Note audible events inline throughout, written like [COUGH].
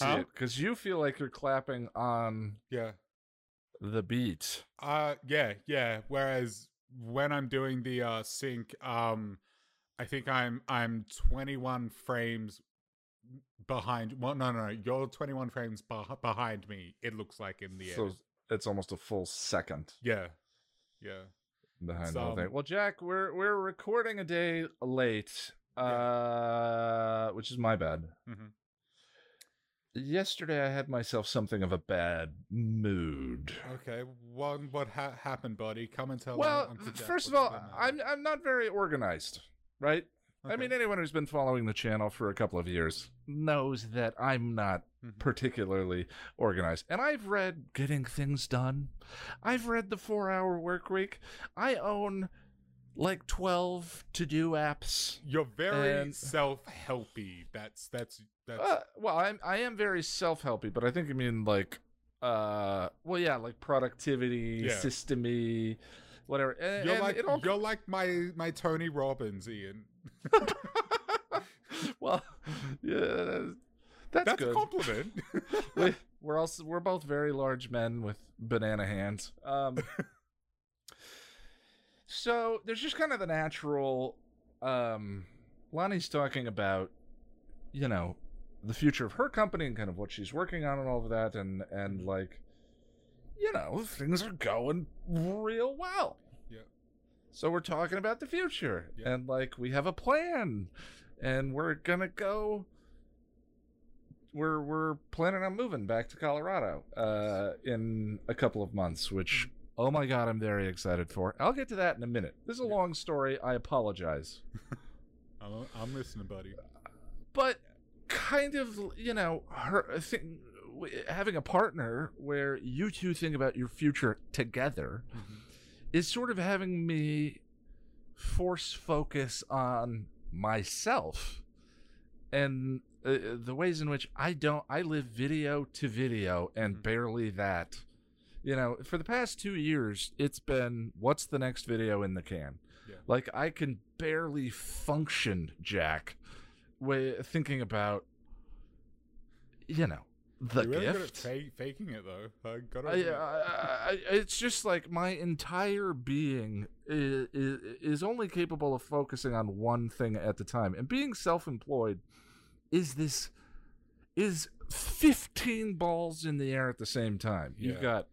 Huh? because you feel like you're clapping on Yeah. the beat. Uh yeah, yeah. Whereas when I'm doing the uh sync, um I think I'm I'm 21 frames behind well no no, no you're 21 frames beh behind me it looks like in the So edit. it's almost a full second Yeah. Yeah. behind It's, the whole thing. Well, Jack, we're we're recording a day late, uh, which is my bad. Mhm. Yesterday, I had myself something of a bad mood. Okay. What what ha- happened, buddy? Come and tell me. Well, Jack first of all. I'm I'm not very organized, right? I mean, anyone who's been following the channel for a couple of years knows that I'm not Mhm. particularly organized. And I've read Getting Things Done. I've read The Four Hour Work Week. I own like 12 to do apps. You're very and- self-helpy. That's that's that's Uh, well, I'm, I am very self helpy, but I think you mean like, uh, well, yeah, like productivity, Yeah. systemy, whatever. And, you're like all you're like my my Tony Robbins, Ian. [LAUGHS] well, yeah, that's, That's good. a compliment. [LAUGHS] we, we're also we're both very large men with banana hands. Um, so there's just kind of the natural. Um, Lonnie's talking about, you know, the future of her company and kind of what she's working on and all of that, and and like, you know, things are going real well. Yeah. So we're talking about the future, Yeah. and like we have a plan, and we're gonna go we're we're planning on moving back to Colorado uh, in a couple of months, which oh my god, I'm very excited for. I'll get to that in a minute. This is a Yeah. long story. I apologize, [LAUGHS] I'm, I'm listening, buddy. but kind of you know her think w- having a partner where you two think about your future together is sort of having me force focus on myself and uh, the ways in which I don't I live video to video and Mhm. barely that. You know, for the past 2 years it's been what's the next video in the can? Yeah. Like I can barely function, Jack, way thinking about you know, the You're really good at gift. fa- faking it, though. I gotta. I, admit. I, I, it's just like my entire being is, is only capable of focusing on one thing at the time and being self-employed is this is 15 balls in the air at the same time you've got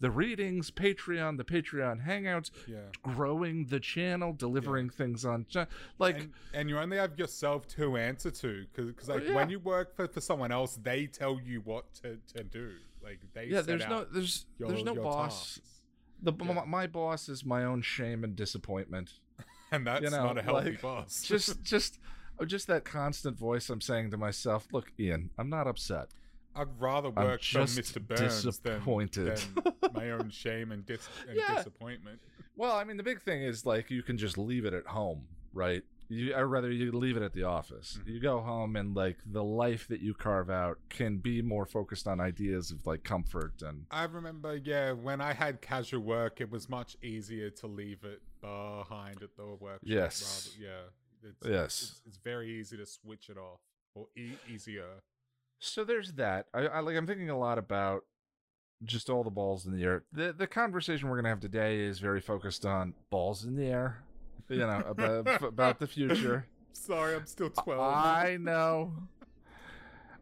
the readings patreon the patreon hangouts yeah. growing the channel delivering things on cha- like and, and you only have yourself to answer to because because like Oh, yeah. when you work for, for someone else they tell you what to, to do like they yeah there's no there's your, there's no boss tasks. the Yeah. my, my boss is my own shame and disappointment [LAUGHS] and that's you know, not a healthy like, boss just [LAUGHS] just oh, just that constant voice I'm saying to myself, look, Ian, I'm not upset. I'd rather work for Mr. Burns than, disappointed. than my own shame and, dis- [LAUGHS] and Yeah. disappointment. Well, I mean, the big thing is like you can just leave it at home, right? You, or rather, you leave it at the office. Mhm. You go home, and like the life that you carve out can be more focused on ideas of like comfort and I remember, yeah, when I had casual work, it was much easier to leave it behind at the workshop. Yes. Rather, yeah. It's, Yes. It's, it's very easy to switch it off, or e- easier. So there's that. I, I like. I'm thinking a lot about just all the balls in the air. The the conversation we're gonna have today is very focused on balls in the air. You know about about the future. [LAUGHS] Sorry, I'm still 12. I know.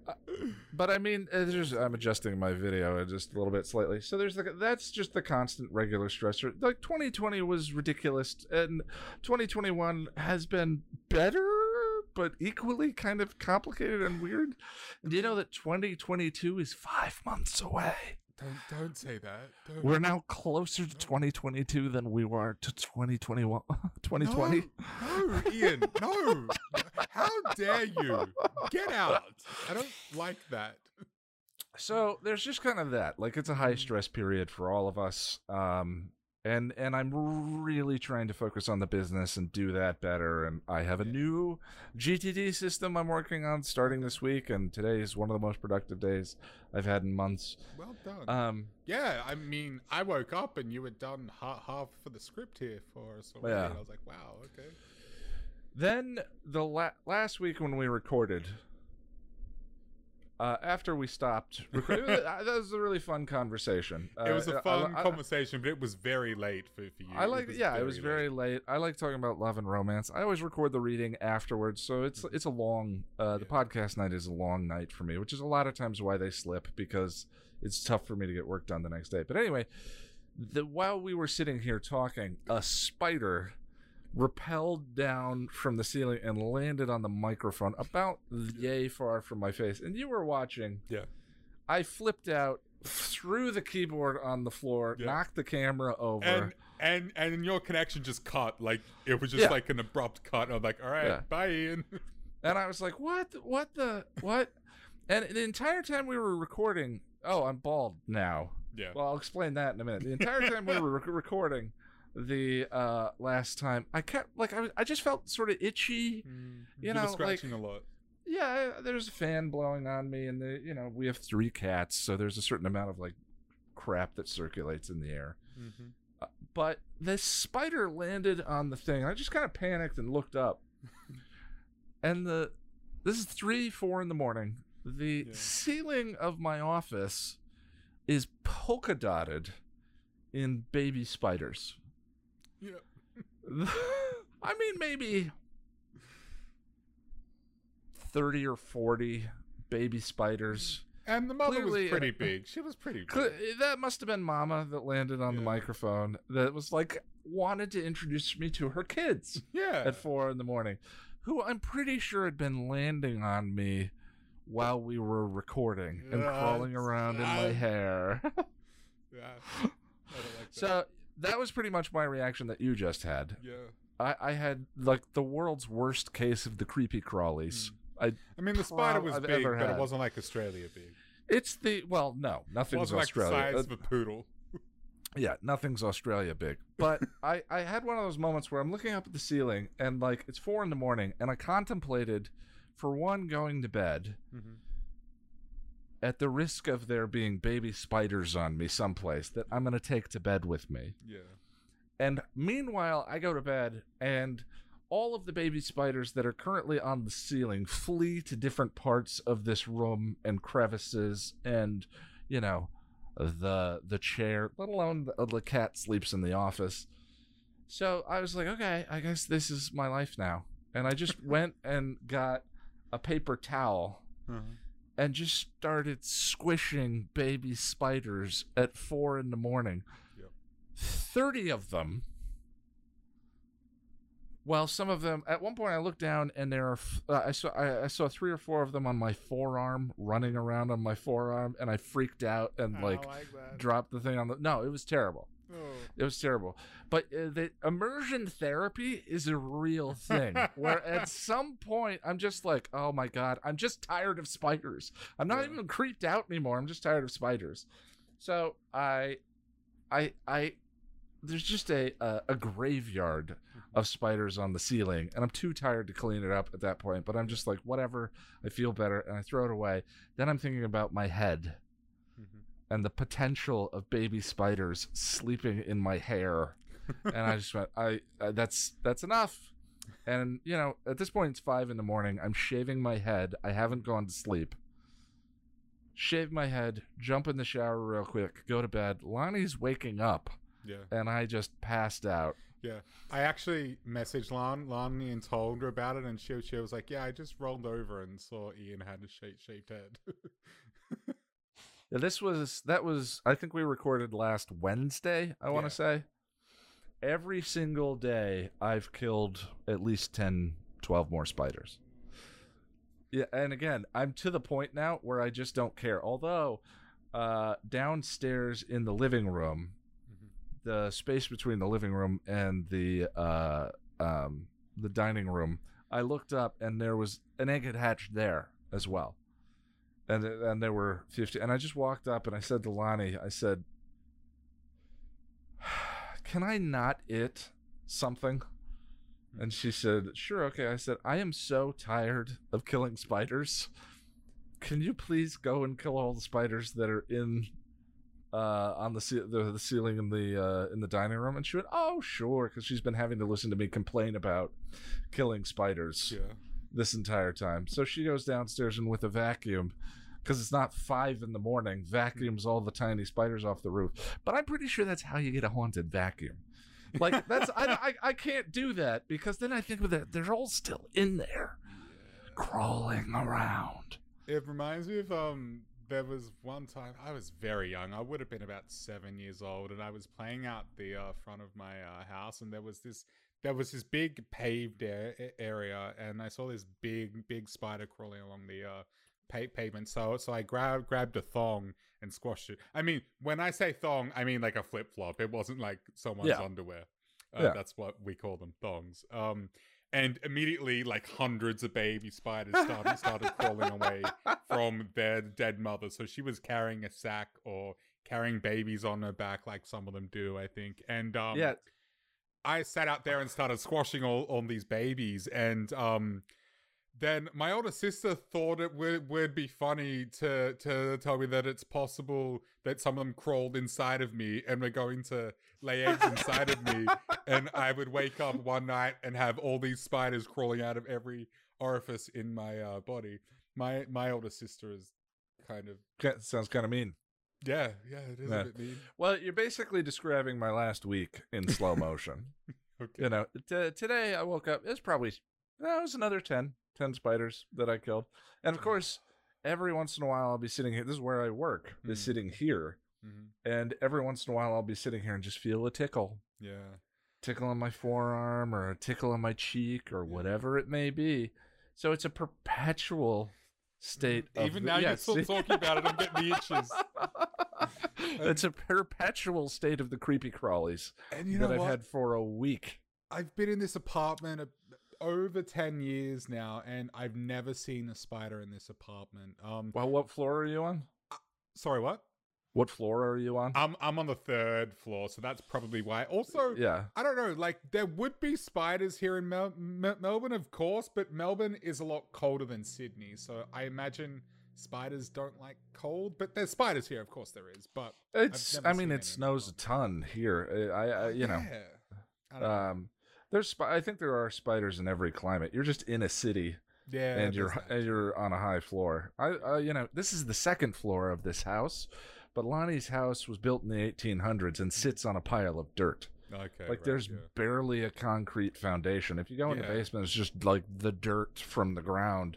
Uh, But I mean, uh, there's, I'm adjusting my video just a little bit slightly. So there's the, that's just the constant regular stressor. Like 2020 was ridiculous, and 2021 has been better, but equally kind of complicated and weird. Do you know that 2022 is five months away? Don't, don't say that. Don't. We're now closer to 2022 than we were to 2021, 2020. [LAUGHS] No, no, Ian, no. How dare you? Get out. I don't like that. so there's just kind of that like it's a high stress period for all of us um and and i'm really trying to focus on the business and do that better and i have a new gtd system i'm working on starting this week and today is one of the most productive days i've had in months Well done. um yeah, I mean, I woke up and you had done ha- half for the script here for us already. Yeah. I was like, wow, okay. then the la- last week when we recorded uh, after we stopped, recording, [LAUGHS] that was a really fun conversation. it was Uh, a fun I- I- conversation, but it was very late for, for you. I like, yeah, it was very late. I like talking about love and romance. I always record the reading afterwards, so it's it's a long. Uh, the Mm-hmm. Yeah. podcast night is a long night for me, which is a lot of times why they slip because it's tough for me to get work done the next day. But anyway, the while we were sitting here talking, a spider repelled down from the ceiling and landed on the microphone about yay far from my face. And you were watching. Yeah. I flipped out, threw the keyboard on the floor, Yeah. knocked the camera over. And and and your connection just cut. Like it was just Yeah. like an abrupt cut. I'm like, all right, Yeah. bye, Ian. [LAUGHS] And I was like, "What? What the what?" And the entire time we were recording, oh, I'm bald now. yeah. Well, I'll explain that in a minute. The entire time we were rec- recording, the uh last time, I kept like I, was- I just felt sort of itchy. Mm, you were know, scratching a lot. Yeah, there's a fan blowing on me, and the you know we have three cats, so there's a certain amount of like crap that circulates in the air. Mm-hmm. But this spider landed on the thing. I just kind of panicked and looked up. [LAUGHS] and the this is three, four in the morning. The Yeah. ceiling of my office is polka dotted in baby spiders. Yeah. [LAUGHS] I mean, maybe 30 or 40 baby spiders. And the mother Clearly, was pretty uh, big. She was pretty big. That must have been Mama that landed on the microphone that was like, wanted to introduce me to her kids Yeah. at four in the morning, who I'm pretty sure had been landing on me while we were recording and Yeah, crawling around in my uh, hair. [LAUGHS] yeah. I don't like that. so that was pretty much my reaction that you just had. yeah. I, I had like the world's worst case of the creepy crawlies. I I mean, the spider was I've big, but it wasn't like Australia big. it's the well no nothing's It wasn't like the Australia. size Uh, of a poodle. yeah, nothing's Australia big. But [LAUGHS] I I had one of those moments where I'm looking up at the ceiling and like it's four in the morning and I contemplated, for one, going to bed Mm-hmm. At the risk of there being baby spiders on me someplace that I'm gonna take to bed with me. Yeah. And meanwhile, I go to bed and all of the baby spiders that are currently on the ceiling flee to different parts of this room and crevices and, you know, the the chair, let alone the, the cat sleeps in the office. So I was like, okay, I guess this is my life now. And I just [LAUGHS] went and got a paper towel Uh-huh. And just started squishing baby spiders at four in the morning. Yep. 30 of them. Well, some of them, at one point I looked down and there are, uh, I, saw, I, I saw three or four of them on my forearm, running around on my forearm, and I freaked out and like like dropped the thing on the. No, it was terrible. Oh. It was terrible. But uh, the immersion therapy is a real thing. where [LAUGHS] at some point I'm just like, oh my god, I'm just tired of spiders. I'm not Yeah. even creeped out anymore. I'm just tired of spiders. So I, I, I, there's just a a, a graveyard of spiders on the ceiling, and I'm too tired to clean it up at that point. But I'm just like, whatever. I feel better, and I throw it away. Then I'm thinking about my head. And the potential of baby spiders sleeping in my hair. And i just went I, I that's that's enough. And you know at this point it's five in the morning. I'm shaving my head. I haven't gone to sleep. Shave my head jump in the shower real quick go to bed. Lonnie's waking up. Yeah. and i just passed out. Yeah. I actually messaged Lon, Lonnie and told her about it, and she, she was like, Yeah, I just rolled over and saw Ian had a shaped head. [LAUGHS] Yeah, this was that was i think we recorded last wednesday i want to Yeah. say every single day i've killed at least 10 12 more spiders yeah and again i'm to the point now where i just don't care although uh downstairs in the living room Mhm. the space between the living room and the uh um the dining room i looked up and there was an egg had hatched there as well and and there were 50 and i just walked up and i said to lonnie i said [SIGHS] can i not it something? And she said sure okay. I said i am so tired of killing spiders. Can you please go and kill all the spiders that are in uh on the ce- the, the ceiling in the uh in the dining room? And she went oh sure because she's been having to listen to me complain about killing spiders. Yeah. This entire time. So she goes downstairs and with a vacuum because it's not five in the morning, vacuums all the tiny spiders off the roof. But I'm pretty sure that's how you get a haunted vacuum. Like that's I, I I can't do that because then I think of that they're all still in there, crawling around. It reminds me of um. There was one time I was very young. I would have been about seven years old, and I was playing out the uh, front of my uh, house, and there was this there was this big paved a- area, and I saw this big big spider crawling along the uh, pa- pavement. So so I grabbed grabbed a thong and squashed it. I mean, when I say thong, I mean like a flip flop. It wasn't like someone's Yeah. underwear. Uh, Yeah. That's what we call them, thongs. Um, and immediately, like hundreds of baby spiders started started crawling away from their dead mother. So she was carrying a sack or carrying babies on her back, like some of them do, I think. And um, yeah, I sat out there and started squashing all, on these babies, and um, then my older sister thought it would, would be funny to to tell me that it's possible that some of them crawled inside of me and were going to lay eggs inside of me, [LAUGHS] and I would wake up one night and have all these spiders crawling out of every orifice in my uh, body. My my older sister is kind of Ca- sounds kind of mean. Yeah yeah it is Yeah. a bit mean. Well, you're basically describing my last week in slow [LAUGHS] motion. Okay. you know, t- today I woke up. It's probably that was another 10, 10 spiders that I killed, and of course, every once in a while I'll be sitting here. This is where I work. Is Mhm. sitting here, Mhm. and every once in a while I'll be sitting here and just feel a tickle, Yeah. tickle on my forearm or a tickle on my cheek or whatever it may be. So it's a perpetual state. of Even the- now, yeah, you're still talking about it. I'm getting the itches. [LAUGHS] it's a perpetual state of the creepy crawlies And you that know I've what? had for a week. I've been in this apartment over 10 years now, and I've never seen a spider in this apartment. Um, Well, what floor are you on? sorry, what? What floor are you on? I'm I'm on the third floor, so that's probably why. Also, yeah. I don't know. Like there would be spiders here in Mel- Mel- Melbourne, of course, but Melbourne is a lot colder than Sydney, so I imagine spiders don't like cold. But there's spiders here, of course there is. But It's. I mean, it snows a ton here. I, I, you know, yeah. Know. um, there's. Spi- I think there are spiders in every climate. You're just in a city, yeah, and you're and you're on a high floor. I, uh, you know, this is the second floor of this house, but Lonnie's house was built in the 1800s and sits on a pile of dirt. okay. Like right, there's yeah. barely a concrete foundation. If you go in Yeah. the basement, it's just like the dirt from the ground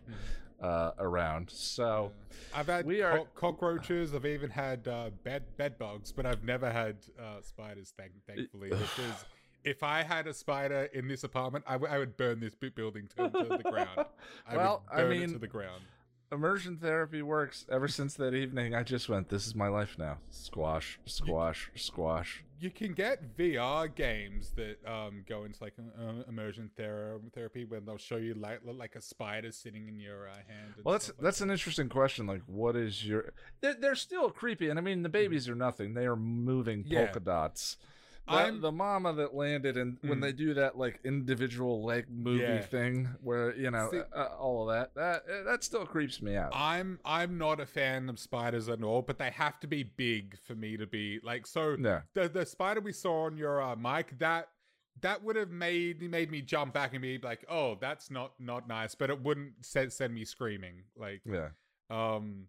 uh, around. So. I've had we are- cockroaches. I've even had uh, bed bed bugs, but I've never had uh, spiders. Thank thankfully, because if I had a spider in this apartment, I, w- I would burn this building to, to the ground. I Well, would I burn it mean- to the ground. Immersion therapy works ever since that evening i just went this is my life now squash squash squash You can get VR games that um, go into like uh, immersion thera- therapy, where they'll show you like like a spider sitting in your uh, hand. well that's like that's that. an interesting question like what is your they're, they're still creepy and i mean the babies are nothing they are moving Yeah. polka dots the, I'm- the mama that landed and when Mm. they do that like individual leg movie Yeah. thing where you know See- uh, all of that that uh, that still creeps me out I'm I'm not a fan of spiders at all, but they have to be big for me to be like so. yeah the the spider we saw on your uh, mic that that would have made made me jump back and be like, oh, that's not not nice, but it wouldn't send send me screaming. Like, yeah um,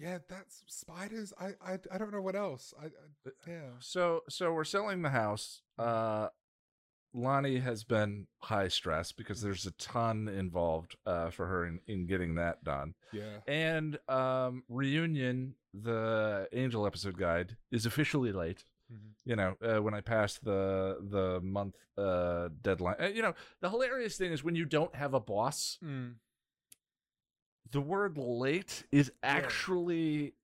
yeah, that's spiders. I I, I don't know what else. I, I yeah. so so we're selling the house uh lonnie has been high stress because there's a ton involved uh for her in, in getting that done Yeah. and um reunion the angel episode guide is officially late Mhm. you know uh, when i passed the the month uh deadline uh, you know the hilarious thing is when you don't have a boss Mm. The word late is actually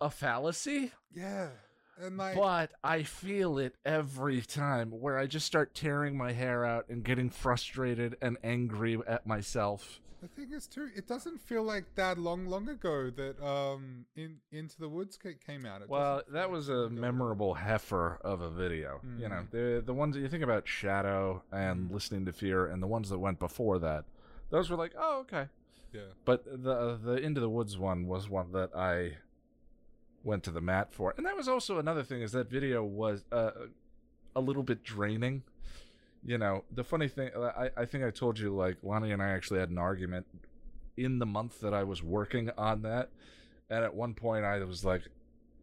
a fallacy Yeah. And like, but I feel it every time where I just start tearing my hair out and getting frustrated and angry at myself. the thing is too, it doesn't feel like that long long ago that um in Into the Woods came out. It Well, that was a memorable heifer of a video. You know, Mm. the the ones that you think about Shadow and Mm. Listening to Fear and the ones that went before that. Those were like, "Oh, okay." Yeah. But the the Into the Woods one was one that I went to the mat for. And that was also another thing is that video was uh, a little bit draining. You know, the funny thing I I think I told you like Lonnie and I actually had an argument in the month that I was working on that, and at one point I was like,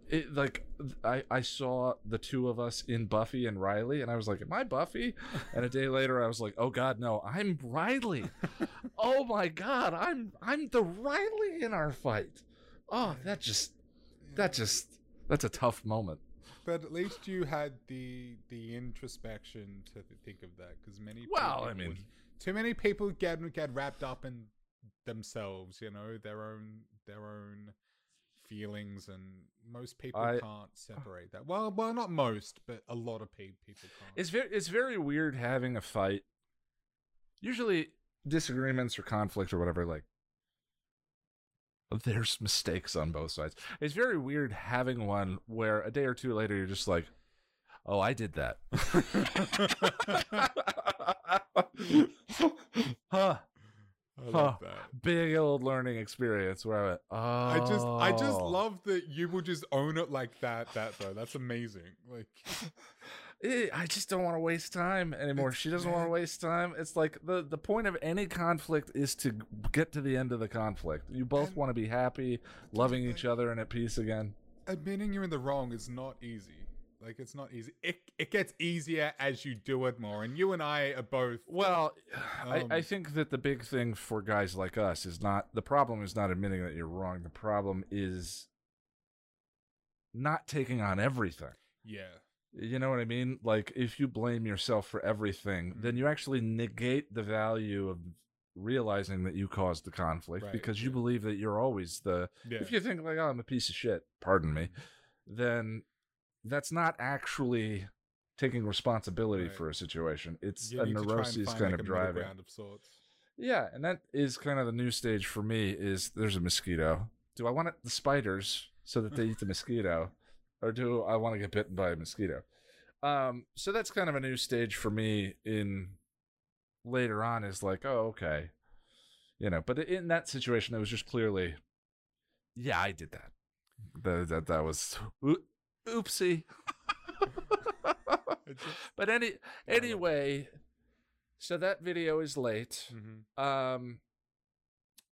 it like I I saw the two of us in Buffy and Riley, and I was like, "Am I Buffy?" And a day [LAUGHS] later, I was like, "Oh God, no, I'm Riley." [LAUGHS] oh my God, I'm I'm the Riley in our fight. Oh, that just that just that's a tough moment. But at least you had the the introspection to think of that, because many Well, I mean- too many people get get wrapped up in themselves, you know, their own their own feelings, and most people I- can't [SIGHS] oh. separate that. Well, well, not most, but a lot of pe- people can't. It's very it's very weird having a fight. Usually disagreements or conflict or whatever like there's mistakes on both sides. It's very weird having one where a day or two later you're just like, "Oh, I did that." [LAUGHS] [LAUGHS] huh. I Huh. that. Big old learning experience where I went, "Oh." I just I just love that you will just own it like that that though. That's amazing. Like [LAUGHS] Eh, I just don't want to waste time anymore. She doesn't want to waste time. It's like the the point of any conflict is to get to the end of the conflict. You both want to be happy, loving each other, and at peace again. admitting you're in the wrong is not easy. Like it's not easy. It it gets easier as you do it more. And you and I are both Well, I, I Um, think that the big thing for guys like us is not the problem is not admitting that you're wrong. The problem is not taking on everything. yeah. You know what I mean? Like if you blame yourself for everything, Mhm. then you actually negate the value of realizing that you caused the conflict Right, because you yeah. believe that you're always the Yeah. if you think like oh I'm a piece of shit, pardon me, then that's not actually taking responsibility Right. for a situation. It's You a need to try and neuroses kind like, of driving. of. Yeah, and that is kind of the new stage for me is there's a mosquito. Do I want it, the spiders so that they eat the mosquito or do I want to get bitten by a mosquito? Um so that's kind of a new stage for me in later on is like, oh, okay. You know, but in that situation it was just clearly yeah, I did that. That that, that was oopsie. [LAUGHS] But any anyway, so that video is late. Mhm. Um,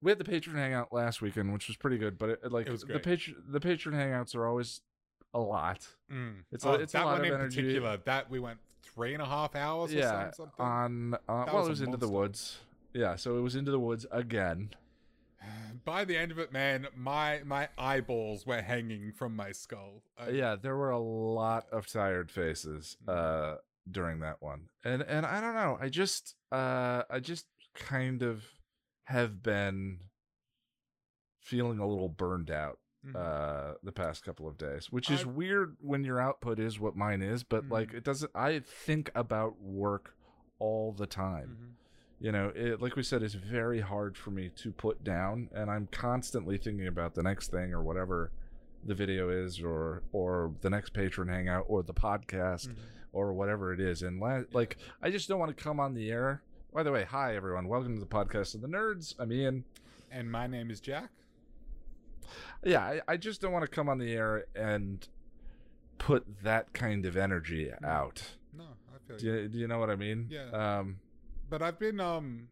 we had the Patreon hangout last weekend, which was pretty good. But it, like It the Patreon the Patreon hangouts are always a lot. Mm. It's a- Oh, it's a that lot one of in energy. particular. That we went three and a half hours or yeah, something. on uh, well, it was into the woods. Yeah, so it was into the woods again. By the end of it, man, my my eyeballs were hanging from my skull. I- yeah, there were a lot of tired faces Mm. uh during that one. And and I don't know, I just uh I just kind of have been feeling a little burned out Mhm. uh the past couple of days which is I- weird when your output is what mine is but like Mhm. it doesn't i think about work all the time Mhm. You know it like we said it's very hard for me to put down and i'm constantly thinking about the next thing or whatever the video is or or the next Patreon hangout or the podcast Mhm. or whatever it is and la- like i just don't want to come on the air by the way hi everyone welcome to the podcast of the nerds i'm ian And my name is Jack. yeah I, I just don't want to come on the air and put that kind of energy out No, I feel do you. you, do you know what i mean Yeah. um But I've been um,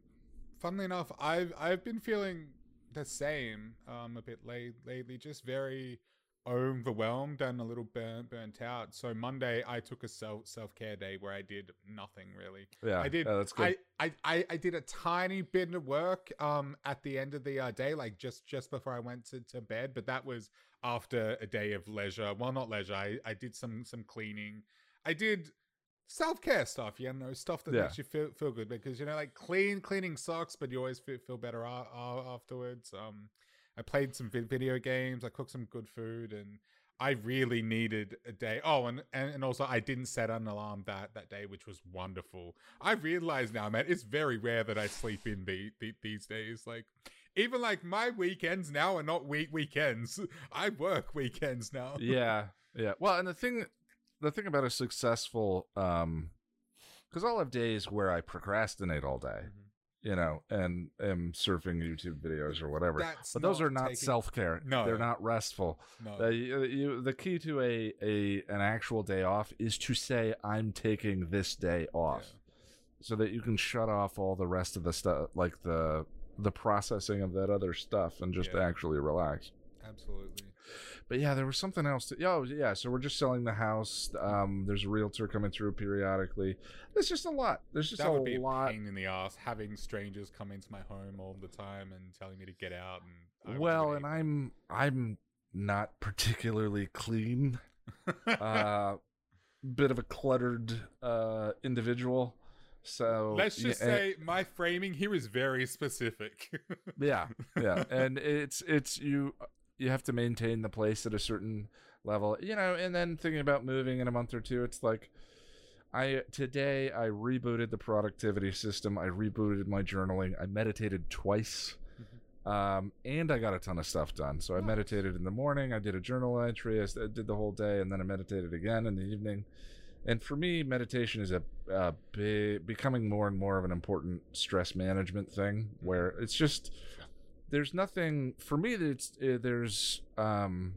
funnily enough, I've I've been feeling the same um a bit late lately, just very overwhelmed and a little burnt burnt out. So Monday I took a self self care day where I did nothing really. yeah I did. yeah, that's good I, I, I, did a tiny bit of work um at the end of the uh, day, like just just before I went to, to bed. But that was after a day of leisure. Well, not leisure. I, I did some some cleaning. I did self care stuff. You know, stuff that Yeah. makes you feel feel good because you know, like clean cleaning sucks, but you always feel, feel better a- a- afterwards. Um, I played some vid- video games. I cooked some good food, and I really needed a day. Oh, and, and and also I didn't set an alarm that that day, which was wonderful. I realize now, man, it's very rare that I sleep in the, the these days. Like even like my weekends now are not week weekends. [LAUGHS] I work weekends now. yeah yeah well and the thing the thing about a successful um because i'll have days where i procrastinate all day Mhm. you know and am surfing youtube videos or whatever That's but those are not taking- self-care No. they're not restful No. Uh, you, you, the key to a, a an actual day off is to say I'm taking this day off, Yeah. so that you can shut off all the rest of the stuff, like the the processing of that other stuff and just Yeah. actually relax. Absolutely. But yeah, there was something else. To, oh yeah, so we're just selling the house. Um, there's a realtor coming through periodically. There's just a lot. There's just that a would be a lot. pain in the ass having strangers come into my home all the time and telling me to get out. And I well, and I'm I'm not particularly clean. [LAUGHS] uh, bit of a cluttered uh individual. So Let's just yeah, and- say my framing here is very specific. yeah yeah [LAUGHS] and it's it's you you have to maintain the place at a certain level you know and then thinking about moving in a month or two it's like i today i rebooted the productivity system i rebooted my journaling i meditated twice um, and i got a ton of stuff done. So i Nice. meditated in the morning i did a journal entry I did the whole day and then i meditated again in the evening. And for me meditation is a, a big, becoming more and more of an important stress management thing where it's just there's nothing for me that it's uh, there's um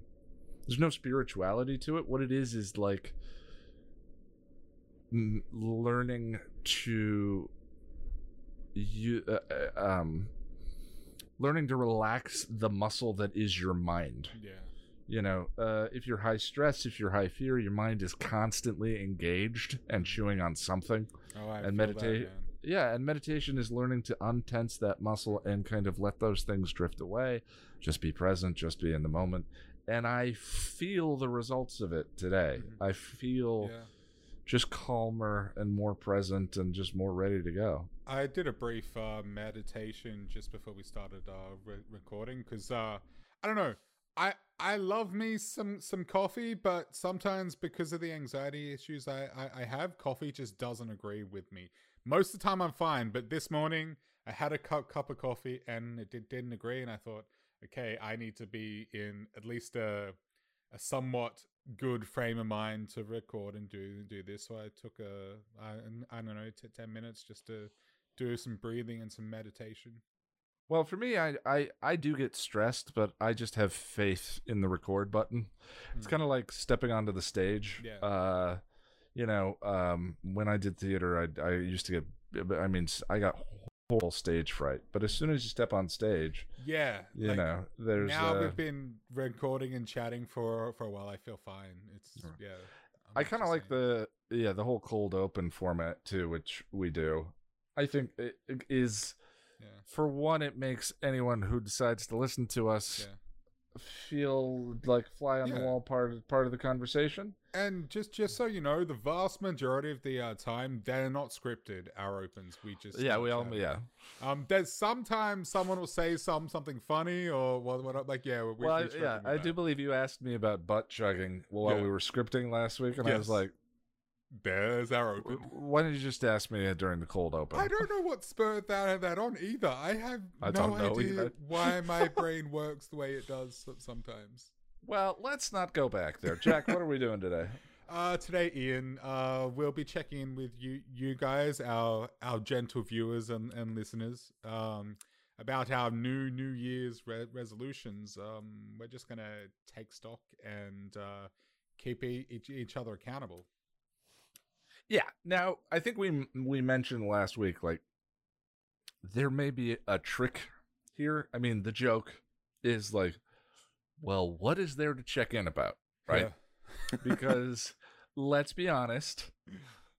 there's no spirituality to it what it is is like m- learning to you uh, uh, um learning to relax the muscle that is your mind yeah. you know uh, if you're high stress if you're high fear your mind is constantly engaged and chewing on something Oh, I And meditate-. Yeah and meditation is learning to untense that muscle and kind of let those things drift away just be present just be in the moment and i feel the results of it today Mhm. i feel Yeah. just calmer and more present and just more ready to go I did a brief uh, meditation just before we started uh, re- recording because uh, I don't know. I I love me some some coffee, but sometimes because of the anxiety issues I, I, I have, coffee just doesn't agree with me. Most of the time I'm fine, but this morning I had a cup cup of coffee and it did, didn't agree, and I thought, okay, I need to be in at least a a somewhat good frame of mind to record and do do this. So I took a I, I don't know t- ten minutes just to do some breathing and some meditation. well for me I, I i do get stressed but i just have faith in the record button it's Mm. kind of like stepping onto the stage Yeah. uh you know um when i did theater i i used to get i mean i got whole stage fright but as soon as you step on stage Yeah, you like, know there's now uh, we've been recording and chatting for for a while. I feel fine. It's yeah. i kind of like the yeah the whole cold open format too which we do i think it, it is yeah for one it makes anyone who decides to listen to us yeah. Feel like fly on the wall part of, part of the conversation And just just so you know, the vast majority of the uh, time they're not scripted. Our opens, we just yeah we all chatting. yeah Um, there's sometimes someone will say some something funny or what what like yeah. We, well, I, we script yeah, I do believe you asked me about butt chugging while Yeah. we were scripting last week, and I was like, There's our open. "Why didn't you just ask me during the cold open?" I don't know what spurred that that on either. I have [LAUGHS] I no don't know idea either. why [LAUGHS] my brain works the way it does sometimes. Well, let's not go back there, Jack. what are we doing today? [LAUGHS] Uh, today, Ian, uh, we'll be checking in with you, you guys, our our gentle viewers and, and listeners, um, about our new New Year's re- resolutions. Um, we're just gonna take stock and uh, keep e- each, each other accountable. Yeah. Now, I think we we mentioned last week, like there may be a trick here. I mean, the joke is like, well, what is there to check in about, right? Yeah. [LAUGHS] Because let's be honest,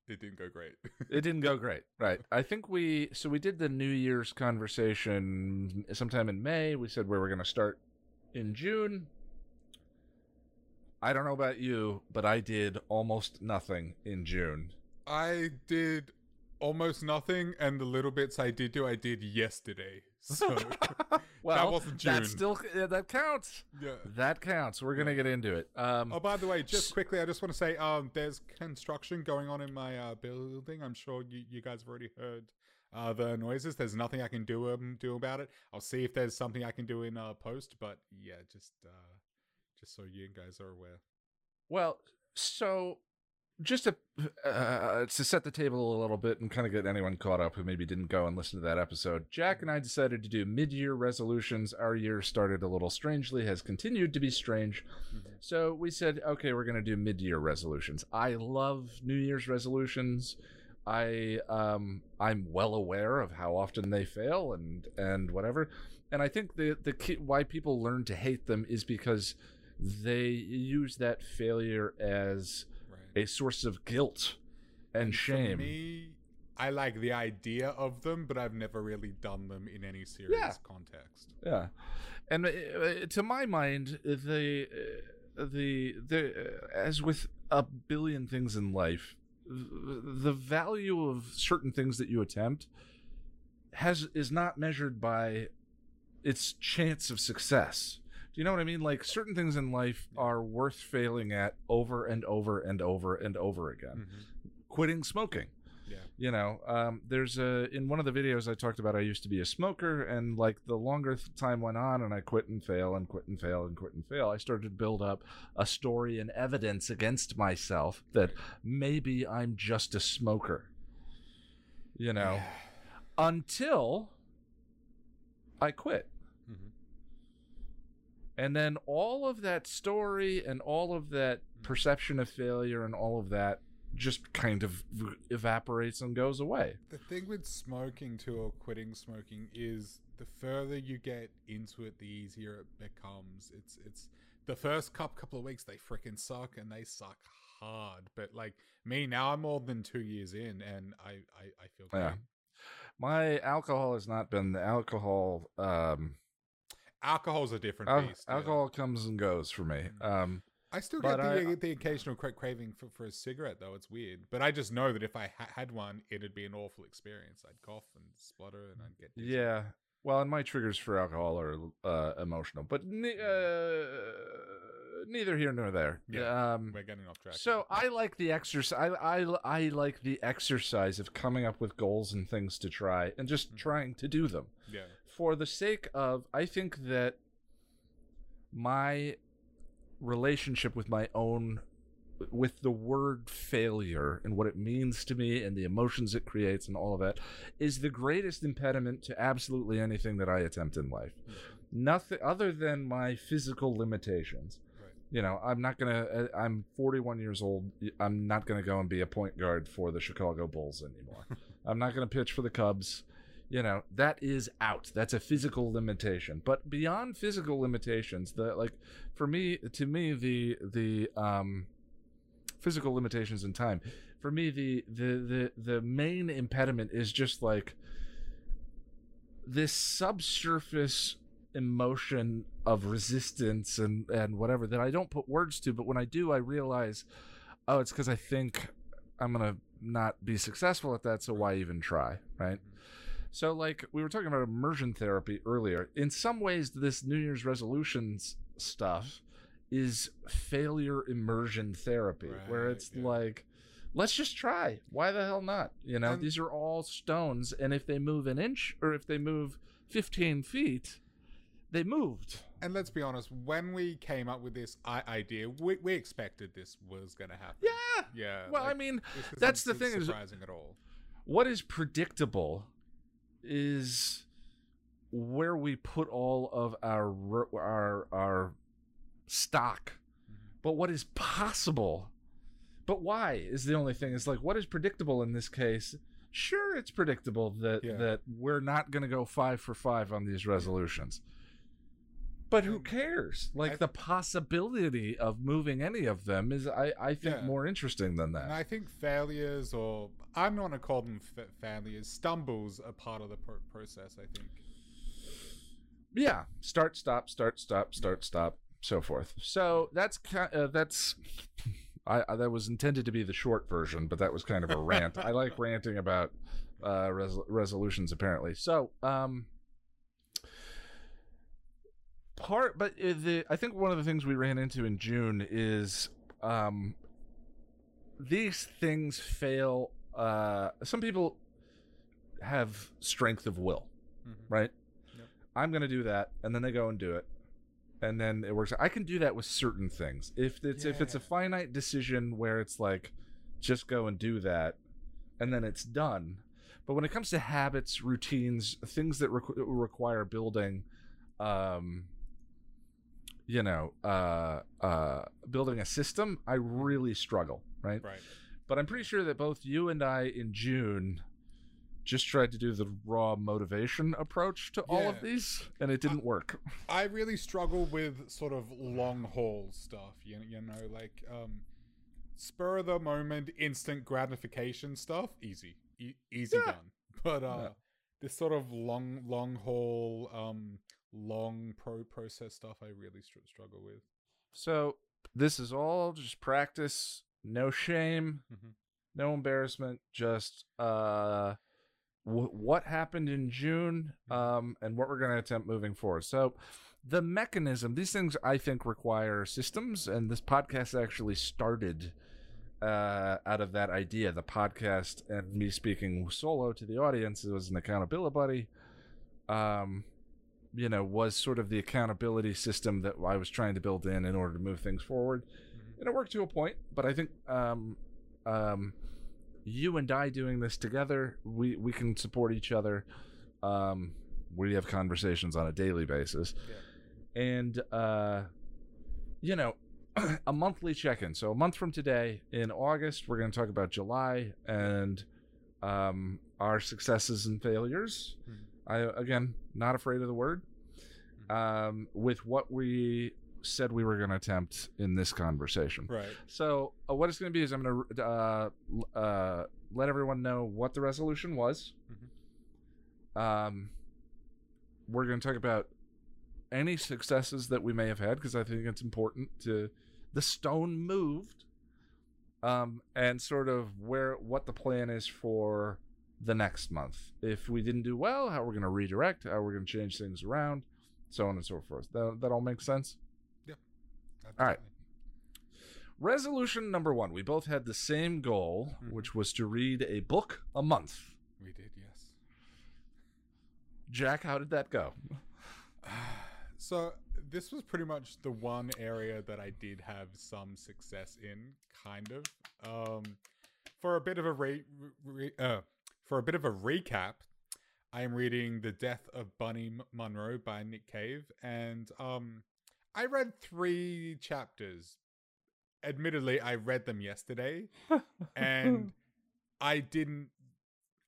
it didn't go great. it didn't go great right [LAUGHS] i think we so we did the new year's conversation sometime in may we said we were going to start in june i don't know about you but i did almost nothing in june I did almost nothing, and the little bits I did do, I did yesterday. [LAUGHS] So well wasn't June. that still yeah, that counts yeah. that counts we're going to get into it um Oh, by the way, just quickly, I just want to say, um, there's construction going on in my uh, building. I'm sure you, you guys have already heard uh, the noises. There's nothing I can do um, do about it. I'll see if there's something I can do in uh, post. But yeah, just uh, just so you guys are aware. Well, so just to uh, to set the table a little bit and kind of get anyone caught up who maybe didn't go and listen to that episode, Jack and I decided to do mid-year resolutions. Our year started a little strangely, has continued to be strange. So we said, okay, we're going to do mid-year resolutions. I love New Year's resolutions. I um I'm well aware of how often they fail and and whatever. And I think the the key, why people learn to hate them is because they use that failure as Right. a source of guilt and For shame. me, I like the idea of them, but I've never really done them in any serious Yeah. context. Yeah, and uh, uh, to my mind, the uh, the the uh, as with a billion things in life, the value of certain things that you attempt has is not measured by its chance of success. You know what I mean? Like certain things in life are worth failing at over and over and over and over again. Mhm. Quitting smoking Yeah. you know um, there's a in one of the videos i talked about i used to be a smoker and like the longer time went on and i quit and fail and quit and fail and quit and fail i started to build up a story and evidence against myself that maybe i'm just a smoker you know until i quit. And then all of that story and all of that perception of failure and all of that just kind of evaporates and goes away. The thing with smoking too, or quitting smoking, is the further you get into it, the easier it becomes. It's it's the first couple couple of weeks they freaking suck and they suck hard. But like me now, I'm more than two years in, and I I, I feel great. Yeah. My alcohol has not been the alcohol. Um, Alcohol's a different al- beast. yeah. alcohol comes and goes for me. Mm. Um, I still get the, I- the occasional craving for, for a cigarette, though. It's weird. But I just know that if I ha- had one, it'd be an awful experience. I'd cough and splutter and I'd get. yeah. Well, and my triggers for alcohol are uh, emotional, but ne- uh, neither here nor there. Yeah, Um, We're getting off track. So I like the exercise. I, I I like the exercise of coming up with goals and things to try and just Mhm. trying to do them yeah. For the sake of. I think that my relationship with my own with the word failure and what it means to me and the emotions it creates and all of that is the greatest impediment to absolutely anything that I attempt in life. Nothing other than my physical limitations Right. you know i'm not gonna uh, i'm 41 years old i'm not gonna go and be a point guard for the chicago bulls anymore [LAUGHS] i'm not gonna pitch for the cubs you know that is out. That's a physical limitation. But beyond physical limitations the like for me to me the the um physical limitations in time for me the the the, the main impediment is just like this subsurface emotion of resistance and and whatever that I don't put words to but when I do I realize oh it's cuz I think I'm to not be successful at that so why even try right so like we were talking about immersion therapy earlier in some ways this new year's resolutions stuff is failure immersion therapy where it's yeah. like let's just try why the hell not you know And- these are all stones and if they move an inch or if they move 15 feet they moved And let's be honest, when we came up with this idea, we, we expected this was going to happen. yeah Yeah. well i mean that's the thing is- surprising at all. what is predictable is where we put all of our our our stock Mhm. but what is possible but why is the only thing is like what is predictable in this case sure it's predictable that Yeah. that we're not going to go 5 for 5 on these resolutions but who cares? Like I- the possibility of moving any of them is i i think Yeah. more interesting than that. And I think failures, or I'm not going to call them fa- failures, stumbles are part of the pro- process, I think. yeah. Start stop start stop start stop so forth. So that's ki- uh, that's [LAUGHS] I, I that was intended to be the short version but that was kind of a rant. I like [LAUGHS] ranting about uh res- resolutions apparently. So um part but uh, the i think one of the things we ran into in june is um these things fail uh some people have strength of will Mhm. right? Yep. i'm gonna do that and then they go and do it and then it works i can do that with certain things. If it's if it's a finite decision where it's like just go and do that and then it's done. But when it comes to habits routines things that requ- require building um you know uh uh building a system i really struggle right Right. But I'm pretty sure that both you and I in June just tried to do the raw motivation approach to all of these, and it didn't work. [LAUGHS] I really struggle with sort of long haul stuff. You, you know, like um, spur of the moment, instant gratification stuff. Easy, e- easy Yeah. done. But uh, Yeah. this sort of long, long haul, um, long pro process stuff, I really str- struggle with. So this is all just practice, no shame, Mhm. no embarrassment, just uh w- what happened in June um and what we're going to attempt moving forward. So the mechanism, these things I think require systems and this podcast actually started uh out of that idea. The podcast and me speaking solo to the audience it was an accountability buddy. Um you know, was sort of the accountability system that I was trying to build in in order to move things forward. Mhm. And it worked to a point, but I think um, um, you and I doing this together, we, we can support each other. Um, we have conversations on a daily basis. And, uh, you know, [CLEARS THROAT] a monthly check in. So a month from today in August, we're going to talk about July and um, our successes and failures. Mhm. I, again, not afraid of the word. Um, with what we said we were going to attempt in this conversation. Right. So, uh, what it's going to be is I'm going to uh, uh, let everyone know what the resolution was. Um, we're going to talk about any successes that we may have had because I think it's important to the stone moved, um, and sort of where what the plan is for the next month. If we didn't do well, how we're going to redirect, how we're going to change things around, so on and so forth. That, that all makes sense. Yep. All right. Resolution number one. We both had the same goal, Mhm. which was to read a book a month. We did, yes. Jack, how did that go? [SIGHS] So this was pretty much the one area that I did have some success in, kind of. Um, for a bit of a re- re- uh, for a bit of a recap, I am reading "The Death of Bunny Munro" by Nick Cave, and um, I read three chapters. Admittedly, I read them yesterday, [LAUGHS] and I didn't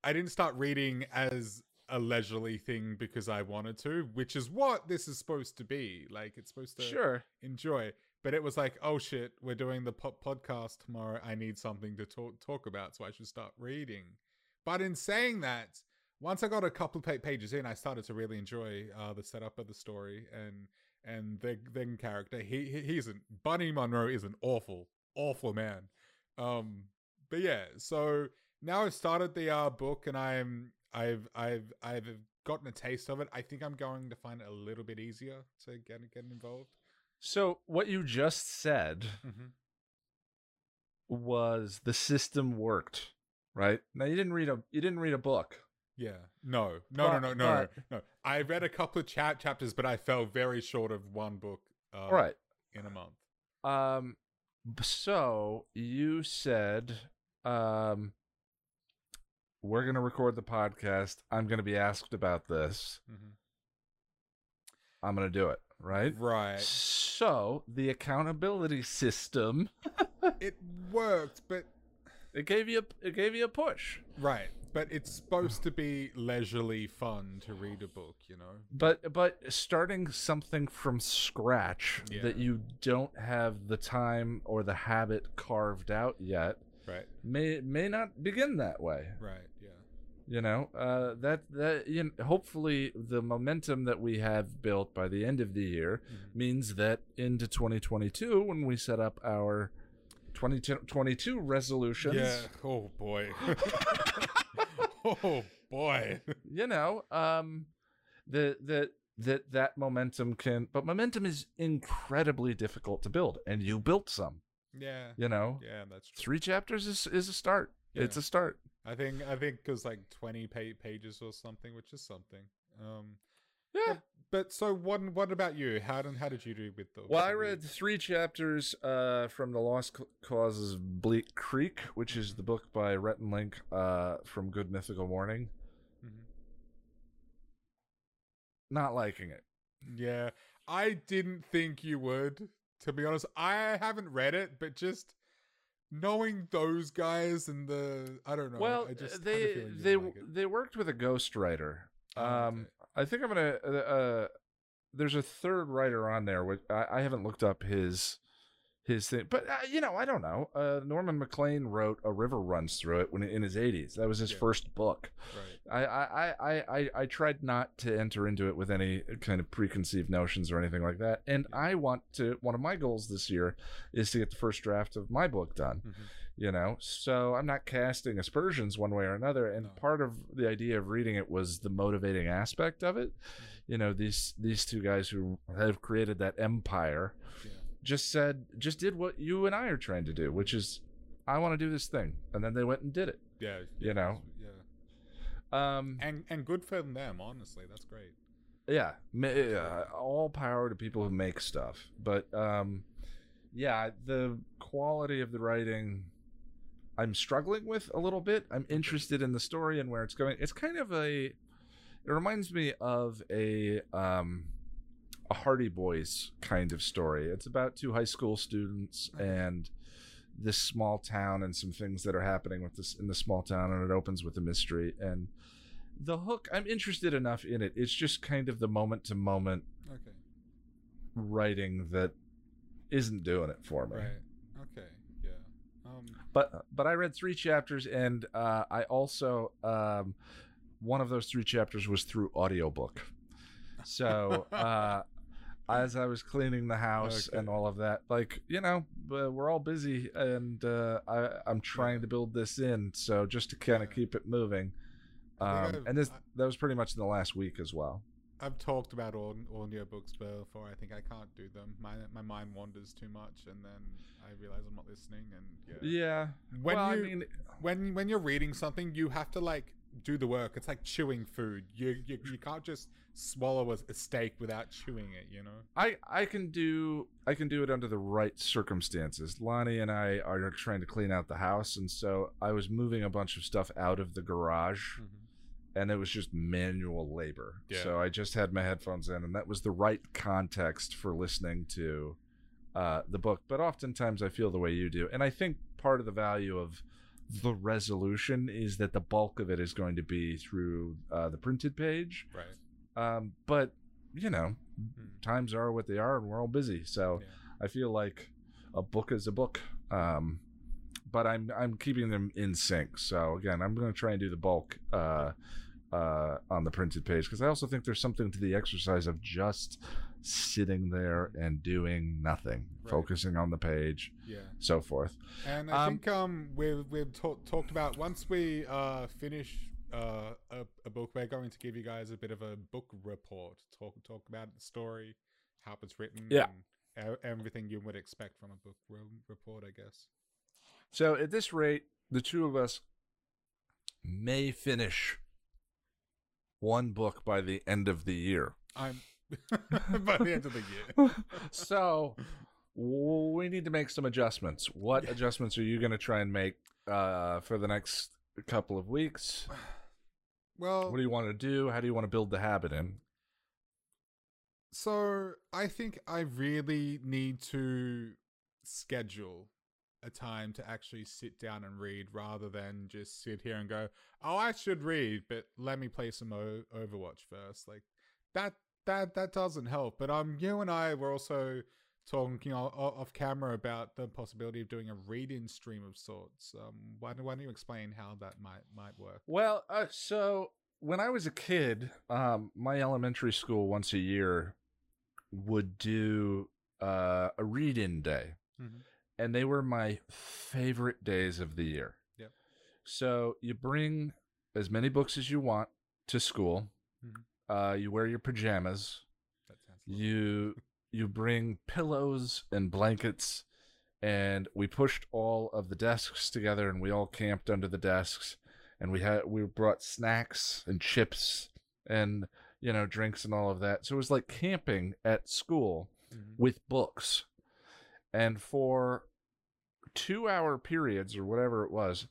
I didn't start reading as a leisurely thing because I wanted to, which is what this is supposed to be. Like it's supposed to sure. enjoy. But it was like, oh shit, we're doing the po- podcast tomorrow. I need something to talk talk about, so I should start reading. But in saying that, once I got a couple pa- pages in, I started to really enjoy uh, the setup of the story and and the the character. He, he he's an Bunny Munro is an awful awful man. Um, but yeah, so now I've started the uh, book and I'm I've I've I've gotten a taste of it. I think I'm going to find it a little bit easier to get get involved. So, what you just said Mm-hmm. was the system worked, right? Now, you didn't read a you didn't read a book. Yeah. No. No. But- no. No. No. but- No. I read a couple of cha- chapters, but I fell very short of one book. Uh, All right. In a month. Um, so you said, um, we're gonna record the podcast. I'm gonna be asked about this. Mm-hmm. I'm gonna do it, right? Right. So the accountability system It worked, but it gave you a, it gave you a push. right. But it's supposed to be leisurely fun to read a book. You know. But but starting something from scratch Yeah. that you don't have the time or the habit carved out yet Right. may may not begin that way. Right. Yeah. You know, uh, that that you know, hopefully the momentum that we have built by the end of the year Mhm. means that into 2022 when we set up our 2022 resolutions, Yeah. Oh boy. [LAUGHS] oh boy. you know, um, the the that that momentum can, but momentum is incredibly difficult to build, and you built some. yeah. You know, Yeah. That's true. three chapters is is a start. It's a start. I think I think it was like twenty pages or something, which is something. Um, Yeah. But so what? What about you? How did how did you do with the? Well, I read three chapters uh, from The Lost Causes of Bleak Creek, which is the book by Rhett and Link uh, from Good Mythical Morning. Mhm. Not liking it. Yeah, I didn't think you would. To be honest, I haven't read it, but just knowing those guys and the I don't know. well, I just had a they they like they worked with a ghostwriter. Oh, Um, okay. I think I'm gonna. Uh, uh, there's a third writer on there. Which I, I haven't looked up his his thing, but uh, you know, I don't know. Uh, Norman Maclean wrote "A River Runs Through It" when in his 80s. That was his Yeah. first book. right. I, I, I, I, I tried not to enter into it with any kind of preconceived notions or anything like that. And Yeah. I want to. One of my goals this year is to get the first draft of my book done Mhm. You know so i'm not casting aspersions one way or another and No. part of the idea of reading it was the motivating aspect of it Mm-hmm. you know these these two guys who have created that empire Yeah. just said just did what you and i are trying to do which is i want to do this thing and then they went and did it Yeah. You know. Yeah. um And and good for them, honestly. That's great. yeah uh, all power to people who make stuff but um yeah the quality of the writing i'm struggling with a little bit. I'm interested in the story and where it's going. It's kind of a it reminds me of a um a hardy boys kind of story. It's about two high school students and this small town and some things that are happening with this in the small town and it opens with a mystery. And the hook i'm interested enough in it. It's just kind of the moment to moment Okay. writing that isn't doing it for me. Right. Yeah. Um. but but i read three chapters and uh i also um one of those three chapters was through audiobook so [LAUGHS] uh as i was cleaning the house Okay. and all of that like you know uh, we're all busy and uh i i'm trying to build this in so just to kind of Yeah. keep it moving um and this that was pretty much in the last week as well I've talked about au- audiobooks before. I think I can't do them. My my mind wanders too much, and then I realize I'm not listening. And yeah, yeah When well, you- i mean when when you're reading something, you have to like do the work. It's like chewing food. You you, you can't just swallow a, a steak without chewing it. You know. I I can do I can do it under the right circumstances. Lonnie and I are trying to clean out the house, and so I was moving a bunch of stuff out of the garage, mm-hmm. And it was just manual labor. Yeah. So I just had my headphones in, and that was the right context for listening to uh, the book. But oftentimes I feel the way you do, and I think part of the value of the resolution is that the bulk of it is going to be through uh, the printed page. Right. Um, but you know, Hmm. times are what they are, and we're all busy. So Yeah. I feel like a book is a book. Um, but I'm I'm keeping them in sync. So again, I'm going to try and do the bulk uh, uh, on the printed page because I also think there's something to the exercise of just sitting there and doing nothing, Right. focusing on the page, Yeah. so forth. And I Um, think um we've we've talk, talked about once we uh finish uh a, a book, we're going to give you guys a bit of a book report. Talk talk about the story, how it's written, Yeah. and everything you would expect from a book re- report, I guess. So at this rate, the two of us may finish one book by the end of the year. I'm [LAUGHS] by the end of the year. [LAUGHS] so we need to make some adjustments. What Yeah. adjustments are you going to try and make uh, for the next couple of weeks? Well, What do you want to do? How do you want to build the habit in? So I think I really need to schedule a time to actually sit down and read rather than just sit here and go, "Oh, I should read, but let me play some o- Overwatch first. Like that that that doesn't help. But um you and I were also talking off camera about the possibility of doing a read-in stream of sorts. Um why don't, why don't you explain how that might might work? Well, uh, so when I was a kid, um, my elementary school once a year would do uh, a read-in day. Mhm. And they were my favorite days of the year. Yep. So you bring as many books as you want to school. Mhm. Uh, you wear your pajamas. That sounds. You you bring pillows and blankets, and we pushed all of the desks together, and we all camped under the desks, and we had we brought snacks and chips and you know drinks and all of that. So it was like camping at school Mhm. with books. And for two hour periods or whatever it was,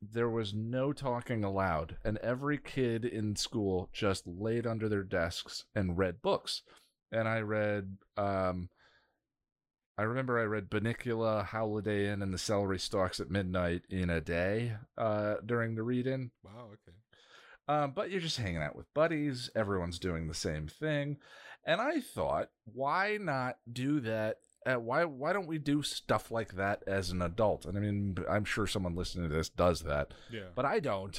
there was no talking allowed. And every kid in school just laid under their desks and read books. And I read um, I remember I read Bunnicula, Howliday Inn, and the Celery Stalks at midnight in a day uh, during the read-in. Wow. Okay. Um, but you're just hanging out with buddies. Everyone's doing the same thing, and I thought, why not do that? Uh, why why don't we do stuff like that as an adult? And I mean, I'm sure someone listening to this does that, Yeah. but I don't.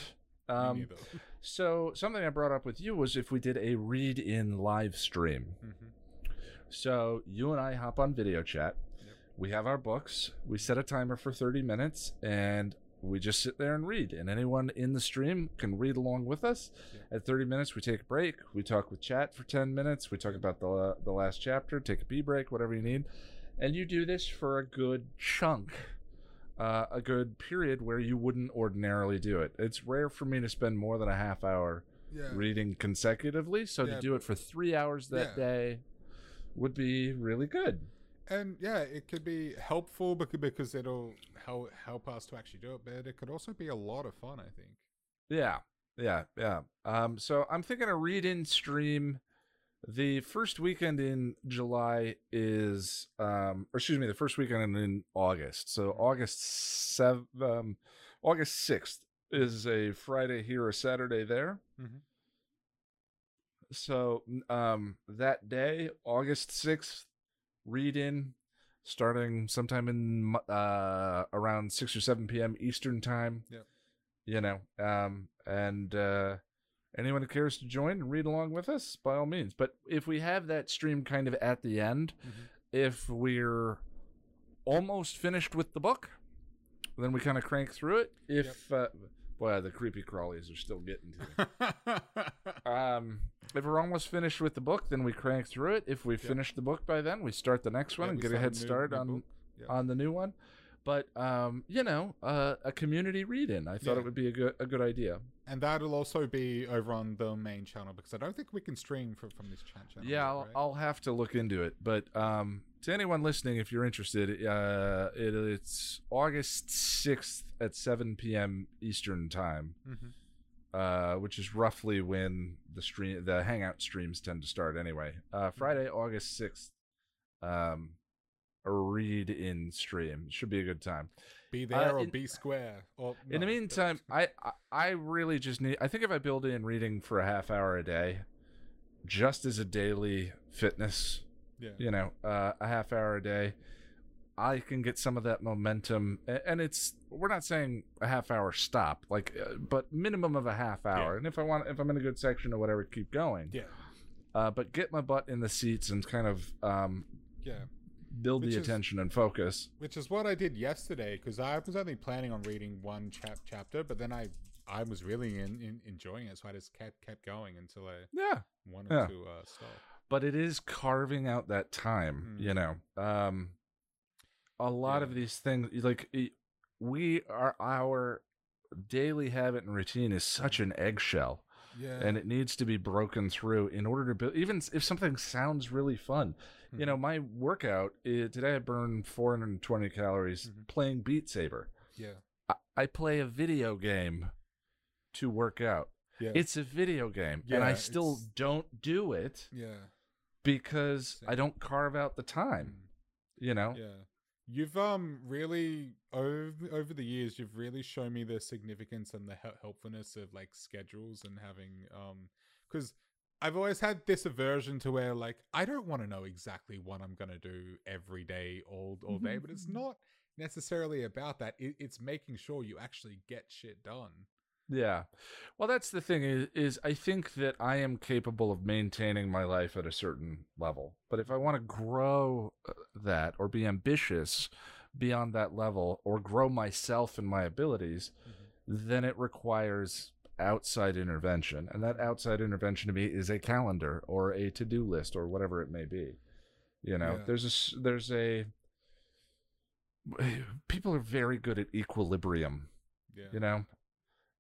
Um, [LAUGHS] so something I brought up with you was if we did a read-in live stream. Mhm. So you and I hop on video chat. Yep. We have our books. We set a timer for 30 minutes and we just sit there and read. And anyone in the stream can read along with us. At 30 minutes, we take a break. We talk with chat for 10 minutes. We talk about the, the last chapter, take a pee break, whatever you need. And you do this for a good chunk, uh, a good period where you wouldn't ordinarily do it. It's rare for me to spend more than a half hour Yeah. reading consecutively. So Yeah, to do it for three hours that Yeah. day would be really good. And yeah, it could be helpful because it'll help help us to actually do it, but it could also be a lot of fun. I think. Yeah, yeah, yeah. Um, so I'm thinking a read-in stream. The first weekend in July is, um, or excuse me, the first weekend in August. So August seven, um, August sixth is a Friday here, a Saturday there. Mhm. So um, that day, August sixth, read in, starting sometime in uh, around six or seven p.m. Eastern time. Yeah, You know, um, and uh, anyone who cares to join and read along with us, by all means. But if we have that stream kind of at the end, Mhm. if we're almost finished with the book, then we kind of crank through it. If uh, boy, the creepy crawlies are still getting to me. [LAUGHS] Um, if we're almost finished with the book, then we crank through it. If we finish the book by then, we start the next one Yeah, and get a head start new on book. Yeah. on the new one. But um, you know, uh, a community read-in. I thought Yeah. it would be a good a good idea. And that'll also be over on the main channel because I don't think we can stream from, from this chat channel. Yeah, I'll, right? I'll have to look into it. But um, to anyone listening, if you're interested, uh, it, it's August sixth at seven p.m. Eastern time. Mhm. uh, which is roughly when the stream the hangout streams tend to start anyway. Uh, Friday, August sixth, um, a read in stream should be a good time. Be there or in- be square. Or In the meantime, I, I I really just need. I think if I build in reading for a half hour a day, just as a daily fitness, yeah, you know, uh, a half hour a day, I can get some of that momentum. And it's we're not saying a half hour stop, like, uh, but minimum of a half hour. Yeah. And if I want, if I'm in a good section or whatever, keep going. yeah, Uh, but get my butt in the seats and kind of um, yeah. Build Which the is- attention and focus. Which is what I did yesterday because I was only planning on reading one chap chapter, but then I I was really in, in, enjoying it, so I just kept kept going until I Yeah. wanted Yeah. to uh, stop. But it is carving out that time, Mm. you know. Um, a lot of these things, like we are our daily habit and routine is such an eggshell. Yeah, and it needs to be broken through in order to build even if something sounds really fun. You know my workout today i burned 420 calories Mhm. playing beat saber? Yeah, I, I play a video game to work out. Yeah, it's a video game and i still it's- don't do it yeah. because i don't carve out the time you know? Yeah. You've um really over over the years you've really shown me the significance and the hel- helpfulness of like schedules and having um cuz I've always had this aversion to where like I don't want to know exactly what I'm going to do every day all all day but it's [LAUGHS] not necessarily about that it, it's making sure you actually get shit done. Yeah. Well, that's the thing is, is I think that I am capable of maintaining my life at a certain level. But if I want to grow uh, that or be ambitious beyond that level or grow myself and my abilities, then it requires outside intervention. And that outside intervention to me is a calendar or a to-do list or whatever it may be. You know, Yeah. there's a there's a [SIGHS] people are very good at equilibrium Yeah. you know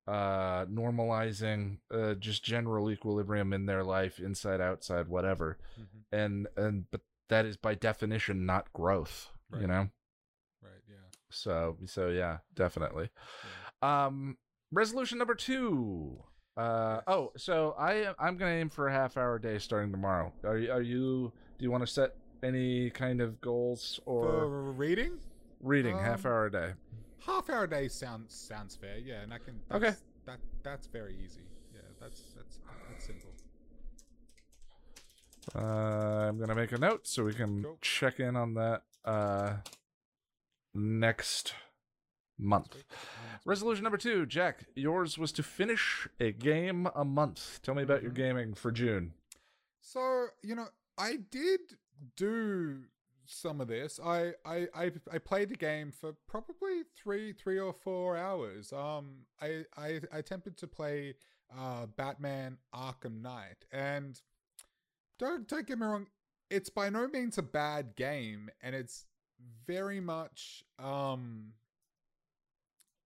uh normalizing uh just general equilibrium in their life inside outside whatever Mhm. and and but that is by definition not growth you know Right, yeah. so so yeah definitely um resolution number two uh Yes. oh so i i'm gonna aim for a half hour day starting tomorrow are you are you do you want to set any kind of goals or For reading, reading half um, hour a day? Half hour a day sounds sounds fair. Yeah, and I can. Okay. That that's very easy. Yeah, that's that's that's simple. Uh, I'm gonna make a note so we can Cool. check in on that uh, next month. Resolution number two, Jack. Yours was to finish a game a month. Tell me about your Mhm. gaming for June. So you know, I did do some of this. I I I, I played the game for probably three three or four hours. Um, I I, I attempted to play uh Batman Arkham Knight, and don't don't get me wrong, it's by no means a bad game, and it's very much um.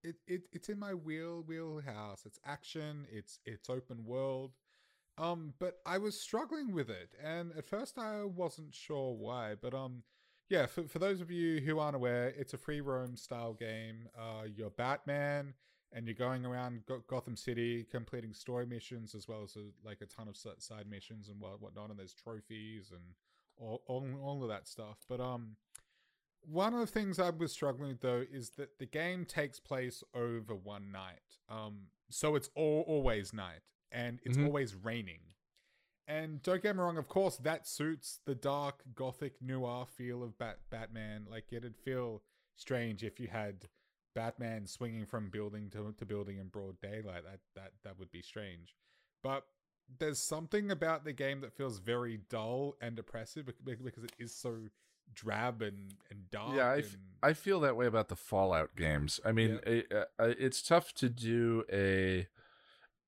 It, it it's in my wheel wheelhouse. It's action. It's it's open world. Um, but I was struggling with it, and at first I wasn't sure why. But um, yeah, for for those of you who aren't aware, it's a free roam style game. Uh, you're Batman, and you're going around Go- Gotham City completing story missions as well as a, like a ton of side missions and what whatnot. And there's trophies and all, all all of that stuff. But um, one of the things I was struggling with though is that the game takes place over one night. Um, so it's all always night and it's Mhm. always raining. And don't get me wrong, of course, that suits the dark gothic noir feel of Bat- Batman. Like it'd feel strange if you had Batman swinging from building to, to building in broad daylight. That that that would be strange. But there's something about the game that feels very dull and bec- because it is so drab and and dark. Yeah, I, f- and, I feel that way about the Fallout games. I mean, it, uh, uh, it's tough to do a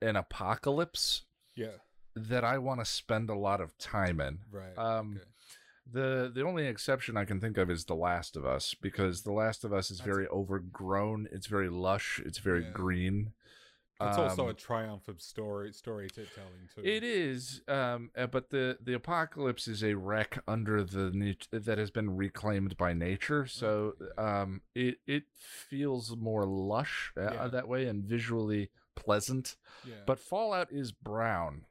an apocalypse yeah, that I want to spend a lot of time in. right. Um, okay. The the only exception I can think of is The Last of Us because The Last of Us is That's- very overgrown. It's very lush. It's very Yeah. green. It's also a um, triumph of story storytelling too. It is, um, uh, but the the apocalypse is a wreck under the nat- that has been reclaimed by nature. So, um, it it feels more lush uh, Yeah. that way and visually pleasant. Yeah. But Fallout is brown,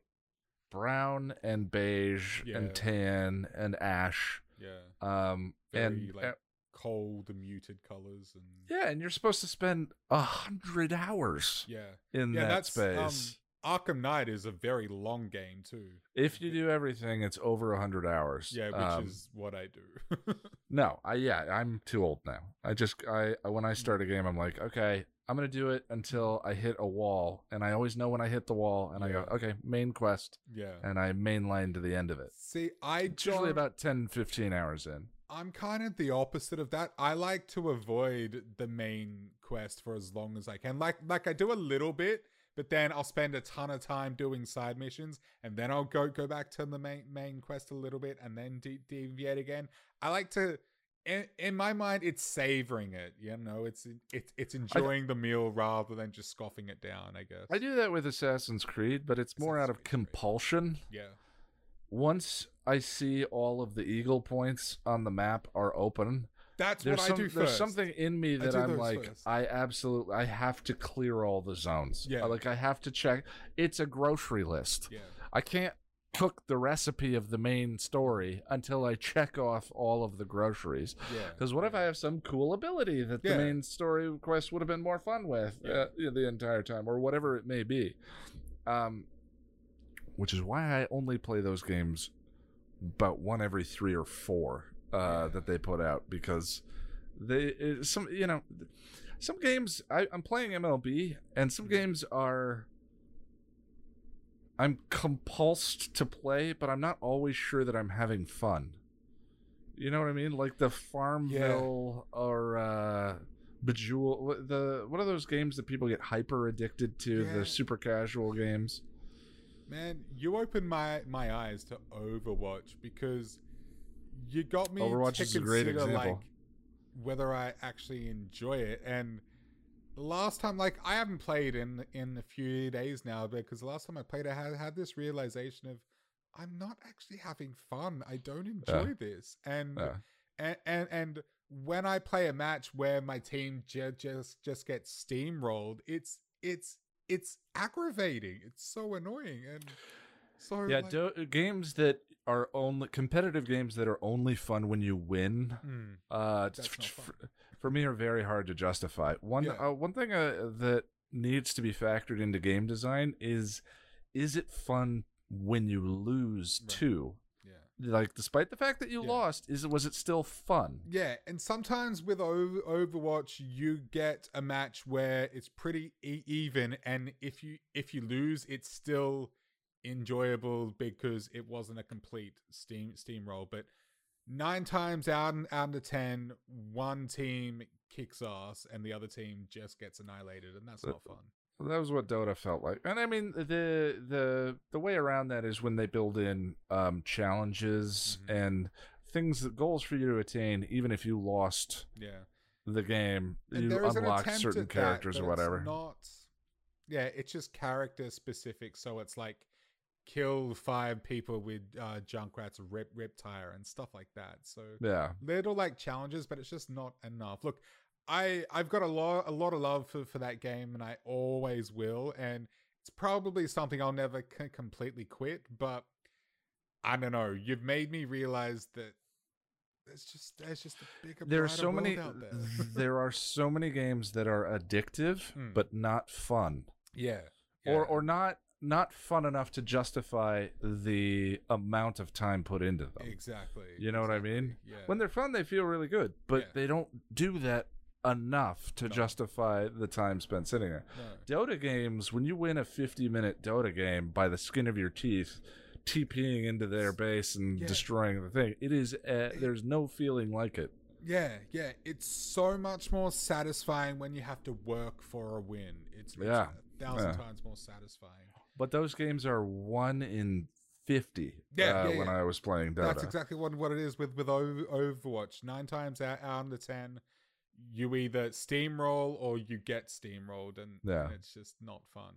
brown and beige Yeah. and tan and ash. yeah, Um, very and like uh, cold muted colors and yeah, and you're supposed to spend a hundred hours yeah. in Yeah, that that's, um, space. Arkham Knight is a very long game too. if you do everything, it's over a hundred hours. Yeah, which Um, is what I do. [LAUGHS] No, I yeah, I'm too old now. I just I when I start a game, I'm like, okay, I'm gonna do it until I hit a wall, and I always know when I hit the wall, and I go, okay, main quest, yeah. and I mainline to the end of it. See, I It's usually about 10, 15 hours in. I'm kind of the opposite of that. I like to avoid the main quest for as long as I can. Like like I do a little bit, but then I'll spend a ton of time doing side missions, and then I'll go go back to the main main quest a little bit, and then de- deviate again. I like to. In, in my mind, it's savoring it. You know, it's it's it's enjoying the meal rather than just scoffing it down. I guess. I do that with Assassin's Creed, but it's more out of Creed, compulsion. Yeah. Once I see all of the eagle points on the map are open, That's there's what some, I do first. there's something in me that I'm like, first. I absolutely, I have to clear all the zones. Yeah. like I have to check. It's a grocery list. Yeah. I can't cook the recipe of the main story until I check off all of the groceries. Yeah. Because what if I have some cool ability that the main story quest would have been more fun with Yeah. uh, the entire time, or whatever it may be? Um, which is why I only play those games about one every three or four uh, Yeah. that they put out because they some you know some games I, I'm playing MLB and some Mhm. games are I'm compulsed to play, but I'm not always sure that I'm having fun. You know what I mean? Like the Farmville or uh Bejewel what- the what are those games that people get hyper addicted to, Yeah. the super casual games? Man, you opened my my eyes to Overwatch because you got me Overwatch to is a great consider, example. like whether I actually enjoy it. And the last time, like I haven't played in in a few days now because the last time I played, I had had this realization of I'm not actually having fun. I don't enjoy this, and Yeah. and and and when I play a match where my team ju- just just gets steamrolled, it's it's it's aggravating. It's so annoying and so Yeah, like, do- games that are only competitive games that are only fun when you win. Mm, Uh, f- not f- fun. For me, are very hard to justify. One Yeah. uh, one thing uh, that needs to be factored into game design is is it fun when you lose Right. too? yeah. Like, despite the fact that you Yeah. lost, is was it still fun? Yeah, and sometimes with O- Overwatch, you get a match where it's pretty e- even, and if you if you lose, it's still enjoyable because it wasn't a complete steam steamroll. But nine times out out of ten, one team kicks ass, and the other team just gets annihilated, and that's not fun. That was what Dota felt like, and I mean the the the way around that is when they build in um, challenges Mhm. and things that goals for you to attain, even if you lost Yeah. the game, And you there is an unlock certain that, characters but or it's whatever. Not, yeah, it's just character specific. So it's like kill five people with uh, Junkrat's rip Riptire and stuff like that. So Yeah, little like challenges, but it's just not enough. Look, I I've got a lot a lot of love for for that game, and I always will. And it's probably something I'll never c- completely quit. But I don't know. You've made me realize that. There's just there's just a bigger there are so many. there. there are so many games that are addictive [LAUGHS] Hmm. but not fun, yeah. or yeah. or not not fun enough to justify the amount of time put into them. Exactly. You know what I mean? Yeah. When they're fun, they feel really good, but Yeah. they don't do that enough to No. justify the time spent sitting there. no. Dota games, when you win a 50 minute Dota game by the skin of your teeth, TPing into their base and Yeah. destroying the thing, it is, uh, there's no feeling like it. Yeah, yeah. It's so much more satisfying when you have to work for a win. It's, it's Yeah, a thousand yeah. times more satisfying. But those games are one in 50 Yeah, uh, yeah, when yeah. I was playing Dota. That's exactly what what it is with with Overwatch. Nine times out, out of the ten, you either steamroll or you get steamrolled, and, Yeah. and it's just not fun.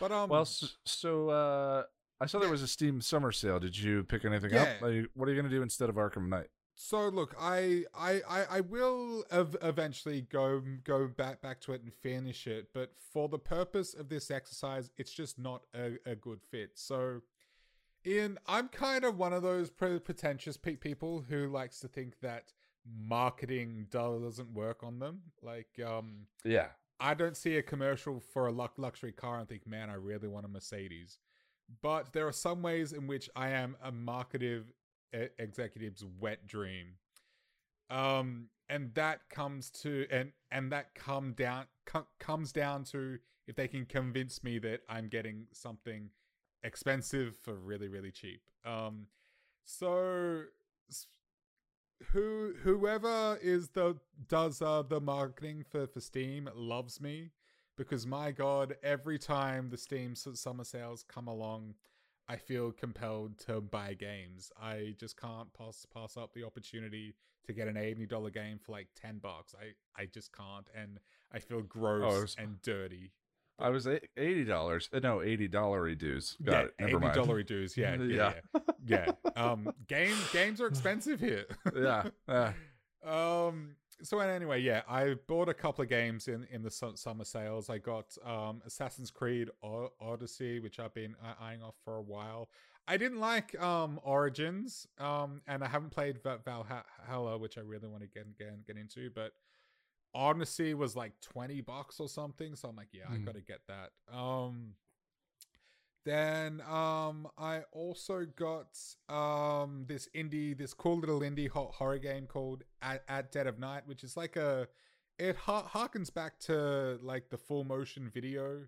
But um, well, so, so uh, I saw there was a Steam summer sale. Did you pick anything up? You- what are you going to do instead of Arkham Knight? So look, I I I, I will ev- eventually go go back back to it and finish it, but for the purpose of this exercise, it's just not a, a good fit. So, Ian, I'm kind of one of those pre- pretentious pe- people who likes to think that marketing doesn't work on them. Like, um, Yeah. I don't see a commercial for a luxury car and think, man, I really want a Mercedes. But there are some ways in which I am a marketive executive's wet dream. Um, and that comes to and and that come down co- comes down to if they can convince me that I'm getting something expensive for really really cheap. Um, so who whoever is the does uh, the marketing for for Steam loves me because my god, every time the Steam summer sales come along, I feel compelled to buy games. I just can't pass pass up the opportunity to get an eighty dollar game for like ten bucks. I I just can't, and I feel gross Oh, was- and dirty. I was eighty dollars. Uh, no, eighty dollar dues. Got it. Never eighty dues. Yeah, [LAUGHS] yeah, Yeah. yeah. yeah. Um, game games are expensive here. [LAUGHS] yeah. yeah. [LAUGHS] Um. So anyway, yeah, I bought a couple of games in in the summer sales. I got um Assassin's Creed o- Odyssey, which I've been eyeing off for a while. I didn't like um Origins, um, and I haven't played Va- Valhalla, which I really want to get get get into, but. Odyssey was like 20 bucks or something so i'm like yeah i Mhm. gotta get that um then um I also got um this indie this cool little indie ho- horror game called At, At Dead of Night which is like a it har- harkens back to like the full motion video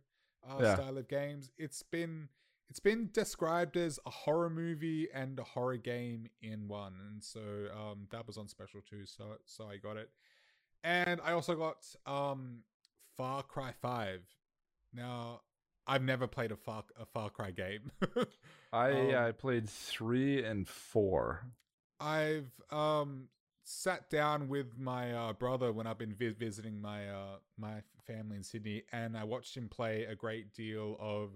uh, Yeah. style of games. It's been it's been described as a horror movie and a horror game in one and so um that was on special too so so I got it. And I also got um Far Cry 5. Now I've never played a Far a Far Cry game. [LAUGHS] I Um, I played three and four. I've um sat down with my uh, brother when I've been vi- visiting my uh my family in Sydney, and I watched him play a great deal of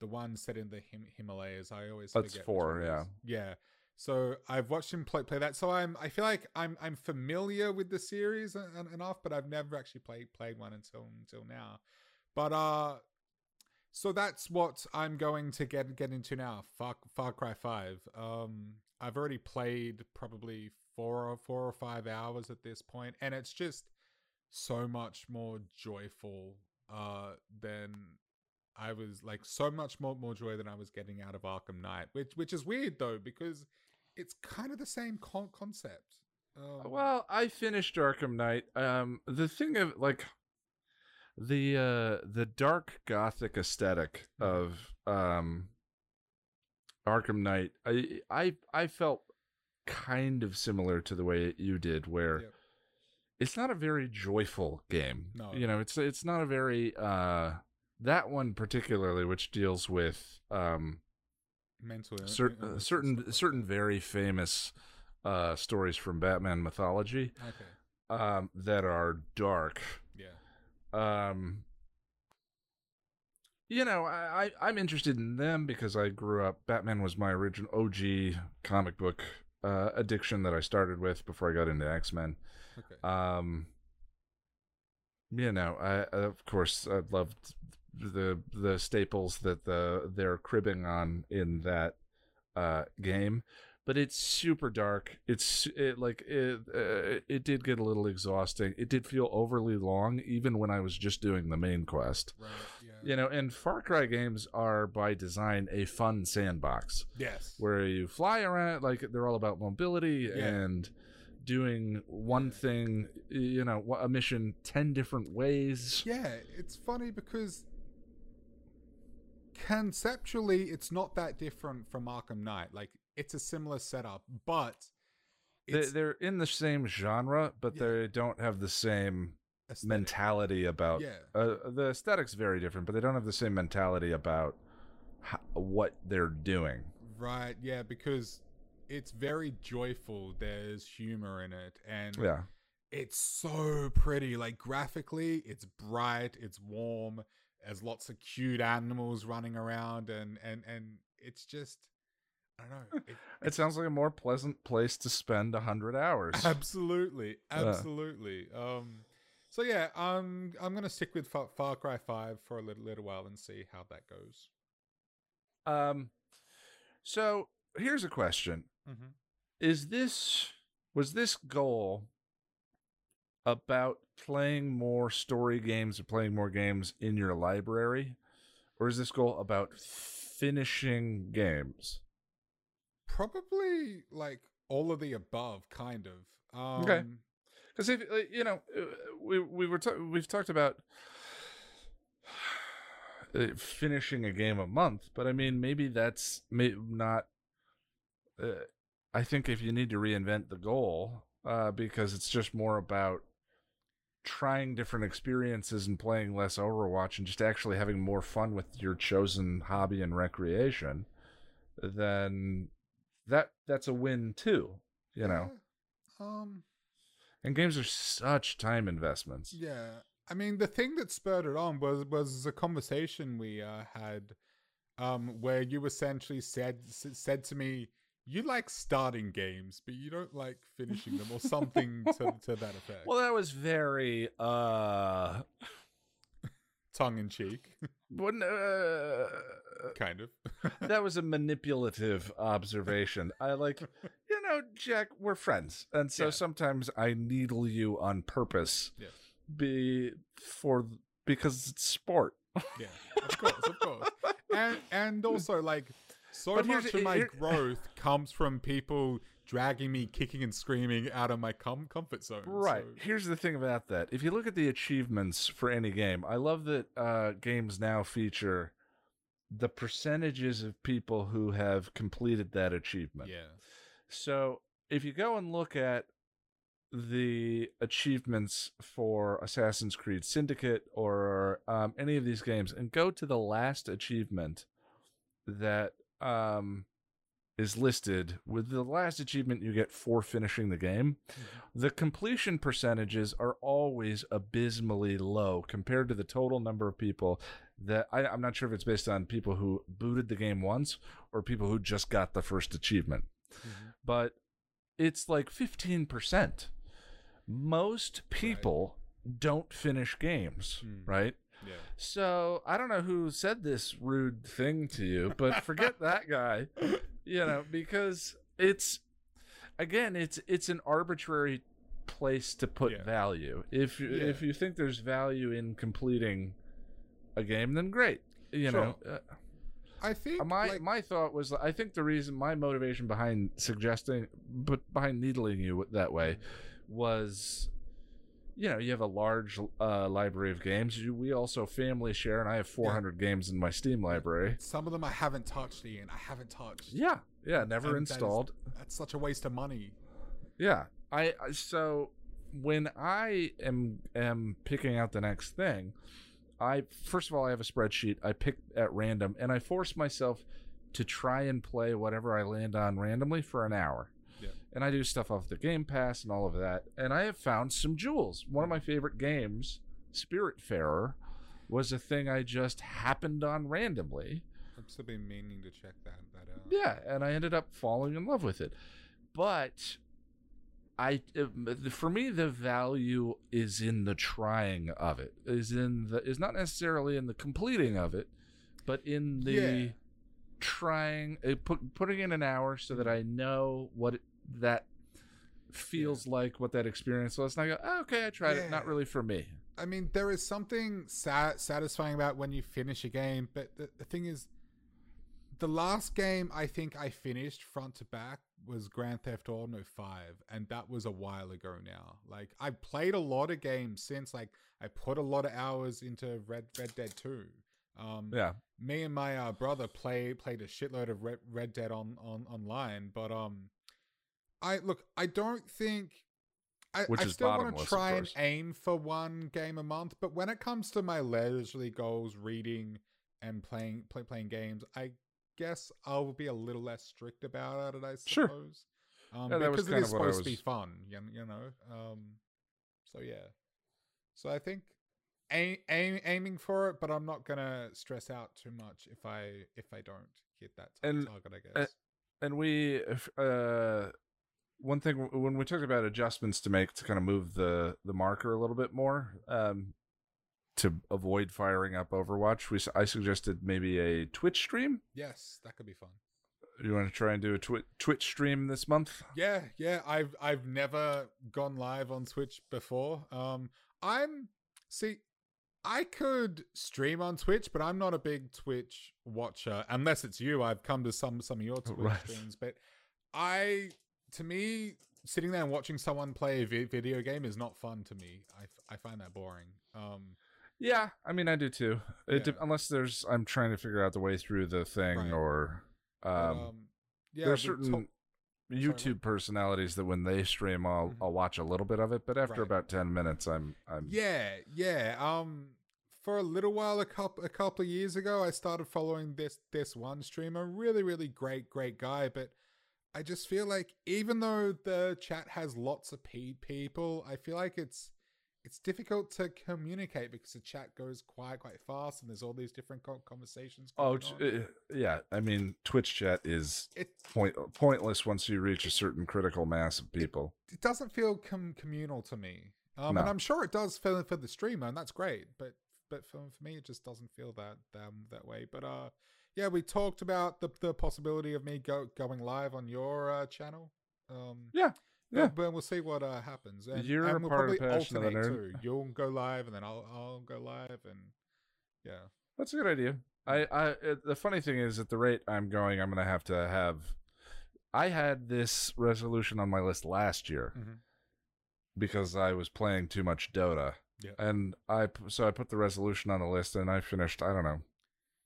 the one set in the Him- Himalayas. I always That's four, yeah. yeah. So I've watched him play play that. So I'm I feel like I'm I'm familiar with the series and, and enough, but I've never actually played played one until until now. But uh so that's what I'm going to get get into now. Far, Far Cry Five. Um, I've already played probably four or four or five hours at this point, and it's just so much more joyful uh, than I was like so much more more joy than I was getting out of Arkham Knight, which which is weird though because it's kind of the same con- concept. Um, Well, I finished Arkham Knight. Um, the thing of like the uh the dark gothic aesthetic Mhm. of um Arkham Knight, I I I felt kind of similar to the way you did, where Yep. it's not a very joyful game. No. you know, it's it's not a very uh that one particularly, which deals with um mental cer- uh, certain certain very famous uh stories from Batman mythology okay um that are dark um you know I, I i'm interested in them because i grew up batman was my original og comic book uh addiction that i started with before i got into x-men. Okay. Um you know i of course i loved the the staples that the they're cribbing on in that uh game but it's super dark. It's it like it uh, it did get a little exhausting. It did feel overly long even when i was just doing the main quest. Right yeah. You know and far cry games are by design a fun sandbox. Yes. Where you fly around like they're all about mobility Yeah. and doing one thing you know a mission 10 different ways. Yeah, it's funny because conceptually it's not that different from Arkham Knight. Like it's a similar setup, but they, they're in the same genre but Yeah. they don't have the same aesthetic. mentality about Yeah. uh, the aesthetics very different but they don't have the same mentality about ho- what they're doing Right, yeah, because it's very joyful. There's humor in it and yeah it's so pretty. Like graphically, it's bright, it's warm, there's lots of cute animals running around and and and it's just I don't know. It, [LAUGHS] it sounds like a more pleasant place to spend a hundred hours. [LAUGHS] Absolutely. Yeah. absolutely. Um so yeah um i'm gonna stick with far, far cry 5 for a little, little while and see how that goes. Um so here's a question. Mm-hmm. is this was this goal about playing more story games or playing more games in your library? Or is this goal about finishing games probably like all of the above kind of um Okay. because if you know uh, we we were ta- we've talked about [SIGHS] finishing a game a month but i mean maybe that's may not uh, i think if you need to reinvent the goal uh because it's just more about trying different experiences and playing less overwatch and just actually having more fun with your chosen hobby and recreation then that that's a win too you know yeah, um and games are such time investments. yeah i mean the thing that spurred it on was was a conversation we uh had um where you essentially said said to me you like starting games but you don't like finishing them or something to, [LAUGHS] to that effect Well, that was very uh, tongue in cheek wouldn't, uh kind of [LAUGHS] that was a manipulative observation. I like, you know, Jack, we're friends, and so Yeah. sometimes I needle you on purpose. Yeah. Be for because it's sport. Yeah, of course, of course. And and also like so But much of my here- growth comes from people dragging me kicking and screaming out of my com- comfort zone. Right. so- Here's the thing about that. If you look at the achievements for any game, I love that uh, games now feature the percentages of people who have completed that achievement. yeah. So if you go and look at the achievements for Assassin's Creed Syndicate or um, any of these games, and go to the last achievement that um, is listed, with the last achievement you get for finishing the game, the completion percentages are always abysmally low compared to the total number of people that I, I'm not sure if it's based on people who booted the game once or people who just got the first achievement Mhm. but it's like 15%. Most people don't finish games, Hmm. right? Yeah. So I don't know who said this rude thing to you, but forget [LAUGHS] that guy, you know, because it's again, it's it's an arbitrary place to put Yeah. value. If you Yeah. if you think there's value in completing a game, then great. You know, uh, I think my like, my thought was I think the reason my motivation behind suggesting but behind needling you that way was you know you have a large uh, library of games you, we also family share and I have 400 games in my Steam library some of them I haven't touched, Ian. I haven't touched. yeah yeah never And installed That's such a waste of money. yeah I so when I am am picking out the next thing I first of all I have a spreadsheet I pick at random and I force myself to try and play whatever I land on randomly for an hour. And I do stuff off the Game Pass and all of that. And I have found some jewels. One of my favorite games, Spiritfarer, was a thing I just happened on randomly. I've still been meaning to check that that out. Yeah, and I ended up falling in love with it. But I uh, for me the value is in the trying of it. Is in the is not necessarily in the completing of it, but in the Yeah. trying uh, put, putting in an hour so that I know what it, that feels like what that experience was. And I go, oh, okay, I tried it. Not really for me. I mean, there is something sa- satisfying about when you finish a game, but the, the thing is, the last game I think I finished front to back was Grand Theft Auto 5, and that was a while ago now. Like, I've played a lot of games since, like, I put a lot of hours into Red Red Dead 2. Um, Yeah. me and my uh, brother play played a shitload of Red, Red Dead on, on online, but um, I look, I don't think I, Which I is still want to try and aim for one game a month, but when it comes to my leisurely goals, reading and playing play, playing games, I guess I'll be a little less strict about it. I Sure. suppose. Um, Yeah, because it is of what I supposed to be fun, you, you know. Um, so yeah. So I think aim, aim, aiming for it, but I'm not gonna stress out too much if I if I don't hit that t- And, target. I guess. and we uh one thing when we talked about adjustments to make to kind of move the the marker a little bit more um to avoid firing up overwatch we i suggested maybe a twitch stream yes, that could be fun. you want to try and do a twi- twitch stream this month Yeah, yeah. I've I've never gone live on Twitch before. Um, I'm see, I could stream on Twitch, but I'm not a big Twitch watcher unless it's you. I've come to some some of your [LAUGHS] Twitch Right. streams, but I, to me, sitting there and watching someone play a vi- video game is not fun to me. I, f- I find that boring. Um, yeah i mean i do too it de- Yeah. unless there's i'm trying to figure out the way through the thing Right. or um, um yeah, there's certain youtube personalities that when they stream i'll Mhm. i'll watch a little bit of it but after Right. about 10 minutes i'm i'm Yeah, yeah. Um, for a little while, a couple a couple of years ago, I started following this this one streamer. Really, really great, great guy. But I just feel like even though the chat has lots of pe- people, I feel like it's it's difficult to communicate because the chat goes quite quite fast, and there's all these different co- conversations. Oh, on. uh, yeah. I mean, Twitch chat is it point pointless once you reach a certain critical mass of people. it doesn't feel com- communal to me. Um, No. and I'm sure it does for for the streamer, and that's great. But but for, for me, it just doesn't feel that um, that way. But uh, yeah, we talked about the the possibility of me go going live on your uh, channel. Um, Yeah, but- yeah. but we'll see what uh, happens. And, You're and a we'll part of Passion the alternate Nerd. too. You'll go live, and then I'll I'll go live, and yeah. That's a good idea. I, I it, the funny thing is, at the rate I'm going, I'm gonna have to have. I had this resolution on my list last year Mhm. because I was playing too much Dota, Yeah. and I so I put the resolution on the list, and I finished. I don't know,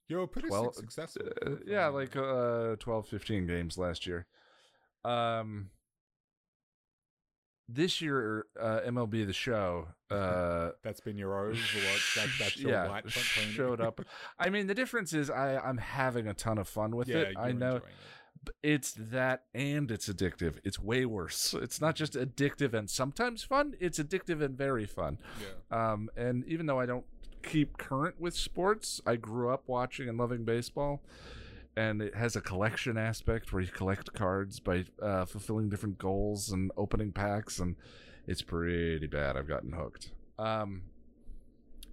You're pretty Well, suc- successful. Uh, yeah, like uh 12, 15 games last year. Um, this year, uh, MLB the Show, [LAUGHS] uh, that's been your O's. That, that's your yeah, white showed up. [LAUGHS] I mean, the difference is I I'm having a ton of fun with yeah, it. I know it. it's that and it's addictive. It's way worse. It's not just addictive and sometimes fun. It's addictive and very fun. Yeah. Um, and even though I don't keep current with sports, I grew up watching and loving baseball. And it has a collection aspect where you collect cards by uh, fulfilling different goals and opening packs, and it's pretty bad. I've gotten hooked. Um,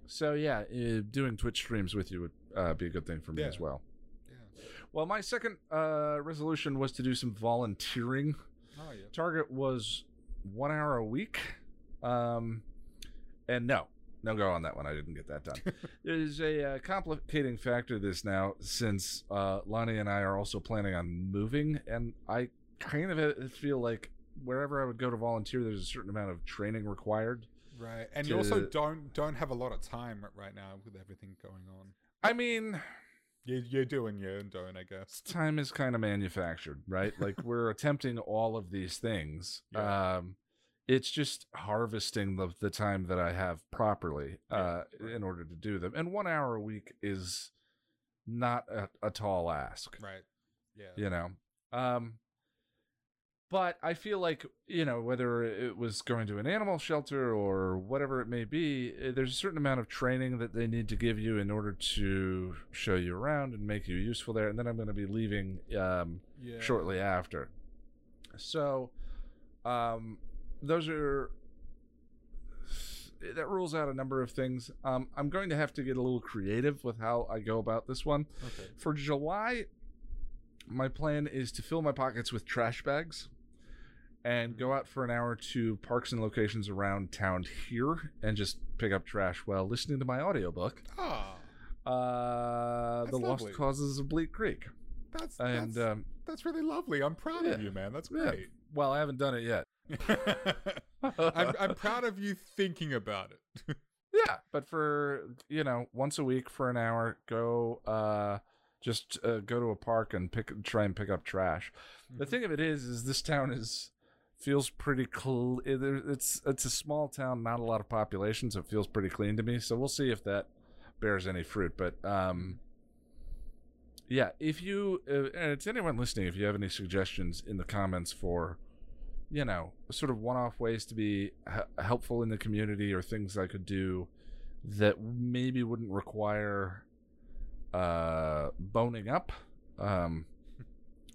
so yeah, uh, doing Twitch streams with you would uh, be a good thing for me Yeah. as well. Yeah. Well, my second uh, resolution was to do some volunteering. Oh yeah. Target was one hour a week. Um, and no, no go on that one. I didn't get that done. [LAUGHS] There's a uh, complicating factor this now, since uh, Lonnie and I are also planning on moving, and I kind of uh, feel like wherever I would go to volunteer, there's a certain amount of training required. Right, and you also don't don't have a lot of time right now with everything going on. I mean, You you're doing your own don't, I guess. time is kind of manufactured, right? Like we're [LAUGHS] attempting all of these things. Yeah. Um, it's just harvesting the the time that I have properly uh, right. in order to do them. And one hour a week is not a, a tall ask, Right. Yeah. you know. Um, but I feel like you know whether it was going to an animal shelter or whatever it may be, eh, there's a certain amount of training that they need to give you in order to show you around and make you useful there. And then I'm going to be leaving um, Yeah. shortly after. So, um, those are that rules out a number of things. Um, I'm going to have to get a little creative with how I go about this one. Okay. For July, my plan is to fill my pockets with trash bags and go out for an hour to parks and locations around town here and just pick up trash while listening to my audiobook, Ah, uh, The lovely. Lost Causes of Bleak Creek. that's And, that's, um, that's really lovely. I'm proud of you, man. That's yeah. great. well, I haven't done it yet. [LAUGHS] I'm I'm proud of you thinking about it. [LAUGHS] Yeah, but for you know, once a week for an hour, go uh just uh, go to a park and pick try and pick up trash. The Mhm. thing of it is is this town is feels pretty cl- it- it's it's a small town, not a lot of population, so it feels pretty clean to me. So we'll see if that bears any fruit, but um yeah, if you uh, and to anyone listening, if you have any suggestions in the comments for you know, sort of one-off ways to be h- helpful in the community or things I could do that maybe wouldn't require uh boning up um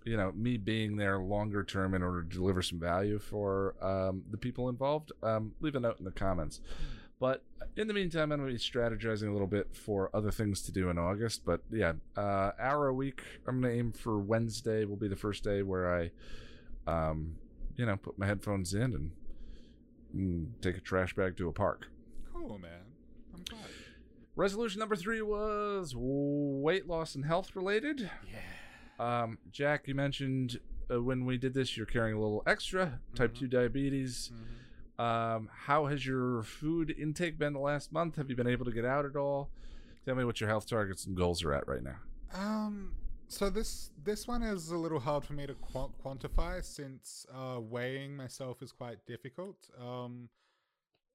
you know me being there longer term in order to deliver some value for um the people involved um leave a note in the comments. But in the meantime i'm going to be strategizing a little bit for other things to do in august but yeah uh hour a week i'm going to aim for wednesday will be the first day where i um you know put my headphones in and, and take a trash bag to a park Cool, man. I'm glad. Resolution number three was weight loss and health related. Yeah. Um, Jack, you mentioned uh, when we did this, you're carrying a little extra type Mhm. 2 diabetes. Mm-hmm. Um, how has your food intake been the last month? Have you been able to get out at all? Tell me what your health targets and goals are at right now. Um. So this this one is a little hard for me to qu- quantify since uh, weighing myself is quite difficult. Um,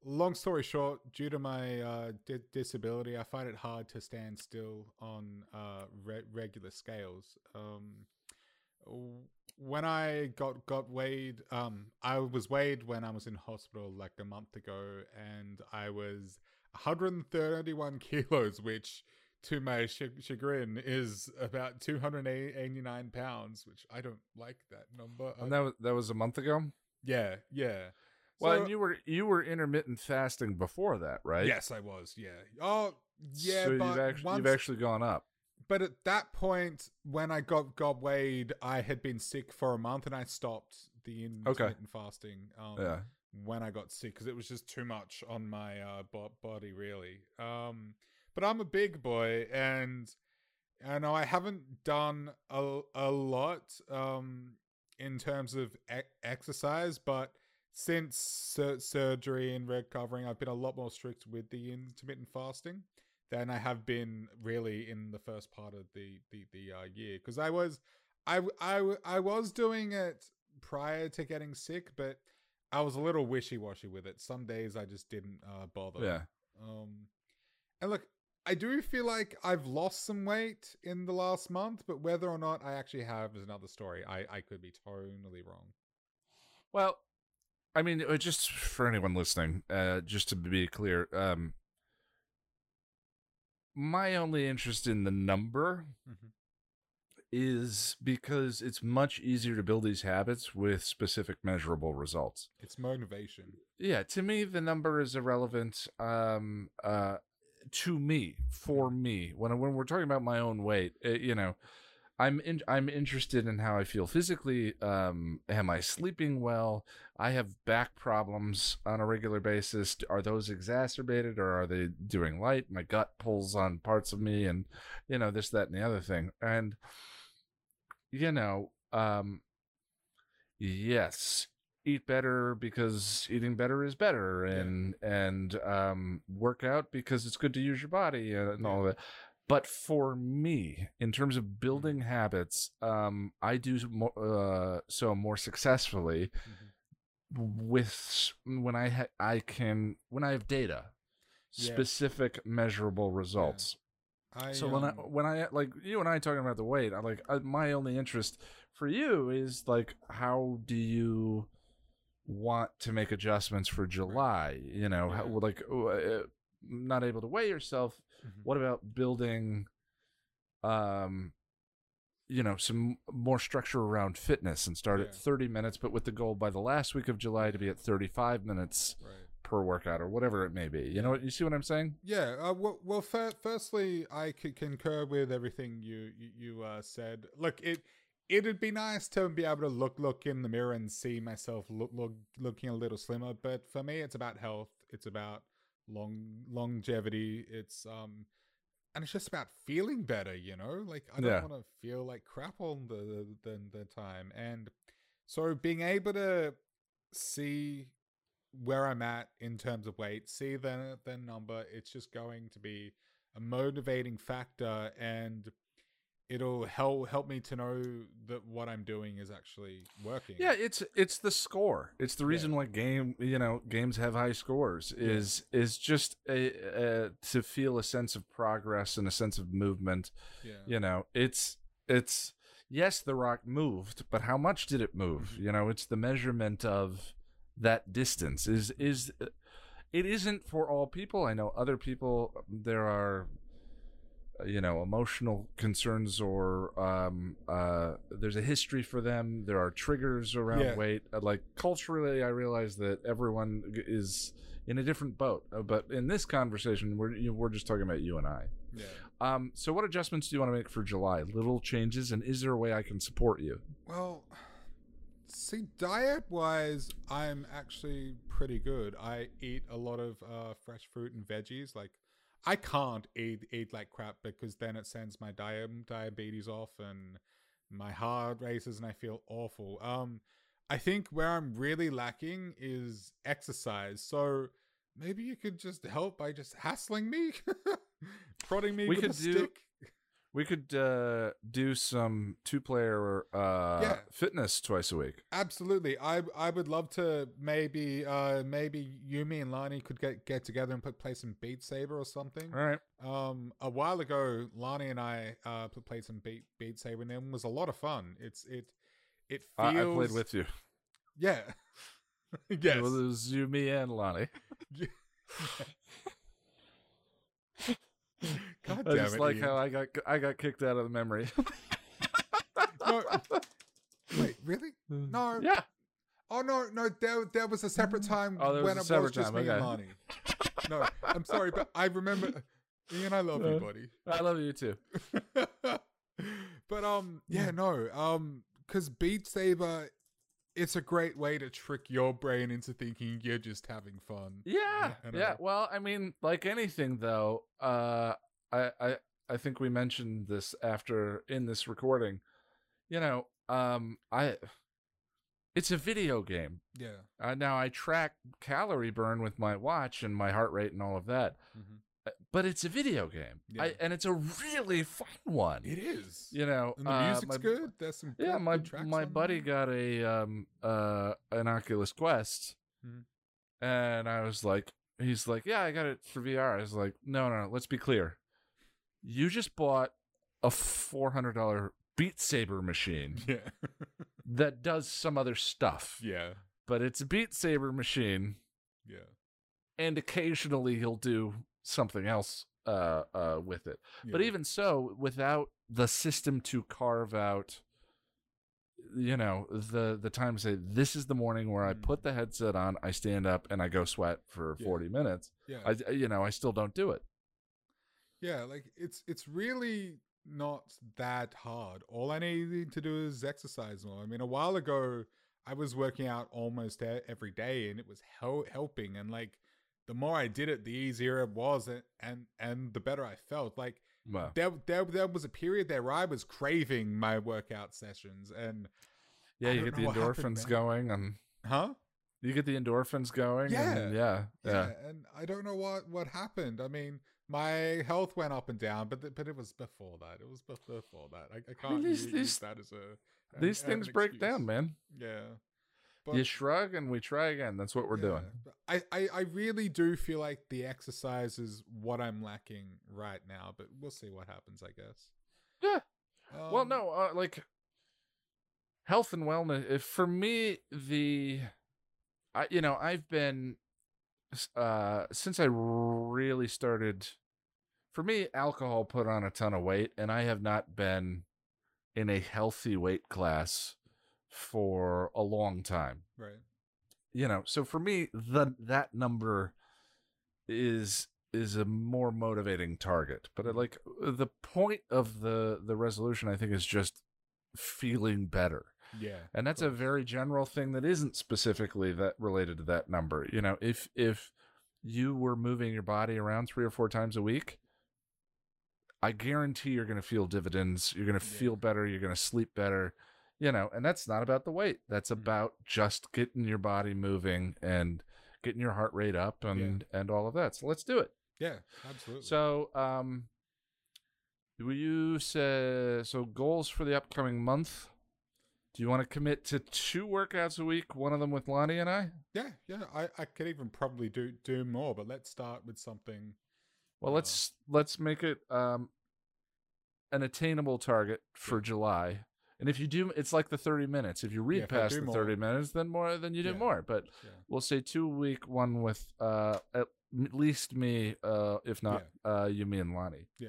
long story short, due to my uh, di- disability, I find it hard to stand still on uh, re- regular scales. Um, when I got got weighed, um, I was weighed when I was in hospital like a month ago, and I was 131 [LAUGHS] kilos, which to my ch- chagrin is about 289 pounds, which I don't like that number. And that was that was a month ago. yeah, yeah. Well, So- you were you were intermittent fasting before that, right? Yes, I was. Yeah. Oh, yeah. So but you've actually once, you've actually gone up. but at that point, when I got got weighed, I had been sick for a month, and I stopped the intermittent fasting. Um, Yeah. When I got sick, because it was just too much on my uh, bo- body, really. Um, but I'm a big boy, and I know I haven't done a a lot um in terms of e- exercise, but since sur- surgery and recovering, I've been a lot more strict with the intermittent fasting than I have been really in the first part of the the the uh, year because I was I, I I was doing it prior to getting sick, but I was a little wishy washy with it. Some days I just didn't uh, bother. Yeah. Um, and look, I do feel like I've lost some weight in the last month, but whether or not I actually have is another story. I I could be totally wrong. Well, I mean, uh, just for anyone listening, uh, just to be clear, um, my only interest in the number Mhm. is because it's much easier to build these habits with specific measurable results. It's motivation. Yeah, to me, the number is irrelevant. Um, uh, to me, for me, when when we're talking about my own weight, uh you know, I'm in, I'm interested in how I feel physically. Um, am I sleeping well? I have back problems on a regular basis. Are those exacerbated or are they doing light? My gut pulls on parts of me, and you know this, that, and the other thing. And you know, um, yes, eat better because eating better is better, and and um, work out because it's good to use your body and, and all Yeah. that. But for me, in terms of building habits, um, I do mo- uh, so more successfully with when I ha- I can when I have data, Yeah. specific measurable results. I, So when I um, when I like you and I talking about the weight, I like I, my only interest for you is like how do you want to make adjustments for July? You know, how, like uh, not able to weigh yourself. Mhm. What about building, um, you know, some more structure around fitness and start Yeah. at thirty minutes, but with the goal by the last week of July to be at thirty five minutes right. per workout or whatever it may be. You know what you see what I'm saying? Yeah. Uh, well, well fir- firstly, I concur with everything you you, you uh, said. Look, it it'd be nice to be able to look look in the mirror and see myself look look looking a little slimmer. But for me, it's about health. It's about long longevity. It's um. And it's just about feeling better, you know. Like I don't Yeah. want to feel like crap all the, the the time, and so being able to see where I'm at in terms of weight, see the the number, it's just going to be a motivating factor and it'll help help me to know that what I'm doing is actually working. Yeah, it's it's the score. It's the reason Yeah. why game you know games have high scores is is just a, a to feel a sense of progress and a sense of movement. Yeah. You know, it's it's yes, the rock moved, but how much did it move? Mm-hmm. You know, it's the measurement of that distance. Is is it isn't for all people. I know other people. There are you know emotional concerns or um uh there's a history for them there are triggers around Yeah. weight Uh, like culturally i realize that everyone is in a different boat Uh, but in this conversation we're you know, we're just talking about you and i Yeah. um so what adjustments do you want to make for july little changes and is there a way i can support you Well, see, diet wise, I'm actually pretty good. I eat a lot of uh, fresh fruit and veggies. Like, I can't eat eat like crap because then it sends my di- diabetes off and my heart races and I feel awful. Um, I think where I'm really lacking is exercise. So maybe you could just help by just hassling me, [LAUGHS] prodding me We with could a do- stick. We could uh do some two player uh Yeah. fitness twice a week Absolutely. I I would love to maybe uh maybe Yumi and Lani could get get together and put play some Beat Saber or something. all right Um a while ago Lani and I uh played some Beat Beat Saber and it was a lot of fun. It's it it feels I, I played with you Yeah. [LAUGHS] yes. it was you me and lonnie [LAUGHS] [LAUGHS] God I just it. like Ian. how I got I got kicked out of the memory. [LAUGHS] No. Wait, really? No. Yeah. Oh no, no, there there was a separate time Oh, there was when a it separate was just time, me and okay. Lani. No, I'm sorry, but I remember [LAUGHS] Ian, I love you, Uh, buddy. I love you too. [LAUGHS] but um yeah no um because beat saber it's a great way to trick your brain into thinking you're just having fun Yeah. I know. Yeah. Well, I mean, like anything though, uh I I I think we mentioned this after in this recording. You know, um I it's a video game. yeah Uh, now I track calorie burn with my watch and my heart rate and all of that. Mhm. Uh, But it's a video game. Yeah. I, and it's a really fun one. it is You know, and the uh, music's my- good there's some Yeah, my my buddy there. got a um uh an Oculus Quest, Mhm. and I was like, he's like, yeah, I got it for VR. I was like, no, no, no let's be clear. You just bought a four hundred dollar Beat Saber machine [LAUGHS] yeah that does some other stuff, yeah but it's a Beat Saber machine, yeah and occasionally he'll do something else uh uh with it. But even so, without the system to carve out, you know, the the time to say this is the morning where I put the headset on, I stand up and I go sweat for Yeah. forty minutes. yeah I you know I still don't do it. Yeah like it's it's really not that hard. All I need to do is exercise more. I mean, a while ago, I was working out almost every day, and it was hel- helping. And like, the more I did it, the easier it was, and and, and the better I felt. Like, Well, there, there there was a period there where I was craving my workout sessions, and yeah, I you get the happened, endorphins going, and huh? you get the endorphins going. Yeah. and yeah, Yeah. yeah. and I don't know what what happened. I mean, my health went up and down, but th- but it was before that. It was before that. I, I can't these- use, these- use that as a an- These things break down, man. Yeah, you shrug and we try again. That's what we're yeah, doing. I, I I really do feel like the exercise is what I'm lacking right now, but we'll see what happens. I guess. Yeah. well, Um, no, uh, like health and wellness. If for me, the, I you know I've been, uh, since I really started. For me, alcohol put on a ton of weight, and I have not been in a healthy weight class for a long time. Right. you know so for me the that number is is a more motivating target but uh, like the point of the the resolution i think is just feeling better Yeah. and that's a very general thing that isn't specifically that related to that number you know if if you were moving your body around three or four times a week i guarantee you're going to feel dividends you're going to Yeah. feel better you're going to sleep better you know and that's not about the weight that's Mhm. about just getting your body moving and getting your heart rate up and and all of that so let's do it Yeah. Absolutely. so um will you say so goals for the upcoming month do you want to commit to two workouts a week one of them with lonnie and i yeah, yeah. I I could even probably do do more, but let's start with something. well Uh, let's let's make it um an attainable target for july and if you do it's like the 30 minutes if you read Yeah, past the more- 30 minutes then more then you do Yeah. more but Yeah. we'll say two a week one with uh at least me uh if not uh you me and lonnie Yeah.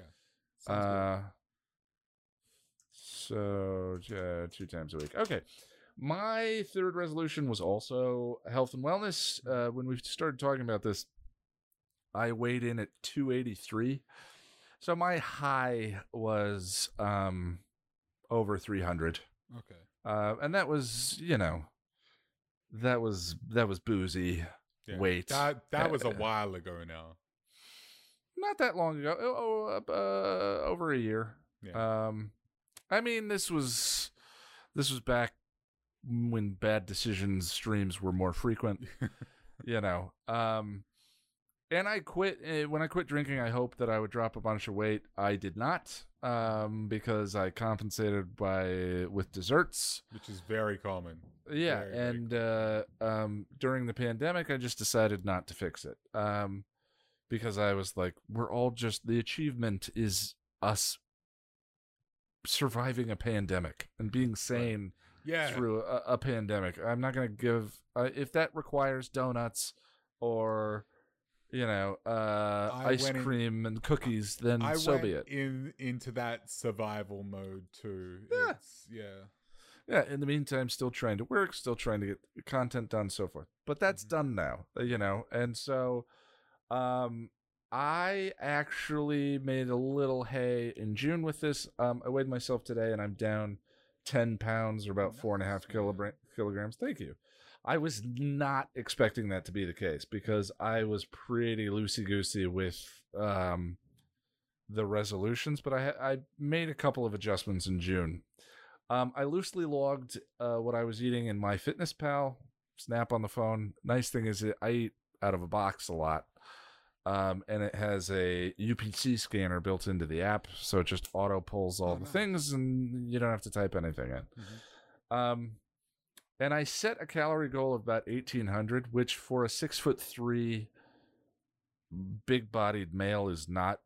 Sounds good. So uh, two times a week. Okay. My third resolution was also health and wellness. Uh when we started talking about this i weighed in at 283 so my high was um over 300 Okay. uh and that was you know that was that was boozy Yeah. weight. That that was a Uh, while ago now. not that long ago. Oh, oh, uh, over a year. Yeah. Um, I mean, this was this was back when bad decisions streams were more frequent. [LAUGHS] you know, um, and I quit eh, when I quit drinking. I hoped that I would drop a bunch of weight. I did not, um, because I compensated by with desserts. Which is very common. Yeah, Very, very and uh, um, during the pandemic, I just decided not to fix it. Um, because I was like, we're all just the achievement is us surviving a pandemic and being sane Yeah. through a, a pandemic. I'm not gonna give uh, if that requires donuts or you know uh, ice went in- cream and cookies. Then I so went be it. in into that survival mode too. Yeah. It's, yeah. yeah in the meantime still trying to work still trying to get content done so forth but that's Mhm. done now uh, you know and so um i actually made a little hay in june with this. Um i weighed myself today and i'm down 10 pounds or about four and a half Nice, man. kilogra- kilograms. Thank you. I was not expecting that to be the case because i was pretty loosey goosey with um the resolutions but i ha- i made a couple of adjustments in june. Um, I loosely logged uh, what I was eating in my Fitness Pal Snap on the phone. Nice thing is, I eat out of a box a lot, um, and it has a UPC scanner built into the app, so it just auto pulls all Oh, the nice. things, and you don't have to type anything in. Mhm. Um, and I set a calorie goal of about eighteen hundred, which for a six foot three, big bodied male is not.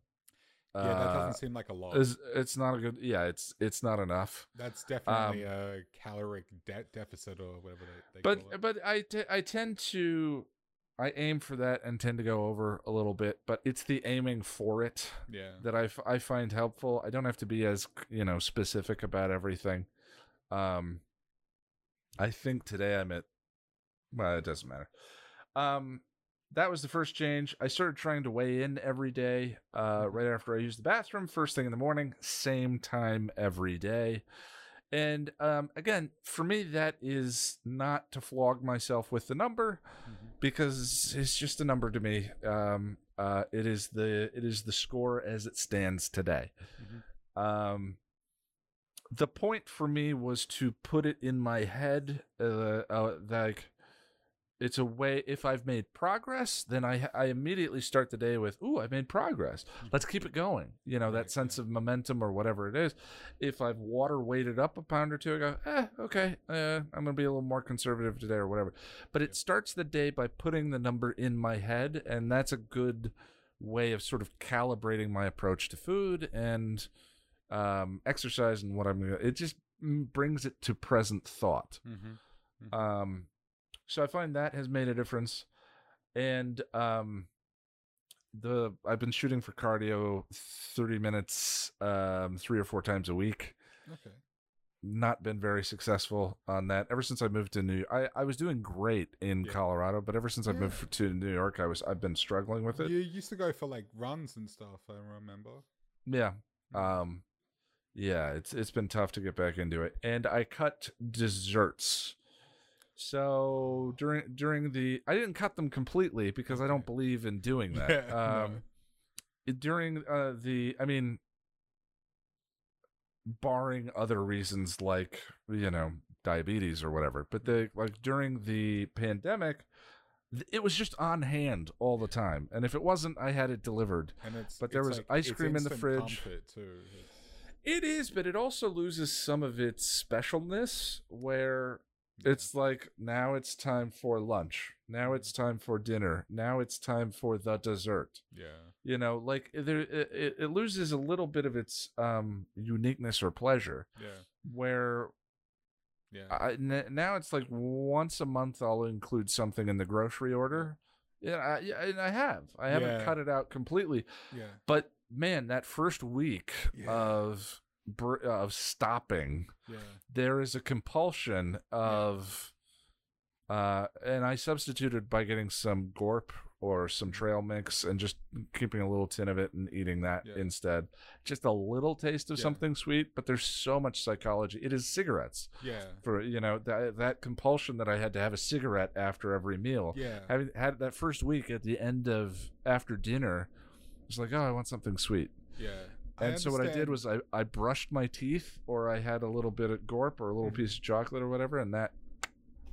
Yeah, that uh, doesn't seem like a lot. is it's not a good yeah it's it's not enough That's definitely a caloric de- deficit or whatever they, they but call it. but I t- I tend to I aim for that and tend to go over a little bit, but it's the aiming for it yeah. that I, f- I find helpful. I don't have to be as you know specific about everything. Um, I think today I'm at well, it doesn't matter. Um, that was the first change. I started trying to weigh in every day, uh, right after I used the bathroom, first thing in the morning, same time every day. And um, again, for me, that is not to flog myself with the number because it's just a number to me. Um, uh, it is the it is the score as it stands today. Um, the point for me was to put it in my head, uh, uh, like it's a way. If I've made progress, then I I immediately start the day with, "Ooh, I made progress. Let's keep it going." You know that sense of momentum or whatever it is. If I've water weighted up a pound or two, I go, "Eh, okay, uh, I'm gonna be a little more conservative today or whatever." But it starts the day by putting the number in my head, and that's a good way of sort of calibrating my approach to food and um, exercise and what I'm. It just brings it to present thought. Mm-hmm. Um, so I find that has made a difference, and um, the I've been shooting for cardio thirty minutes, um, three or four times a week. Okay. Not been very successful on that ever since I moved to New. I I was doing great in Yeah. Colorado, but ever since I moved to New York, I was I've been struggling with it. You used to go for like runs and stuff. I remember. Yeah. Um yeah, it's it's been tough to get back into it. And I cut desserts. So during during the I didn't cut them completely because I don't believe in doing [LAUGHS] that. Yeah, no. um during uh the I mean barring other reasons like, you know, diabetes or whatever, but the like during the pandemic it was just on hand all the time. And if it wasn't, I had it delivered. And it's But there it's was like- ice cream in the fridge. It is, but it also loses some of its specialness where yeah. it's like now it's time for lunch. Now it's mm-hmm. time for dinner. Now it's time for the dessert. yeah. You know, like eh, there it, it- it loses a little bit of its um uniqueness or pleasure Yeah. where Yeah. I, n- now it's like once a month I'll include something in the grocery order. Yeah, I, yeah, and I have. I haven't cut it out completely. yeah. But man, that first week Yeah. of br- of stopping, Yeah. there is a compulsion of, uh, and I substituted by getting some Gorp or some trail mix and just keeping a little tin of it and eating that Yeah. instead. Just a little taste of Yeah. something sweet, but there's so much psychology. It is cigarettes Yeah. for you know that that compulsion that I had to have a cigarette after every meal Yeah. having had that first week at the end of after dinner it's like oh i want something sweet Yeah. And so what i did was I, I brushed my teeth or i had a little bit of gorp or a little Mhm. piece of chocolate or whatever and that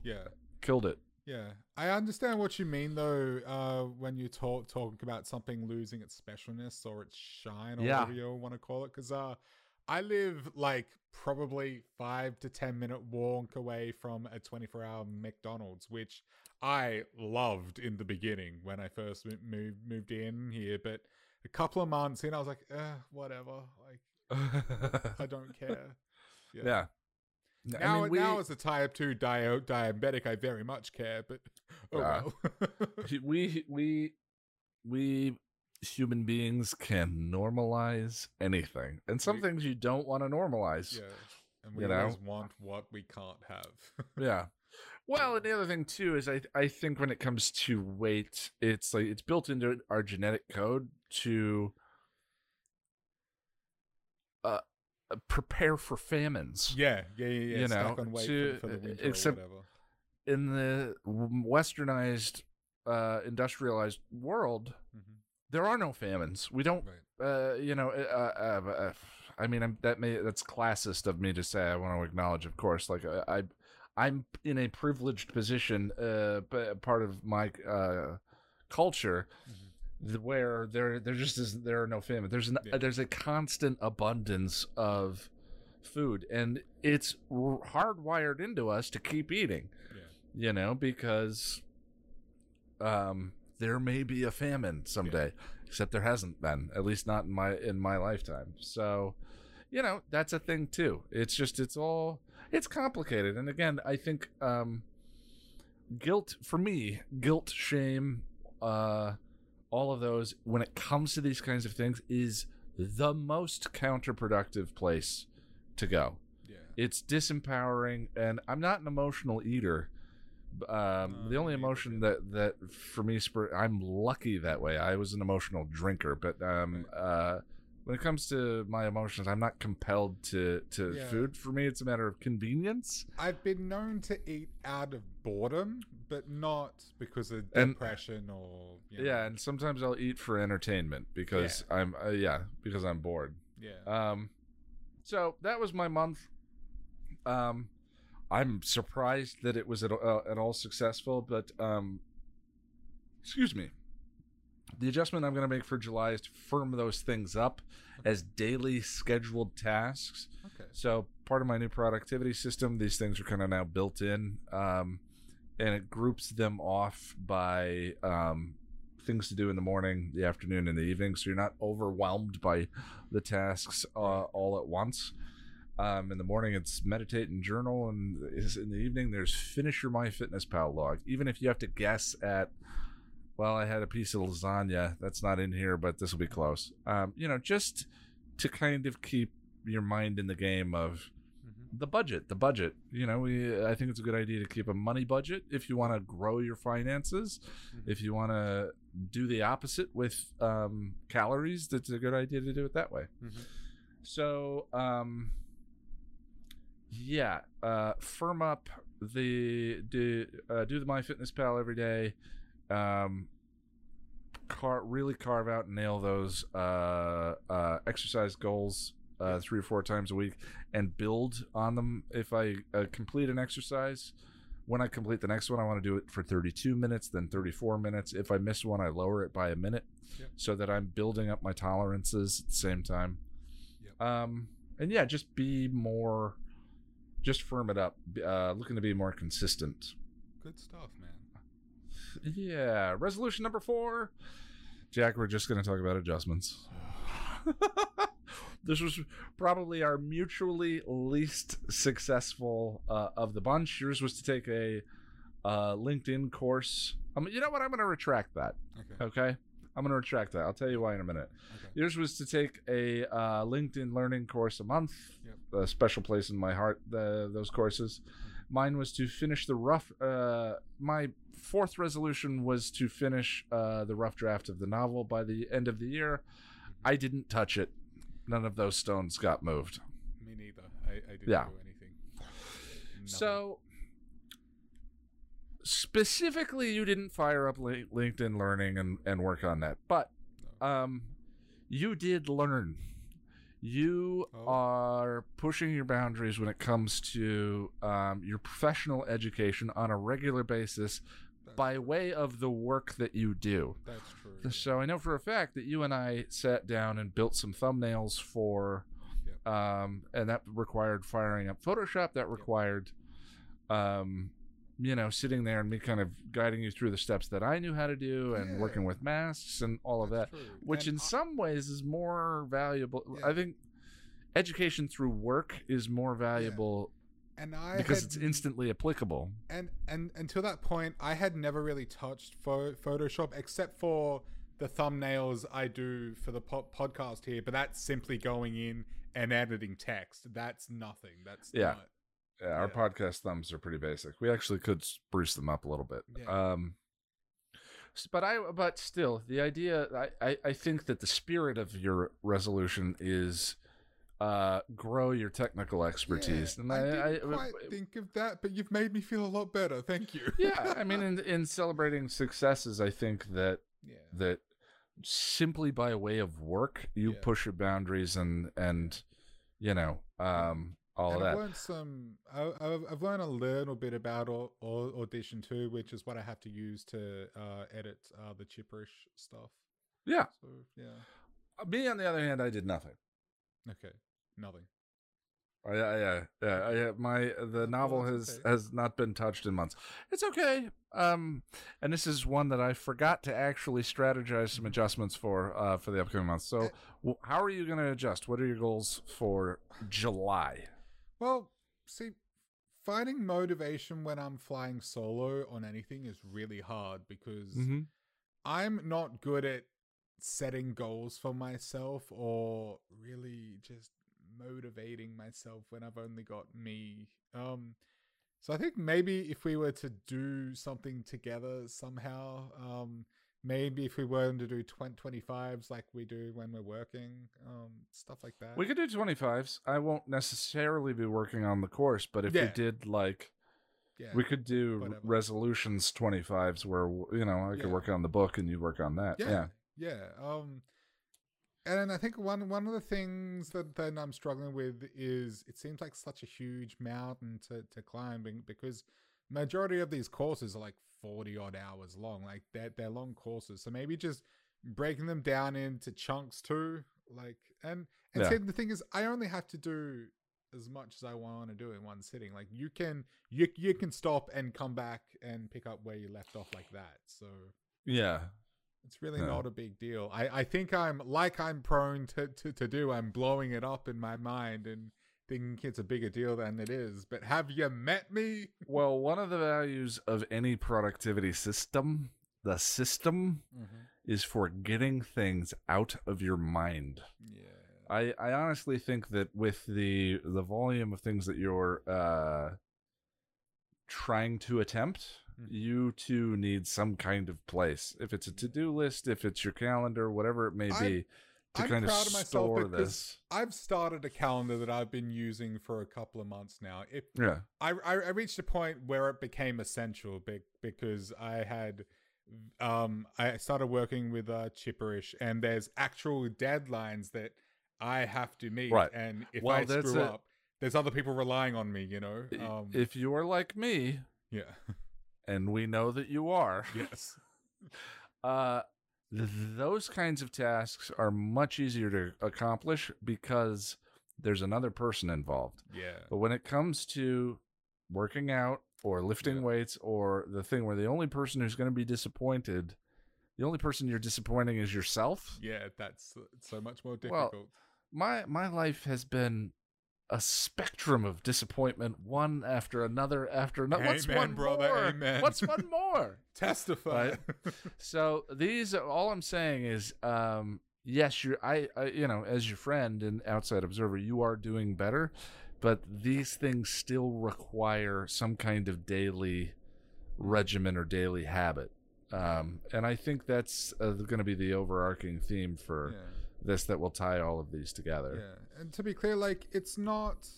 Yeah. killed it Yeah, I understand what you mean though. Uh, when you talk talking about something losing its specialness or its shine, or Yeah. whatever you want to call it, because uh, I live like probably five to ten minute walk away from a twenty four hour McDonald's, which I loved in the beginning when I first moved moved in here. But a couple of months in, I was like, eh, whatever. Like, [LAUGHS] I don't care. yeah, Now, I mean, we, now as a type two dio- diabetic, I very much care. But oh Yeah. well. [LAUGHS] we we we human beings can normalize anything and some We- things you don't want to normalize Yeah. And we You know? always want what we can't have. [LAUGHS] Yeah. Well, and the other thing too is I I think when it comes to weight, it's like it's built into our genetic code to uh uh, prepare for famines. yeah, yeah, yeah, yeah. You know, on to- for, except-. In the westernized uh industrialized world, Mhm. there are no famines. We don't Right. uh you know uh, uh, uh I mean I'm, that may that's classist of me to say. I want to acknowledge, of course, like I, I I'm in a privileged position, uh, but part of my uh, culture, Mhm. Where there there just is there are no famine. There's an Yeah. there's a constant abundance of food, and it's r- hardwired into us to keep eating. Yeah. You know, because um, there may be a famine someday, except there hasn't been, at least not in my in my lifetime. So, you know, that's a thing too. It's just it's all it's complicated, and again, I think um, guilt for me, guilt, shame, uh, all of those when it comes to these kinds of things is the most counterproductive place to go Yeah. it's disempowering and i'm not an emotional eater Um, the Uh, only emotion that that for me, spur, I'm lucky that way. I was an emotional drinker, but um, uh, when it comes to my emotions, I'm not compelled to to Yeah. food. For me, it's a matter of convenience. I've been known to eat out of boredom, but not because of And- depression or you know, Yeah, and sometimes I'll eat for entertainment because I'm uh, yeah because I'm bored. yeah. Um, so that was my month. Um, I'm surprised that it was at, uh, at all successful, but um, excuse me. The adjustment I'm going to make for July is to firm those things up as daily scheduled tasks. okay. So part of my new productivity system, these things are kind of now built in, um, and it groups them off by um, things to do in the morning, the afternoon, and the evening. So you're not overwhelmed by the tasks uh, all at once. Um, in the morning, it's meditate and journal, and is in the evening, there's finish your My Fitness Pal log. Even if you have to guess at, well, I had a piece of lasagna that's not in here, but this will be close. Um, you know, just to kind of keep your mind in the game of Mhm. the budget the budget you know we i think it's a good idea to keep a money budget if you want to grow your finances Mhm. if you want to do the opposite with um, calories that's a good idea to do it that way Mhm. so um yeah uh firm up the do uh, do the my fitness pal every day um car really carve out and nail those uh uh exercise goals uh three or four times a week and build on them if i uh, complete an exercise when i complete the next one i want to do it for 32 minutes then 34 minutes if i miss one i lower it by a minute Yep. so that i'm building up my tolerances at the same time Yep. um and yeah just be more just firm it up uh looking to be more consistent Good stuff, man. Yeah resolution number four jack we're just going to talk about adjustments [LAUGHS] this was probably our mutually least successful uh, of the bunch yours was to take a uh, linkedin course um, you know what i'm going to retract that Okay. okay i'm going to retract that i'll tell you why in a minute Okay. Yours was to take a uh, LinkedIn learning course a month. Yep. A special place in my heart. The, those courses. Mine was to finish the rough. Uh, my fourth resolution was to finish uh, the rough draft of the novel by the end of the year. I didn't touch it. None of those stones got moved. Me neither. I, I didn't Yeah. do anything. Nothing. So specifically, you didn't fire up LinkedIn Learning and, and work on that, but um, you did learn. You Oh. are pushing your boundaries when it comes to um, your professional education on a regular basis That's by way of the work that you do. That's true. So I know for a fact that you and I sat down and built some thumbnails for, Yep. um, and that required firing up Photoshop. That required, um, you know, sitting there and me kind of guiding you through the steps that I knew how to do and Yeah. working with masks and all of that, true. which And in I- some ways is more valuable. Yeah. I think education through work is more valuable and I because had it's instantly applicable. and and until that point i had never really touched pho- photoshop except for the thumbnails i do for the po- podcast here but that's simply going in and editing text that's nothing that's Yeah. not Yeah, our Yeah. podcast thumbs are pretty basic. We actually could spruce them up a little bit. Yeah. Um but I but still the idea I, I, I think that the spirit of your resolution is uh grow your technical expertise. Yeah, and I, I, didn't I, quite think of that but you've made me feel a lot better thank you yeah, I mean [LAUGHS] in in celebrating successes I think that yeah that simply by way of work you Yeah. push your boundaries and and you know um all and of I've that. learned some. I, I've, I've learned a little bit about au- audition too, which is what I have to use to uh, edit uh, the chipperish stuff. Yeah. So yeah, Me on the other hand I did nothing. okay, nothing. I, I, yeah, yeah, I, uh, my the novel Well, has okay. has not been touched in months. It's okay. Um, and this is one that I forgot to actually strategize some adjustments for uh for the upcoming months. So, Eh. how are you going to adjust? What are your goals for July? Well, see, finding motivation when I'm flying solo on anything is really hard because Mm-hmm. I'm not good at setting goals for myself or really just motivating myself when I've only got me. Um So I think maybe if we were to do something together somehow, um, maybe if we were to do 20, 25s like we do when we're working, um, stuff like that. We could do 25s. I won't necessarily be working on the course, but if we did like yeah. we could do whatever. resolutions 25s where you know, I could Yeah. work on the book and you work on that. yeah, Yeah. yeah. Um, and I think one one of the things that then I'm struggling with is it seems like such a huge mountain to to climb because majority of these courses are like 40 odd hours long. Like they're they're long courses, so maybe just breaking them down into chunks too. Like and and Yeah. see, the thing is, I only have to do as much as I want to do in one sitting. Like you can you you can stop and come back and pick up where you left off like that. So Yeah. it's really not a big deal. I, I think I'm like I'm prone to, to, to do. I'm blowing it up in my mind and thinking it's a bigger deal than it is. But have you met me? Well, one of the values of any productivity system, the system, is for getting things out of your mind. Yeah. I, I honestly think that with the the volume of things that you're uh, trying to attempt, Mhm. you too need some kind of place. If it's a to do list, if it's your calendar, whatever it may I'm- be, I'm kind of proud of myself store because this. I've started a calendar that I've been using for a couple of months now. It Yeah, I, I reached a point where it became essential because I had um I started working with uh Chipperish and there's actual deadlines that I have to meet Right. and if Well, I screw it. up there's other people relying on me, you know. Um if you are like me, yeah. [LAUGHS] and we know that you are, yes. [LAUGHS] uh, those kinds of tasks are much easier to accomplish because there's another person involved. Yeah. But when it comes to working out or lifting Yeah. weights or the thing where the only person who's going to be disappointed, the only person you're disappointing is yourself. Yeah, that's so much more difficult. Well, difficult. My my life has been a spectrum of disappointment, one after another after another. What's Amen, one brother, more? amen. What's one more? [LAUGHS] Testify. So these, all I'm saying is, um, yes, you, I, I, you know, as your friend and outside observer, you are doing better, but these things still require some kind of daily regimen or daily habit. Um, and I think that's uh, going to be the overarching theme for yeah. This that will tie all of these together. Yeah, and to be clear, like it's not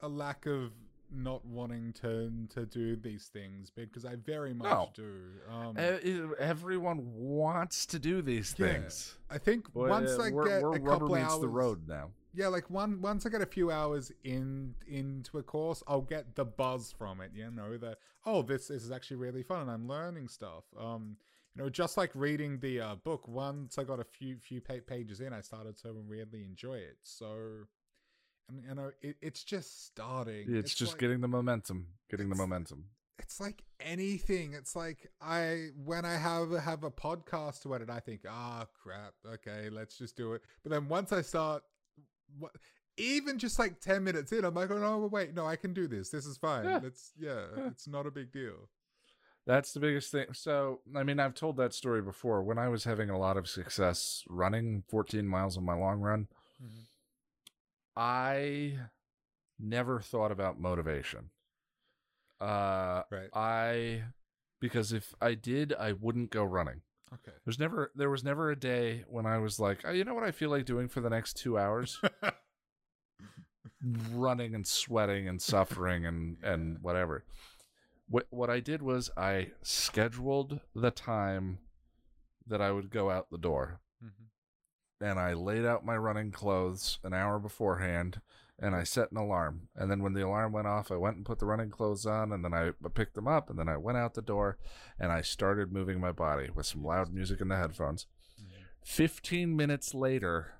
a lack of not wanting to to do these things because I very much No. do. Um, everyone wants to do these Yeah. things. I think But, once uh, I we're, get we're a couple hours, the road now. yeah, like one once I get a few hours in into a course, I'll get the buzz from it. You know, the oh, this, this is actually really fun, and I'm learning stuff. Um, you know, just like reading the uh, book. Once I got a few few pages in, I started to really enjoy it. So, and you know, it, it's just starting. It's, just like- getting the momentum, getting the momentum. it's like anything. It's like I when I have have a podcast to edit, I think, ah, crap. Okay, let's just do it. But then once I start, what, even just like ten minutes in, I'm like, oh no, wait, no, I can do this. This is fine. Yeah. It's yeah, Yeah. it's not a big deal. That's the biggest thing. So, I mean, I've told that story before. When I was having a lot of success running 14 miles on my long run, I never thought about motivation. Uh, Right. I because if I did, I wouldn't go running. Okay. There's never there was never a day when I was like, oh, you know what I feel like doing for the next two hours? [LAUGHS] running and sweating and suffering and and whatever. What what I did was I scheduled the time that I would go out the door Mhm. and I laid out my running clothes an hour beforehand and I set an alarm. And then when the alarm went off, I went and put the running clothes on and then I picked them up and then I went out the door and I started moving my body with some loud music in the headphones. 15 minutes later,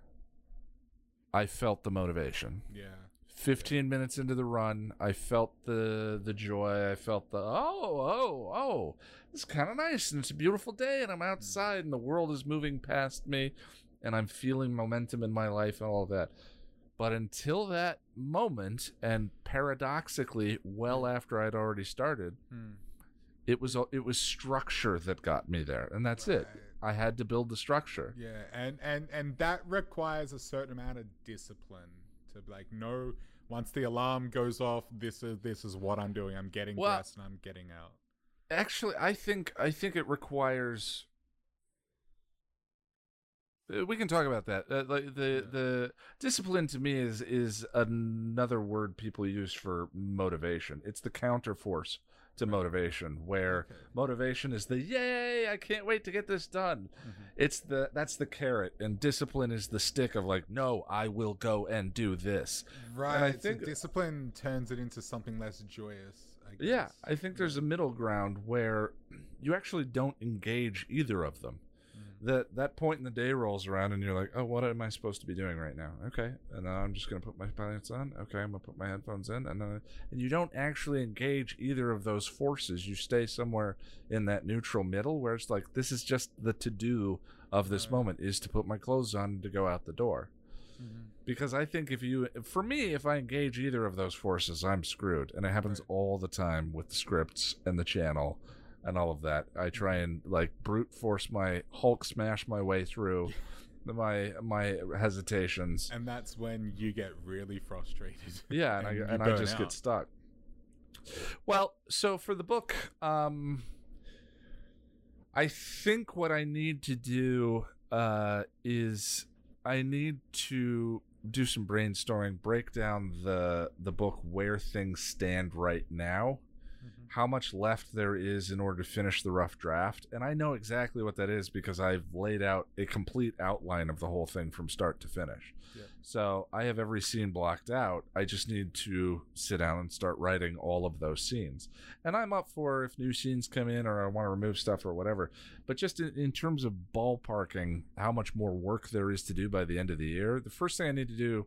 I felt the motivation. Yeah. 15 minutes into the run, I felt the the joy. I felt the oh oh oh, it's kind of nice and it's a beautiful day and I'm outside and the world is moving past me, and I'm feeling momentum in my life and all of that. But until that moment, and paradoxically, well after I'd already started, Hmm. it was it was structure that got me there, and that's it. I had to build the structure. Yeah, and and and that requires a certain amount of discipline to like know once the alarm goes off, this is this is what I'm doing. I'm getting Well- dressed and I'm getting out. Actually, I think I think it requires. Uh, We can talk about that. Uh, like the Yeah. the discipline to me is is another word people use for motivation. It's the counter force to motivation, where motivation is the yay, I can't wait to get this done. Mhm. It's the that's the carrot, and discipline is the stick of like, no, I will go and do this. Right. I so think- discipline turns it into something less joyous. I. Yeah, I think there's a middle ground where you actually don't engage either of them. That that point in the day rolls around and you're like, oh, what am I supposed to be doing right now? Okay, and I'm just gonna put my pants on. Okay, I'm gonna put my headphones in, and then and you don't actually engage either of those forces. You stay somewhere in that neutral middle where it's like this is just the to do of this moment is to put my clothes on to go out the door. Mhm. Because I think if you, for me, if I engage either of those forces, I'm screwed, and it happens Right. all the time with the scripts and the channel and all of that. I try and like brute force my Hulk smash my way through [LAUGHS] my my hesitations. And that's when you get really frustrated. [LAUGHS] Yeah, and, and I and I just out. get stuck. Well, so for the book, um, I think what I need to do uh, is I need to do some brainstorming, break down the the book where things stand right now. How much left there is in order to finish the rough draft, and I know exactly what that is because I've laid out a complete outline of the whole thing from start to finish. So I have every scene blocked out. I just need to sit down and start writing all of those scenes. And I'm up for if new scenes come in or I want to remove stuff or whatever. But just in, in terms of ballparking how much more work there is to do by the end of the year, the first thing I need to do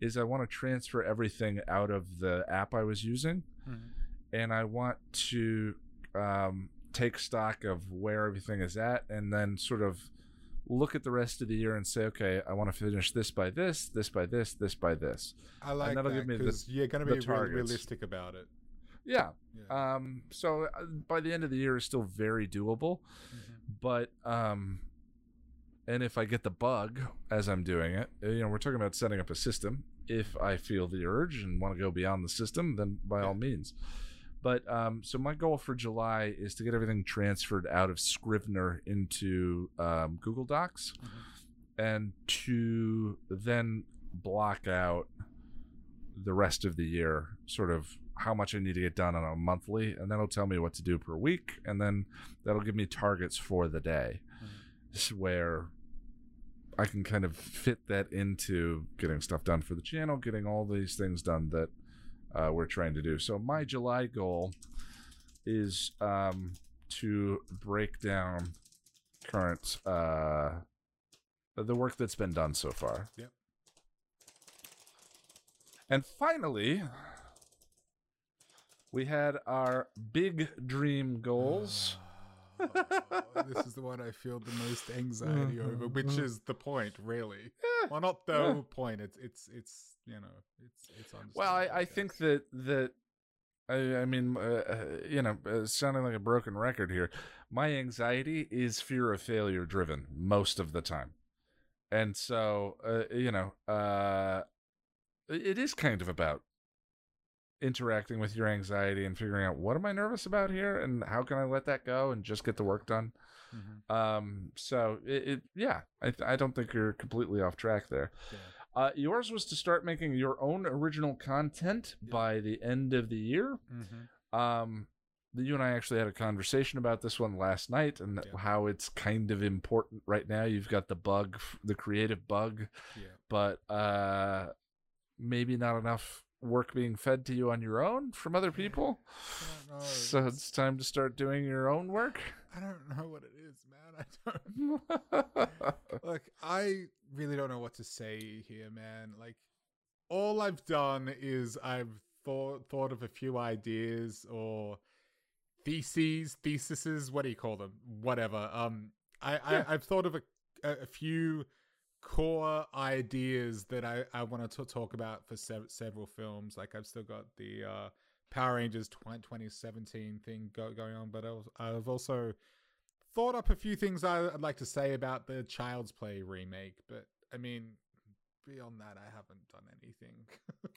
is I want to transfer everything out of the app I was using Mhm. And I want to um, take stock of where everything is at, and then sort of look at the rest of the year and say, okay, I want to finish this by this, this by this, this by this. I like that'll that give me the- because you're going to be really realistic about it. Yeah. Yeah. Um. So uh, by the end of the year, it's still very doable, Mhm. but um. And if I get the bug as I'm doing it, you know, we're talking about setting up a system. If I feel the urge and want to go beyond the system, then by all means. But um, so my goal for July is to get everything transferred out of Scrivener into um, Google Docs, Mhm. and to then block out the rest of the year, sort of how much I need to get done on a monthly, and that'll tell me what to do per week, and then that'll give me targets for the day, s- where I can kind of fit that into getting stuff done for the channel, getting all these things done that uh, we're trying to do. So my July goal is um, to break down current uh, the work that's been done so far. Yep. And finally, we had our big dream goals. [SIGHS] Oh, this is the one I feel the most anxiety over, which is the point, really. Yeah. Well, not the Yeah. point. It's it's it's you know it's it's. Well, I, I think that that I, I mean, uh, uh, you know, uh, sounding like a broken record here, my anxiety is fear of failure driven most of the time, and so uh, you know, uh, it is kind of about interacting with your anxiety and figuring out what am I nervous about here and how can I let that go and just get the work done. Mhm. Um, so it, it yeah, I, I don't think you're completely off track there. Yeah. Uh, yours was to start making your own original content Yeah. by the end of the year. Mhm. Um, you and I actually had a conversation about this one last night and Yeah. how it's kind of important right now. You've got the bug, the creative bug, Yeah. but uh, maybe not enough work being fed to you on your own from other people. So it's time to start doing your own work. I don't know what it is, man. [LAUGHS] I don't. [LAUGHS] Look, I really don't know what to say here, man. Like, all I've done is I've thought thought of a few ideas or theses, theses. What do you call them? Whatever. Um, I, Yeah. I I've thought of a a, a few core ideas that I I want to talk about for sev- several films. Like I've still got the uh Power Rangers 20, 2017 thing go, going on, but I've, also thought up a few things I'd like to say about the Child's Play remake. But I mean, beyond that, I haven't done anything. [LAUGHS]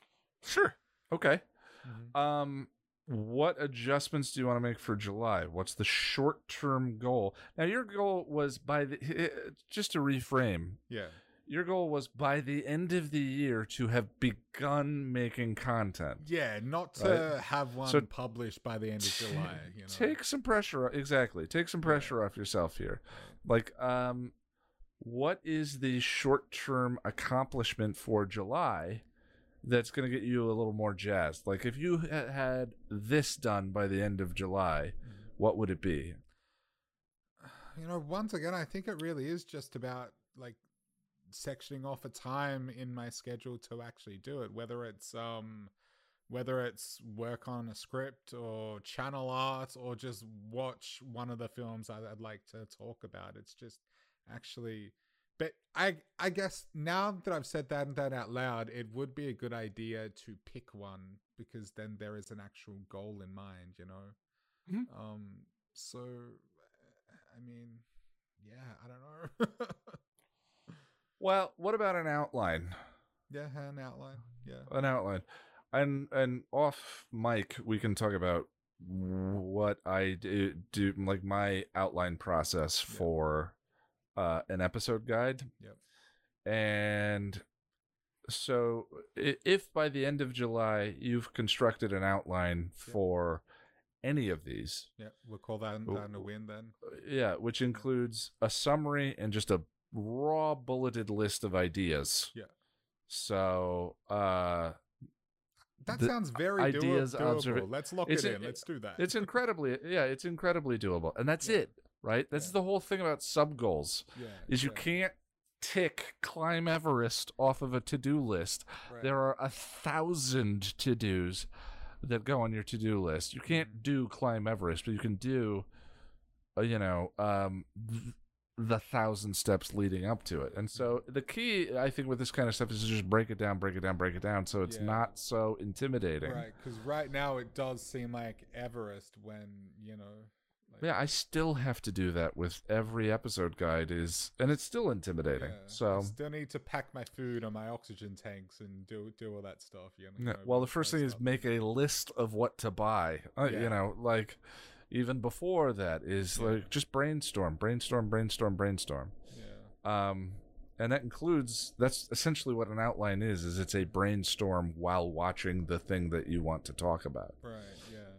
Sure. Okay. Mhm. Um, what adjustments do you want to make for July? What's the short-term goal? Now, your goal was by the [LAUGHS] just to reframe. Yeah. Your goal was by the end of the year to have begun making content. Yeah, not to Right. have one So- published by the end of July. You know? Take some pressure exactly. Take some pressure off yourself here. Like um what is the short-term accomplishment for July that's going to get you a little more jazzed? Like if you had this done by the end of July, what would it be? [SIGHS] you know, once again, I think it really is just about like sectioning off a time in my schedule to actually do it. Whether it's um, whether it's work on a script or channel art or just watch one of the films I- I'd like to talk about. It's just actually. But I I guess now that I've said that and that out loud, it would be a good idea to pick one because then there is an actual goal in mind, you know. Mhm. Um. So, I mean, yeah, I don't know. [LAUGHS] Well, what about an outline? yeah, an outline. Yeah. An outline. And and off mic we can talk about what I do, do like my outline process Yeah. for uh an episode guide. Yep. And so if by the end of July you've constructed an outline Yeah. for any of these, Yeah, we'll call that down a win then. yeah, which includes a summary and just a raw bulleted list of ideas. Yeah. So, uh That sounds very ideas, doable. observa- Let's lock it in. Let's do that. it's incredibly yeah, it's incredibly doable. And that's Yeah. it, right? That's Yeah. the whole thing about sub goals. yeah, Is you can't tick climb Everest off of a to-do list. right. There are a thousand to-dos that go on your to-do list. You can't do climb Everest, but you can do uh, you know, um the thousand steps leading up to it. And so the key I think with this kind of stuff is to just break it down, break it down, break it down so it's Yeah. not so intimidating. Right, because right now it does seem like Everest when you know. Like, Yeah, I still have to do that with every episode guide is and it's still intimidating. yeah, I So still need to pack my food and my oxygen tanks and do do all that stuff. You know. Yeah, well, the first thing is make a list of what to buy. Uh, Yeah. You know, like even before that is Yeah. like just brainstorm, brainstorm, brainstorm, brainstorm. Yeah. Um, and that includes that's essentially what an outline is. Is it's a brainstorm while watching the thing that you want to talk about. Right.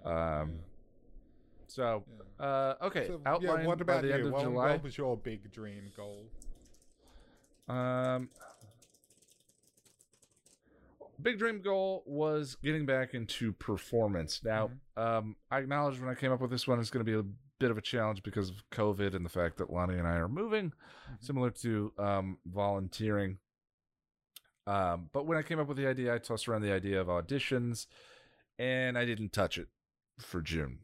Yeah. Um, so yeah. uh, okay, So, outline yeah, what by about the you? end of what, July. what was your big dream goal? Um, big dream goal was getting back into performance. Now, um, I acknowledge when I came up with this one, it's going to be a bit of a challenge because of COVID and the fact that Lonnie and I are moving, similar to um, volunteering. Um, but when I came up with the idea, I tossed around the idea of auditions, and I didn't touch it for June,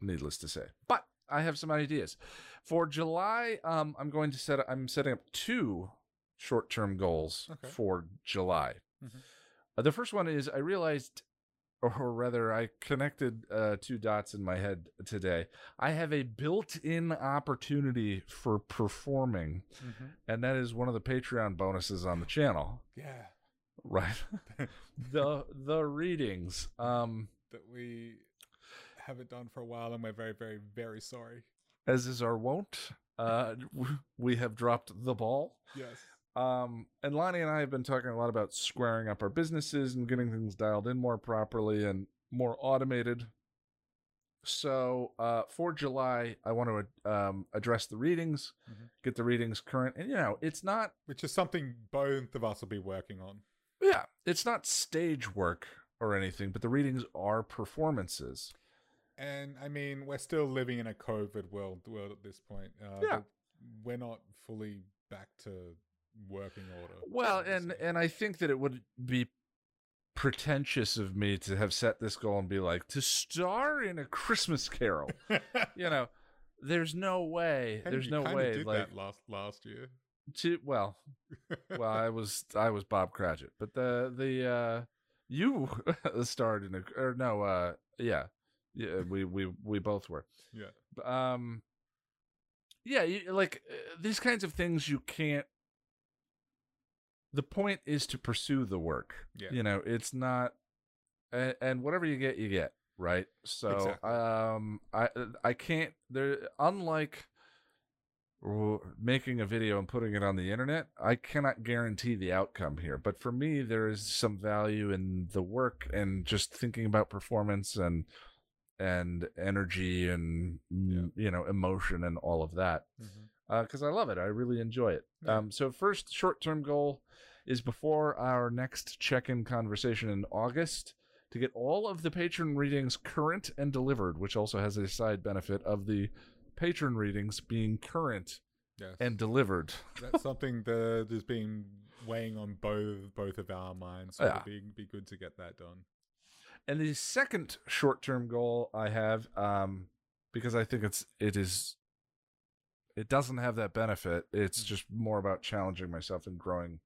needless to say. But I have some ideas for July. Um, I'm going to set. I'm setting up two short-term goals Okay. for July. Mhm. Uh, the first one is I realized, or rather, I connected uh, two dots in my head today. I have a built-in opportunity for performing, Mm-hmm. and that is one of the Patreon bonuses on the channel. Yeah. Right. [LAUGHS] the the readings. Um that we haven't done for a while, and we're very, very, very sorry. as is our wont, uh we have dropped the ball. Yes. Um and Lonnie and I have been talking a lot about squaring up our businesses and getting things dialed in more properly and more automated. So, uh for July, I want to um address the readings, Mhm. get the readings current. And you know, it's not Which is something both of us will be working on. yeah, it's not stage work or anything, but the readings are performances. And I mean, we're still living in a COVID world world at this point. Uh, Yeah. We're not fully back to working order. Well, and and I think that it would be pretentious of me to have set this goal and be like to star in a Christmas Carol. you know, there's no way. Hey, there's no way. Did Like that last last year. to well, well, I was I was Bob Cratchit, but the the uh you [LAUGHS] starred in a or no uh yeah yeah we we we both were yeah. um yeah you, like uh, these kinds of things you can't the point is to pursue the work Yeah. you know it's not and, and whatever you get, you get right. So Exactly. um, I I can't there unlike making a video and putting it on the internet. I cannot guarantee the outcome here, but for me, there is some value in the work and just thinking about performance and and energy and mm, you know emotion and all of that Mhm. Because I love it. I really enjoy it. Yeah. Um, so first short term goal is before our next check in conversation in August to get all of the patron readings current and delivered, which also has a side benefit of the patron readings being current Yes. and delivered. that's [LAUGHS] something that has been weighing on both both of our minds. So Yeah. it'd be, be good to get that done. And the second short term goal I have, um, because I think it's it is it doesn't have that benefit. It's Mhm. just more about challenging myself and growing,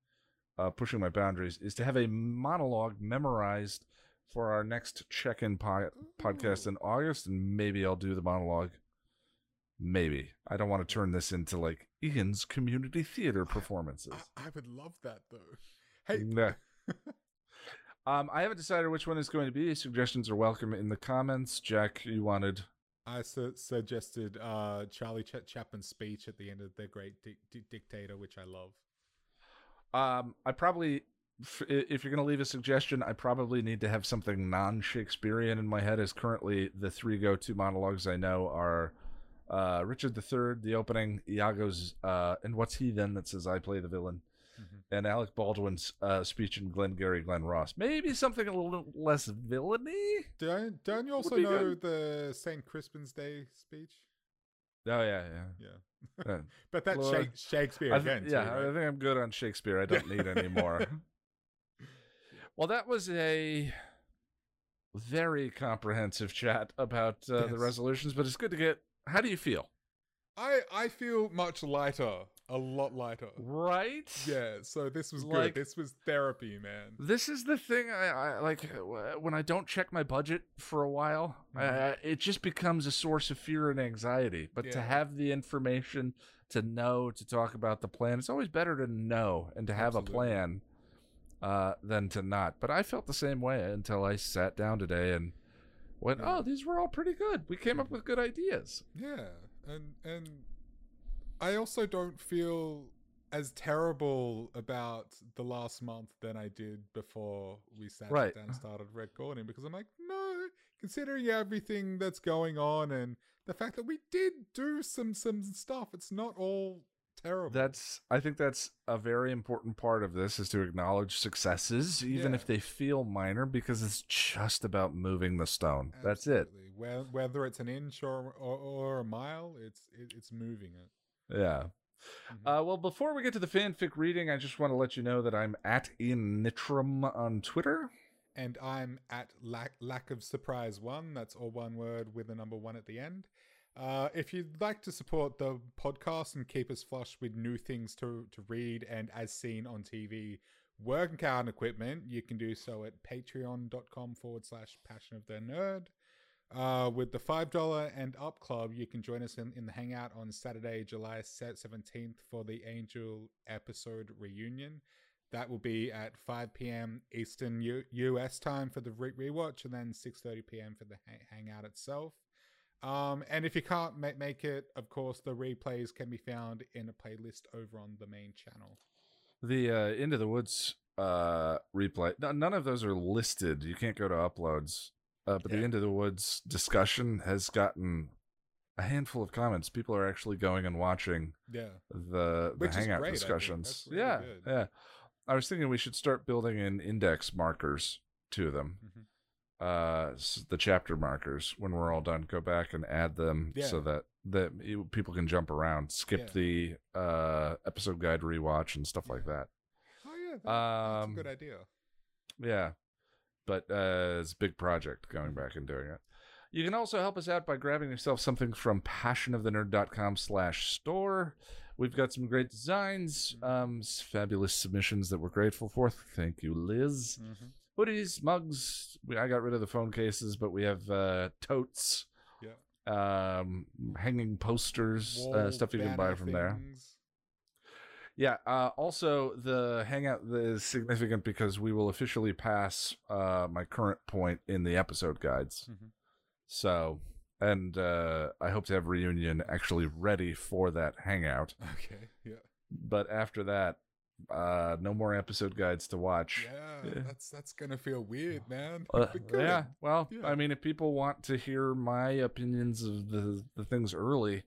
uh, pushing my boundaries. Is to have a monologue memorized for our next check in po- podcast in August, and maybe I'll do the monologue. Maybe I don't want to turn this into like Ian's community theater performances. I, I would love that though. Hey, Nah. [LAUGHS] um, I haven't decided which one is going to be. Suggestions are welcome in the comments. Jack, you wanted I su- suggested uh, Charlie Ch- Chaplin's speech at the end of The Great Dic- Dic- Dictator, which I love. Um, I probably, if you're going to leave a suggestion, I probably need to have something non-Shakespearean in my head. As currently, the three go-to monologues I know are uh, Richard III, the opening, Iago's, uh, and what's he then that says I play the villain, Mhm. and Alec Baldwin's uh, speech in Glengarry Glen Ross. Maybe something a little less villainy. Don't don't you also be know the Saint Crispin's Day speech? Oh yeah, yeah. Yeah, [LAUGHS] Uh, [LAUGHS] but that's Well, Shak- Shakespeare I thi- again. yeah, too, I think I'm good on Shakespeare. I don't need any more. [LAUGHS] well, that was a very comprehensive chat about uh, the resolutions, but it's good to get. How do you feel? I I feel much lighter, a lot lighter. Right? Yeah, so this was Like- good. This was therapy, man. This is the thing I, I like uh, when I don't check my budget for a while. I, Mhm. I, it just becomes a source of fear and anxiety. But to have the information, to know, to talk about the plan, it's always better to know and to have Absolutely. a plan uh, than to not. But I felt the same way until I sat down today and went, Yeah. "Oh, these were all pretty good. We came up with good ideas." Yeah, and and I also don't feel as terrible about the last month than I did before we sat Right. down and started recording because I'm like, no, considering everything that's going on and the fact that we did do some some stuff, it's not all terrible. That's I think that's a very important part of this is to acknowledge successes, even Yeah. if they feel minor, because it's just about moving the stone. That's it. Whether it's an inch or or, or a mile, it's it, it's moving it. Yeah. Mhm. Uh, well, before we get to the fanfic reading, I just want to let you know that I'm at Ian Nitram on Twitter. and I'm at lack lack of surprise one. That's all one word with a number one at the end. Uh, if you'd like to support the podcast and keep us flush with new things to to read and as seen on TV, work and equipment, you can do so at patreon.com forward slash passion of the nerd. Uh, with the $5 and up club, you can join us in, in the hangout on Saturday, July 17th for the Angel episode reunion. That will be at 5 p.m. Eastern U- US time for the re- rewatch, and then 6:30 p.m. for the ha- hangout itself. Um, and if you can't ma- make it, of course, the replays can be found in a playlist over on the main channel. The uh, Into the Woods uh, replay, no, none of those are listed. You can't go to uploads. Uh, but the end of the Woods discussion has gotten a handful of comments. People are actually going and watching Yeah, the, the hangout great, discussions. Really yeah, good. yeah. I was thinking we should start building in index markers to them. Mhm. Uh, s- the chapter markers when we're all done, go back and add them so that that people can jump around, skip Yeah. the uh episode guide rewatch and stuff like that. Oh yeah, that, that's Um, a good idea. Yeah. But uh, it's a big project going back and doing it. You can also help us out by grabbing yourself something from passionofthenerd.com slash store. We've got some great designs, um, fabulous submissions that we're grateful for. Thank you, Liz. Mhm. Hoodies, mugs. We, I got rid of the phone cases, but we have uh, totes, Yeah, um, hanging posters, uh, stuff you can buy from there. Things. Yeah. Uh, also, the hangout is significant because we will officially pass uh, my current point in the episode guides. Mhm. So, and uh, I hope to have reunion actually ready for that hangout. Okay. Yeah. But after that, uh, no more episode guides to watch. Yeah. Yeah. That's that's gonna feel weird, man. Uh, yeah. Well, Yeah. I mean, if people want to hear my opinions of the the things early,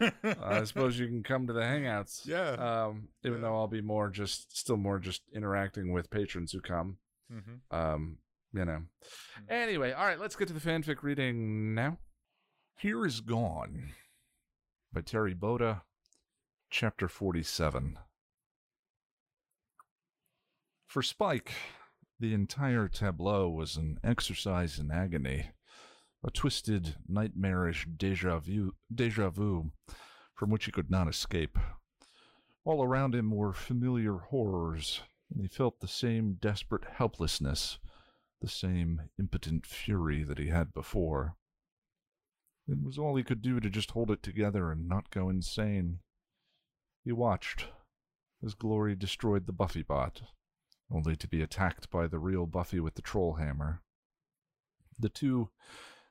I suppose you can come to the hangouts. [LAUGHS] yeah. Um, even Yeah. though I'll be more just still more just interacting with patrons who come. hmm Um, you know. Mm. Anyway, all right, let's get to the fanfic reading now. Here is Gone by Terri Botta, chapter 47. For Spike, the entire tableau was an exercise in agony, a twisted, nightmarish deja vu, deja vu from which he could not escape. All around him were familiar horrors, and he felt the same desperate helplessness, the same impotent fury that he had before. It was all he could do to just hold it together and not go insane. He watched as Glory destroyed the Buffy bot, only to be attacked by the real Buffy with the troll hammer. The two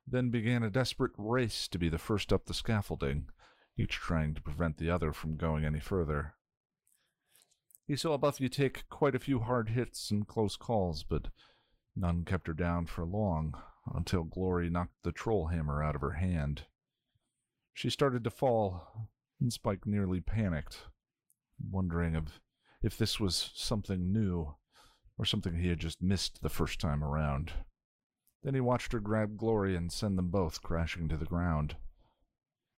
then began a desperate race to be the first up the scaffolding, each trying to prevent the other from going any further. He saw Buffy take quite a few hard hits and close calls, but none kept her down for long, until Glory knocked the troll hammer out of her hand. She started to fall, and Spike nearly panicked, wondering if, if this was something new, or something he had just missed the first time around. Then he watched her grab Glory and send them both crashing to the ground.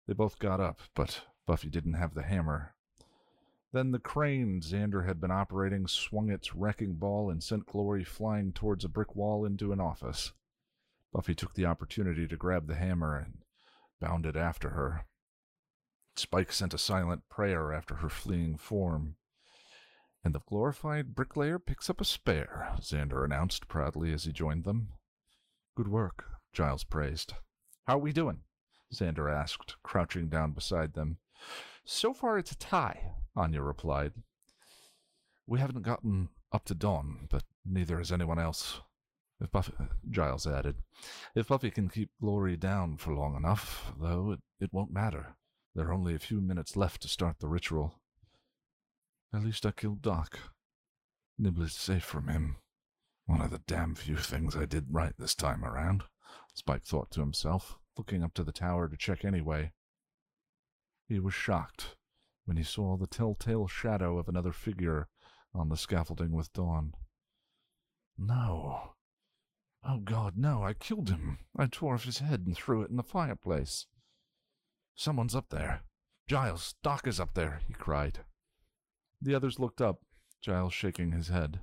They both got up, but Buffy didn't have the hammer. Then the crane Xander had been operating swung its wrecking ball and sent Glory flying towards a brick wall into an office. Buffy took the opportunity to grab the hammer and bounded after her. Spike sent a silent prayer after her fleeing form. And the glorified bricklayer picks up a spare, Xander announced proudly as he joined them. Good work, Giles praised. How are we doing? Xander asked, crouching down beside them. So far it's a tie, Anya replied. We haven't gotten up to Dawn, but neither has anyone else. If Buffy, Giles added, if Buffy can keep Glory down for long enough, though, it, it won't matter. There are only a few minutes left to start the ritual. At least I killed Doc. Nibblet's safe from him. One of the damn few things I did right this time around, Spike thought to himself, looking up to the tower to check anyway. He was shocked when he saw the telltale shadow of another figure on the scaffolding with Dawn. No. Oh God, no, I killed him. I tore off his head and threw it in the fireplace. Someone's up there. Giles, Doc is up there, he cried. The others looked up, Giles shaking his head.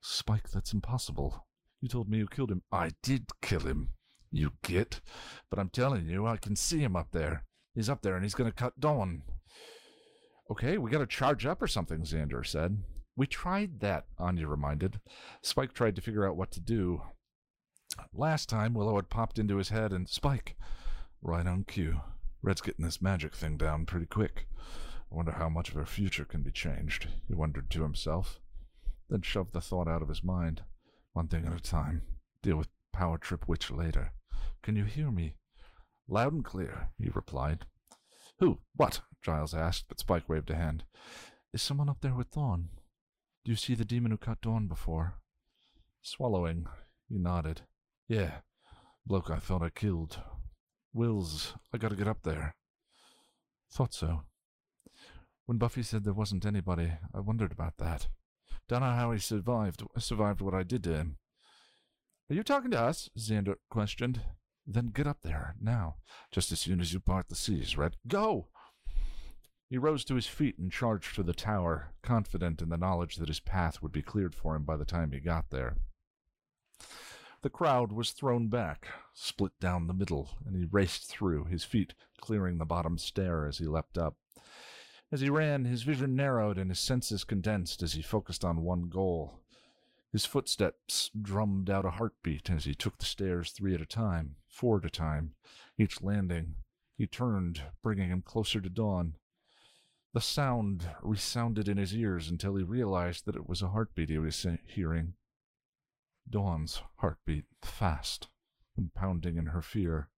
Spike, that's impossible. You told me you killed him. I did kill him, you git. But I'm telling you, I can see him up there. He's up there and he's going to cut Dawn. Okay, we got to charge up or something, Xander said. We tried that, Anya reminded. Spike tried to figure out what to do. Last time, Willow had popped into his head and Spike, right on cue. Red's getting this magic thing down pretty quick. I wonder how much of her future can be changed, he wondered to himself. Then shoved the thought out of his mind. One thing at a time. Deal with Power Trip Witch later. Can you hear me? Loud and clear, he replied. Who? What? Giles asked, but Spike waved a hand. Is someone up there with Dawn? Do you see the demon who cut Dawn before? Swallowing, he nodded. Yeah, bloke I thought I killed. Wills, I gotta get up there. Thought so. When Buffy said there wasn't anybody, I wondered about that. Don't know how he survived survived what I did to him. Are you talking to us? Xander questioned. Then get up there, now, just as soon as you part the seas, Red. Go! He rose to his feet and charged for the tower, confident in the knowledge that his path would be cleared for him by the time he got there. The crowd was thrown back, split down the middle, and he raced through, his feet clearing the bottom stair as he leapt up. As he ran, his vision narrowed and his senses condensed as he focused on one goal. His footsteps drummed out a heartbeat as he took the stairs three at a time, four at a time, each landing. He turned, bringing him closer to Dawn. The sound resounded in his ears until he realized that it was a heartbeat he was hearing. Dawn's heartbeat, fast pounding in her fear,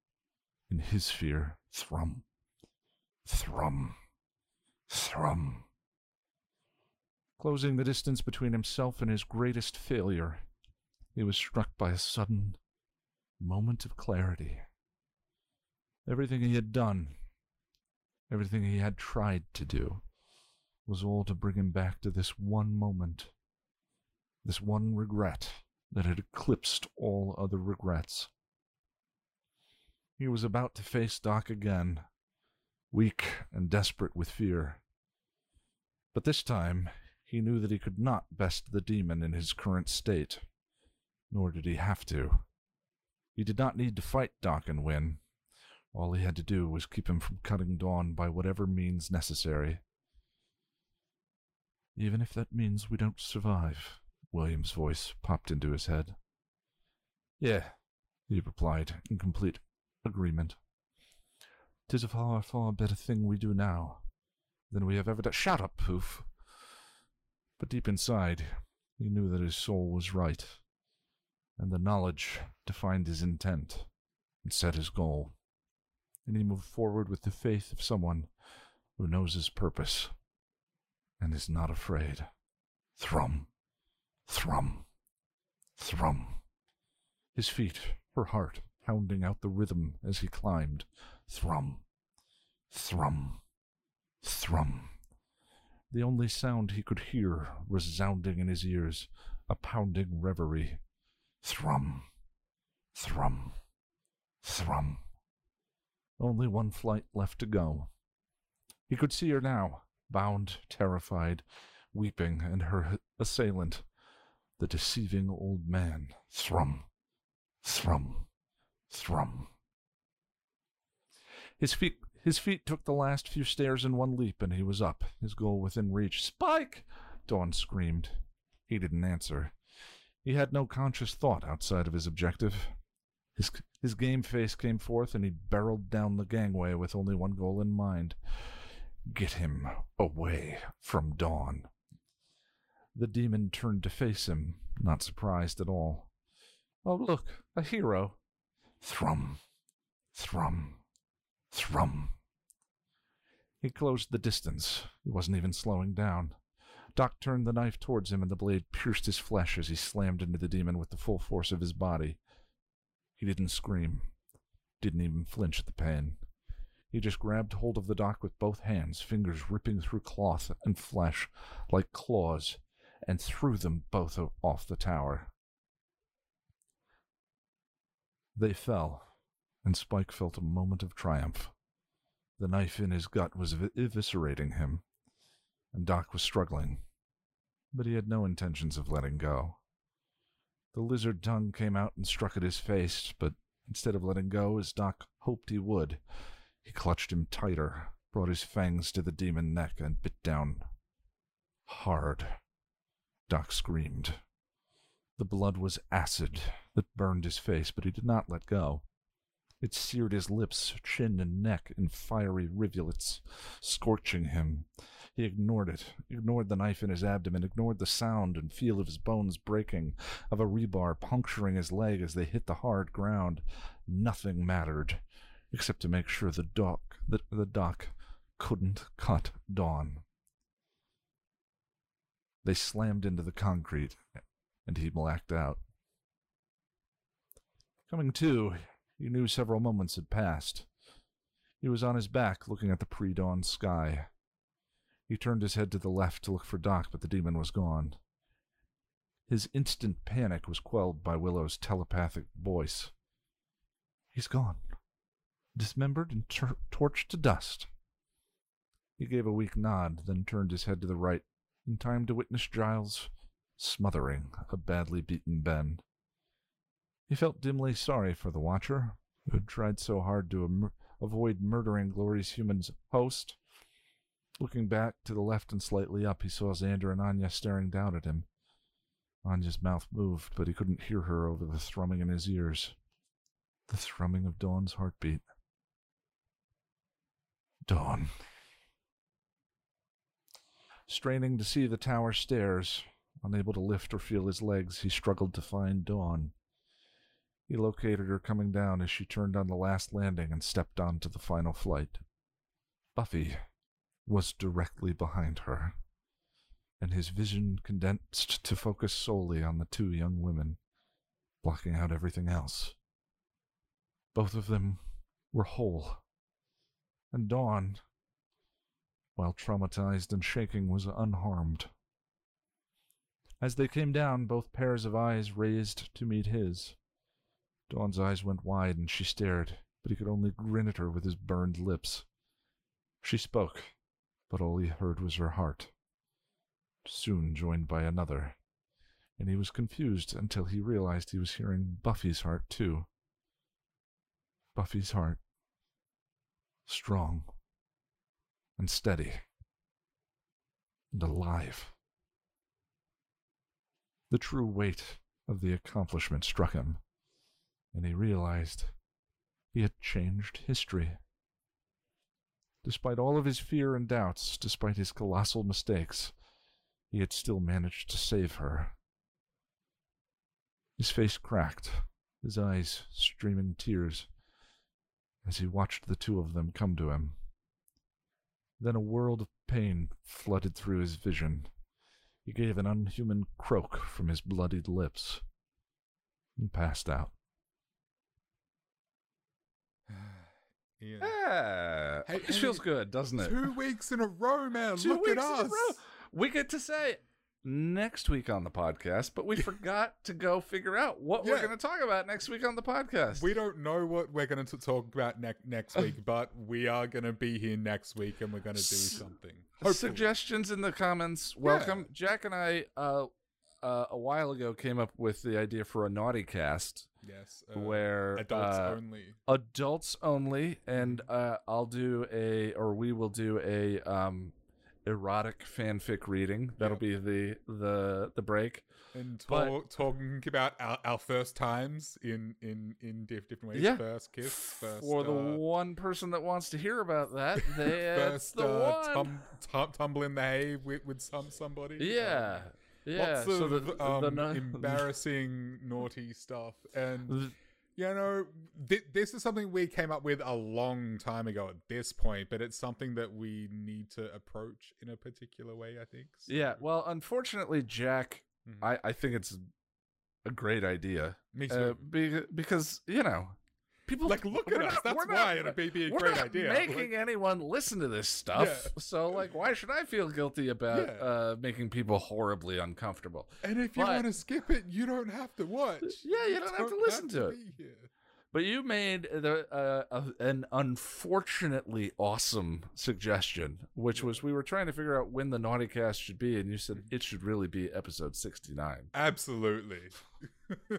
in his fear, thrum, thrum, thrum. Closing the distance between himself and his greatest failure, he was struck by a sudden moment of clarity. Everything he had done, everything he had tried to do, was all to bring him back to this one moment, this one regret that had eclipsed all other regrets. He was about to face Doc again, weak and desperate with fear. But this time he knew that he could not best the demon in his current state, nor did he have to. He did not need to fight Doc and win. All he had to do was keep him from cutting Dawn by whatever means necessary. Even if that means we don't survive, William's voice popped into his head. Yeah, he replied in complete agreement. Tis a far, far better thing we do now than we have ever done. Shut up, Poof! But deep inside, he knew that his soul was right, and the knowledge defined his intent and set his goal. And he moved forward with the faith of someone who knows his purpose and is not afraid. Thrum, thrum, thrum. His feet, her heart, pounding out the rhythm as he climbed. Thrum, thrum, thrum. The only sound he could hear resounding in his ears, a pounding reverie. Thrum, thrum, thrum. Only one flight left to go. He could see her now, bound, terrified, weeping, and her assailant, the deceiving old man. Thrum, thrum, thrum. His feet his feet took the last few stairs in one leap, and he was up, his goal within reach. Spike! Dawn screamed. He didn't answer. He had no conscious thought outside of his objective. His, his game face came forth, and he barreled down the gangway with only one goal in mind get him away from Dawn. The demon turned to face him, not surprised at all. Oh, look, a hero. Thrum, thrum, thrum. He closed the distance. He wasn't even slowing down. Doc turned the knife towards him, and the blade pierced his flesh as he slammed into the demon with the full force of his body. He didn't scream, didn't even flinch at the pain. He just grabbed hold of the doc with both hands, fingers ripping through cloth and flesh like claws, and threw them both off the tower. They fell, and Spike felt a moment of triumph. The knife in his gut was eviscerating him, and Doc was struggling, but he had no intentions of letting go. The lizard tongue came out and struck at his face, but instead of letting go, as Doc hoped he would, he clutched him tighter, brought his fangs to the demon neck, and bit down hard. Doc screamed. The blood was acid that burned his face, but he did not let go. It seared his lips, chin, and neck in fiery rivulets, scorching him. He ignored it, ignored the knife in his abdomen, ignored the sound and feel of his bones breaking, of a rebar puncturing his leg as they hit the hard ground. Nothing mattered, except to make sure the doc, the, the doc couldn't cut Dawn. They slammed into the concrete, and he blacked out. Coming to, he knew several moments had passed. He was on his back, looking at the pre dawn sky. He turned his head to the left to look for Doc, but the demon was gone. His instant panic was quelled by Willow's telepathic voice. He's gone. Dismembered and tor- torched to dust. He gave a weak nod, then turned his head to the right, in time to witness Giles smothering a badly beaten Ben. He felt dimly sorry for the Watcher, who had tried so hard to avoid murdering Glory's human host. Looking back to the left and slightly up, he saw Xander and Anya staring down at him. Anya's mouth moved, but he couldn't hear her over the thrumming in his ears. The thrumming of Dawn's heartbeat. Dawn. Straining to see the tower stairs, unable to lift or feel his legs, he struggled to find Dawn. He located her coming down as she turned on the last landing and stepped onto the final flight. Buffy was directly behind her, and his vision condensed to focus solely on the two young women, blocking out everything else. Both of them were whole, and Dawn, while traumatized and shaking, was unharmed. As they came down, both pairs of eyes raised to meet his. Dawn's eyes went wide and she stared, but he could only grin at her with his burned lips. She spoke, but all he heard was her heart, soon joined by another, and he was confused until he realized he was hearing Buffy's heart too. Buffy's heart. Strong and steady and alive. The true weight of the accomplishment struck him, and he realized he had changed history. Despite all of his fear and doubts, despite his colossal mistakes, he had still managed to save her. His face cracked, his eyes streaming tears, as he watched the two of them come to him. Then a world of pain flooded through his vision. He gave an unhuman croak from his bloodied lips and passed out. [SIGHS] Yeah, Hey, this hey, feels good, doesn't it? Two weeks in a row, man. Two Look weeks at in a us. row. We get to say next week on the podcast, but we [LAUGHS] forgot to go figure out what we're going to talk about next week on the podcast. We don't know what we're going to talk about ne- next week, [LAUGHS] but we are going to be here next week and we're going to do something. Hopefully. Suggestions in the comments. Welcome. Jack and I, uh, uh, a while ago, came up with the idea for a naughty cast Yes. uh, where adults uh, only. adults only, and uh, I'll do a, or we will do a um, erotic fanfic reading. That'll Yep. be the the the break. And but- talk, talking about our, our first times in in in different ways. Yeah. First kiss, first For the uh, one person that wants to hear about that, they, [LAUGHS] that's first the uh, one. tum, tum, tumble in the hay with, with some somebody. yeah, yeah. Lots so of the, the um, no- [LAUGHS] embarrassing, naughty stuff, and you know, th- this is something we came up with a long time ago at this point, but it's something that we need to approach in a particular way. I think. So- yeah. Well, unfortunately, Jack, Mhm. I I think it's a great idea. me Uh, be, because you know, people like, look at us. not- That's we're not- why it'd be, be a we're great not idea. Making Like, anyone listen to this stuff. Yeah. So, like, why should I feel guilty about Yeah. uh, making people horribly uncomfortable? and if you but- want to skip it, you don't have to watch. [LAUGHS] Yeah, you don't have to listen to it. But you made the uh, a, an unfortunately awesome suggestion, which was we were trying to figure out when the naughty cast should be, and you said Mm-hmm. it should really be episode sixty nine. Absolutely. [LAUGHS]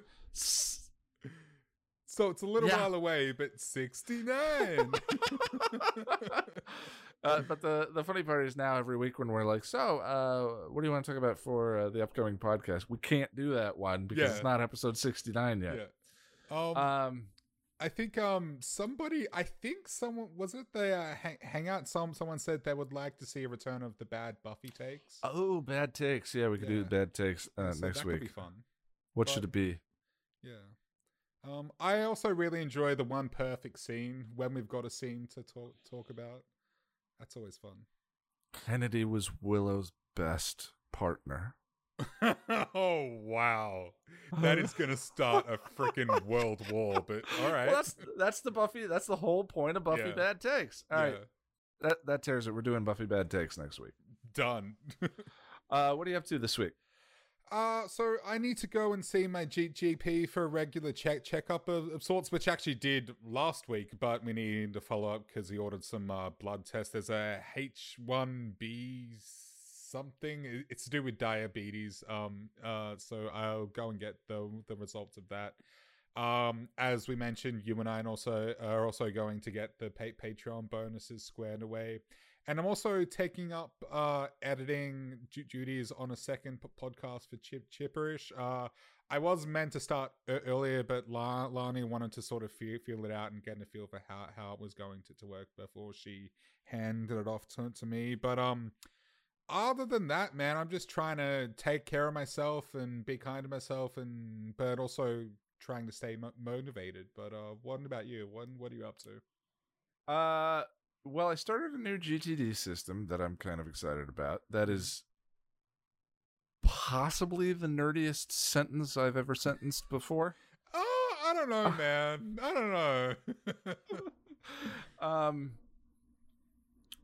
So it's a little Yeah. while away, but 69. [LAUGHS] [LAUGHS] uh, but the the funny part is now every week when we're like, so uh, what do you want to talk about for uh, the upcoming podcast? We can't do that one because Yeah. it's not episode sixty nine yet. yeah. Um, Um, I think um somebody I think someone was it the uh, hang, hangout some someone said they would like to see a return of the bad Buffy takes. oh, bad takes. Yeah, we could do Yeah. bad takes uh, So next that could be week. fun. What but- should it be? Yeah. Um I also really enjoy the one perfect scene when we've got a scene to talk talk about. That's always fun. Kennedy was Willow's best partner. [LAUGHS] oh wow. That is going to start a freaking [LAUGHS] world war, but all right. Well, that's that's the Buffy. That's the whole point of Buffy Yeah. bad takes. All right, Yeah. that that tears it. We're doing Buffy bad takes next week. Done. [LAUGHS] Uh, what are you up to this week? Uh, so I need to go and see my G- GP for a regular check checkup of, of sorts, which actually did last week, but we need to follow up because he ordered some uh, blood tests. There's a H1B something. It's to do with diabetes. Um, uh, so I'll go and get the the results of that. Um, as we mentioned, you and I and also are also going to get the pa- Patreon bonuses squared away. And I'm also taking up uh, editing du- duties on a second podcast for Chip Chipperish. Uh, I was meant to start earlier, but La- Lani wanted to sort of feel, feel it out and get a feel for how, how it was going to, to work before she handed it off to, to me. But um, other than that, man, I'm just trying to take care of myself and be kind to myself, and but also trying to stay mo- motivated. But uh, what about you? What what are you up to? Uh, well, I started a new GTD system that I'm kind of excited about. That is possibly the nerdiest sentence I've ever sentenced before. Oh, I don't know, man. I don't know. [LAUGHS] um,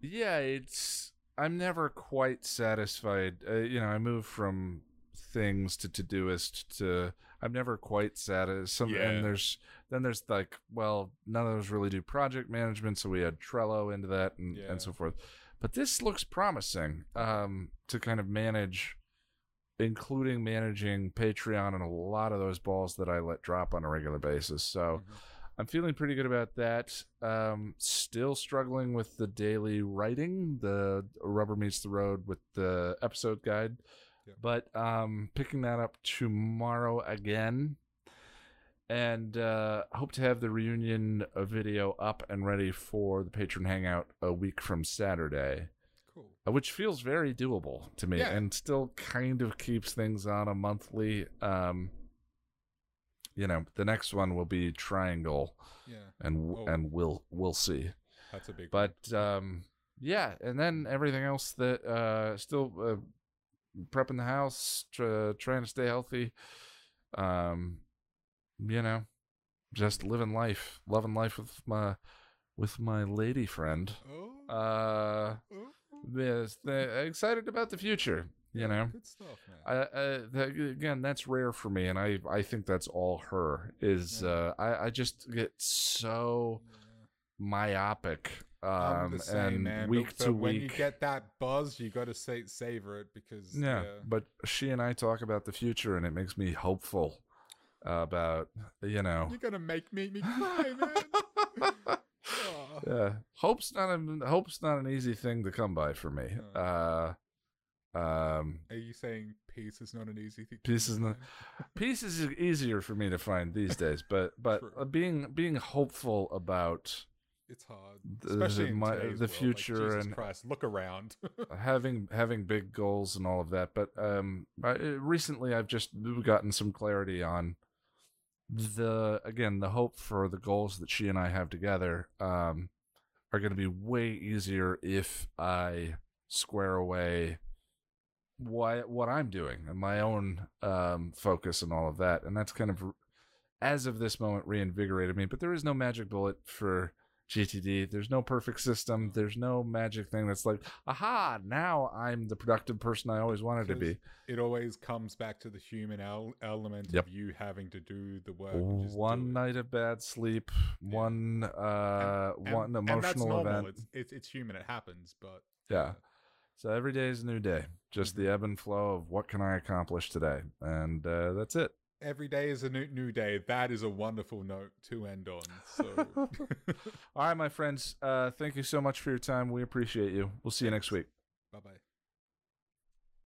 yeah, it's. I'm never quite satisfied. Uh, you know, I move from things to Todoist to. I'm never quite satisfied. Some Yeah. and there's then there's like, well, none of those really do project management, so we had Trello into that and Yeah. and so forth. But this looks promising um, to kind of manage, including managing Patreon and a lot of those balls that I let drop on a regular basis. So. Mhm. I'm feeling pretty good about that. Um, still struggling with the daily writing, the rubber meets the road with the episode guide, Yeah. but um, picking that up tomorrow again, and uh, hope to have the reunion video up and ready for the patron hangout a week from Saturday, Cool. uh, which feels very doable to me, Yeah. and still kind of keeps things on a monthly. Um, you know, the next one will be Triangle Yeah, and Oh. and we'll we'll see. that's a big. But um, yeah, and then everything else that uh, still uh, prepping the house, tr- trying to stay healthy. Um, you know, just living life, loving life with my with my lady friend. oh, Uh, oh, yes, the, excited about the future. You yeah, know, good stuff. I, I that, again, that's rare for me, and I I think that's all her. Is Yeah. uh, I I just get so Yeah. myopic um the same, and man. week but to when week you get that buzz, you got to say savor it because yeah, yeah, but she and i talk about the future and it makes me hopeful about you know you're gonna make me me cry, man. Aw. [LAUGHS] yeah hope's not a hope's not an easy thing to come by for me No. uh um Are you saying peace is not an easy thing? Peace is not- peace is easier for me to find these days but but True. being being hopeful about It's hard, the- especially in my- the world, like, future Jesus and- Christ, look around. [LAUGHS] having having big goals and all of that but um I, recently i've just gotten some clarity on the again the hope for the goals that she and i have together um are going to be way easier if i square away why what i'm doing and my own um focus and all of that and that's kind of as of this moment reinvigorated me but there is no magic bullet for GTD. There's no perfect system. There's no magic thing that's like, aha, now I'm the productive person I always wanted to be. it always comes back to the human el- element Yep. of you having to do the work. and just do One night of bad sleep, Yeah. one uh And- one and that's emotional event. It's, it's it's human. It happens, but Yeah. So every day is a new day. Just Mm-hmm. the ebb and flow of what can I accomplish today. And uh, that's it. Every day is a new new day. That is a wonderful note to end on. So [LAUGHS] All right, my friends. Uh, thank you so much for your time. We appreciate you. We'll see you next week. bye bye.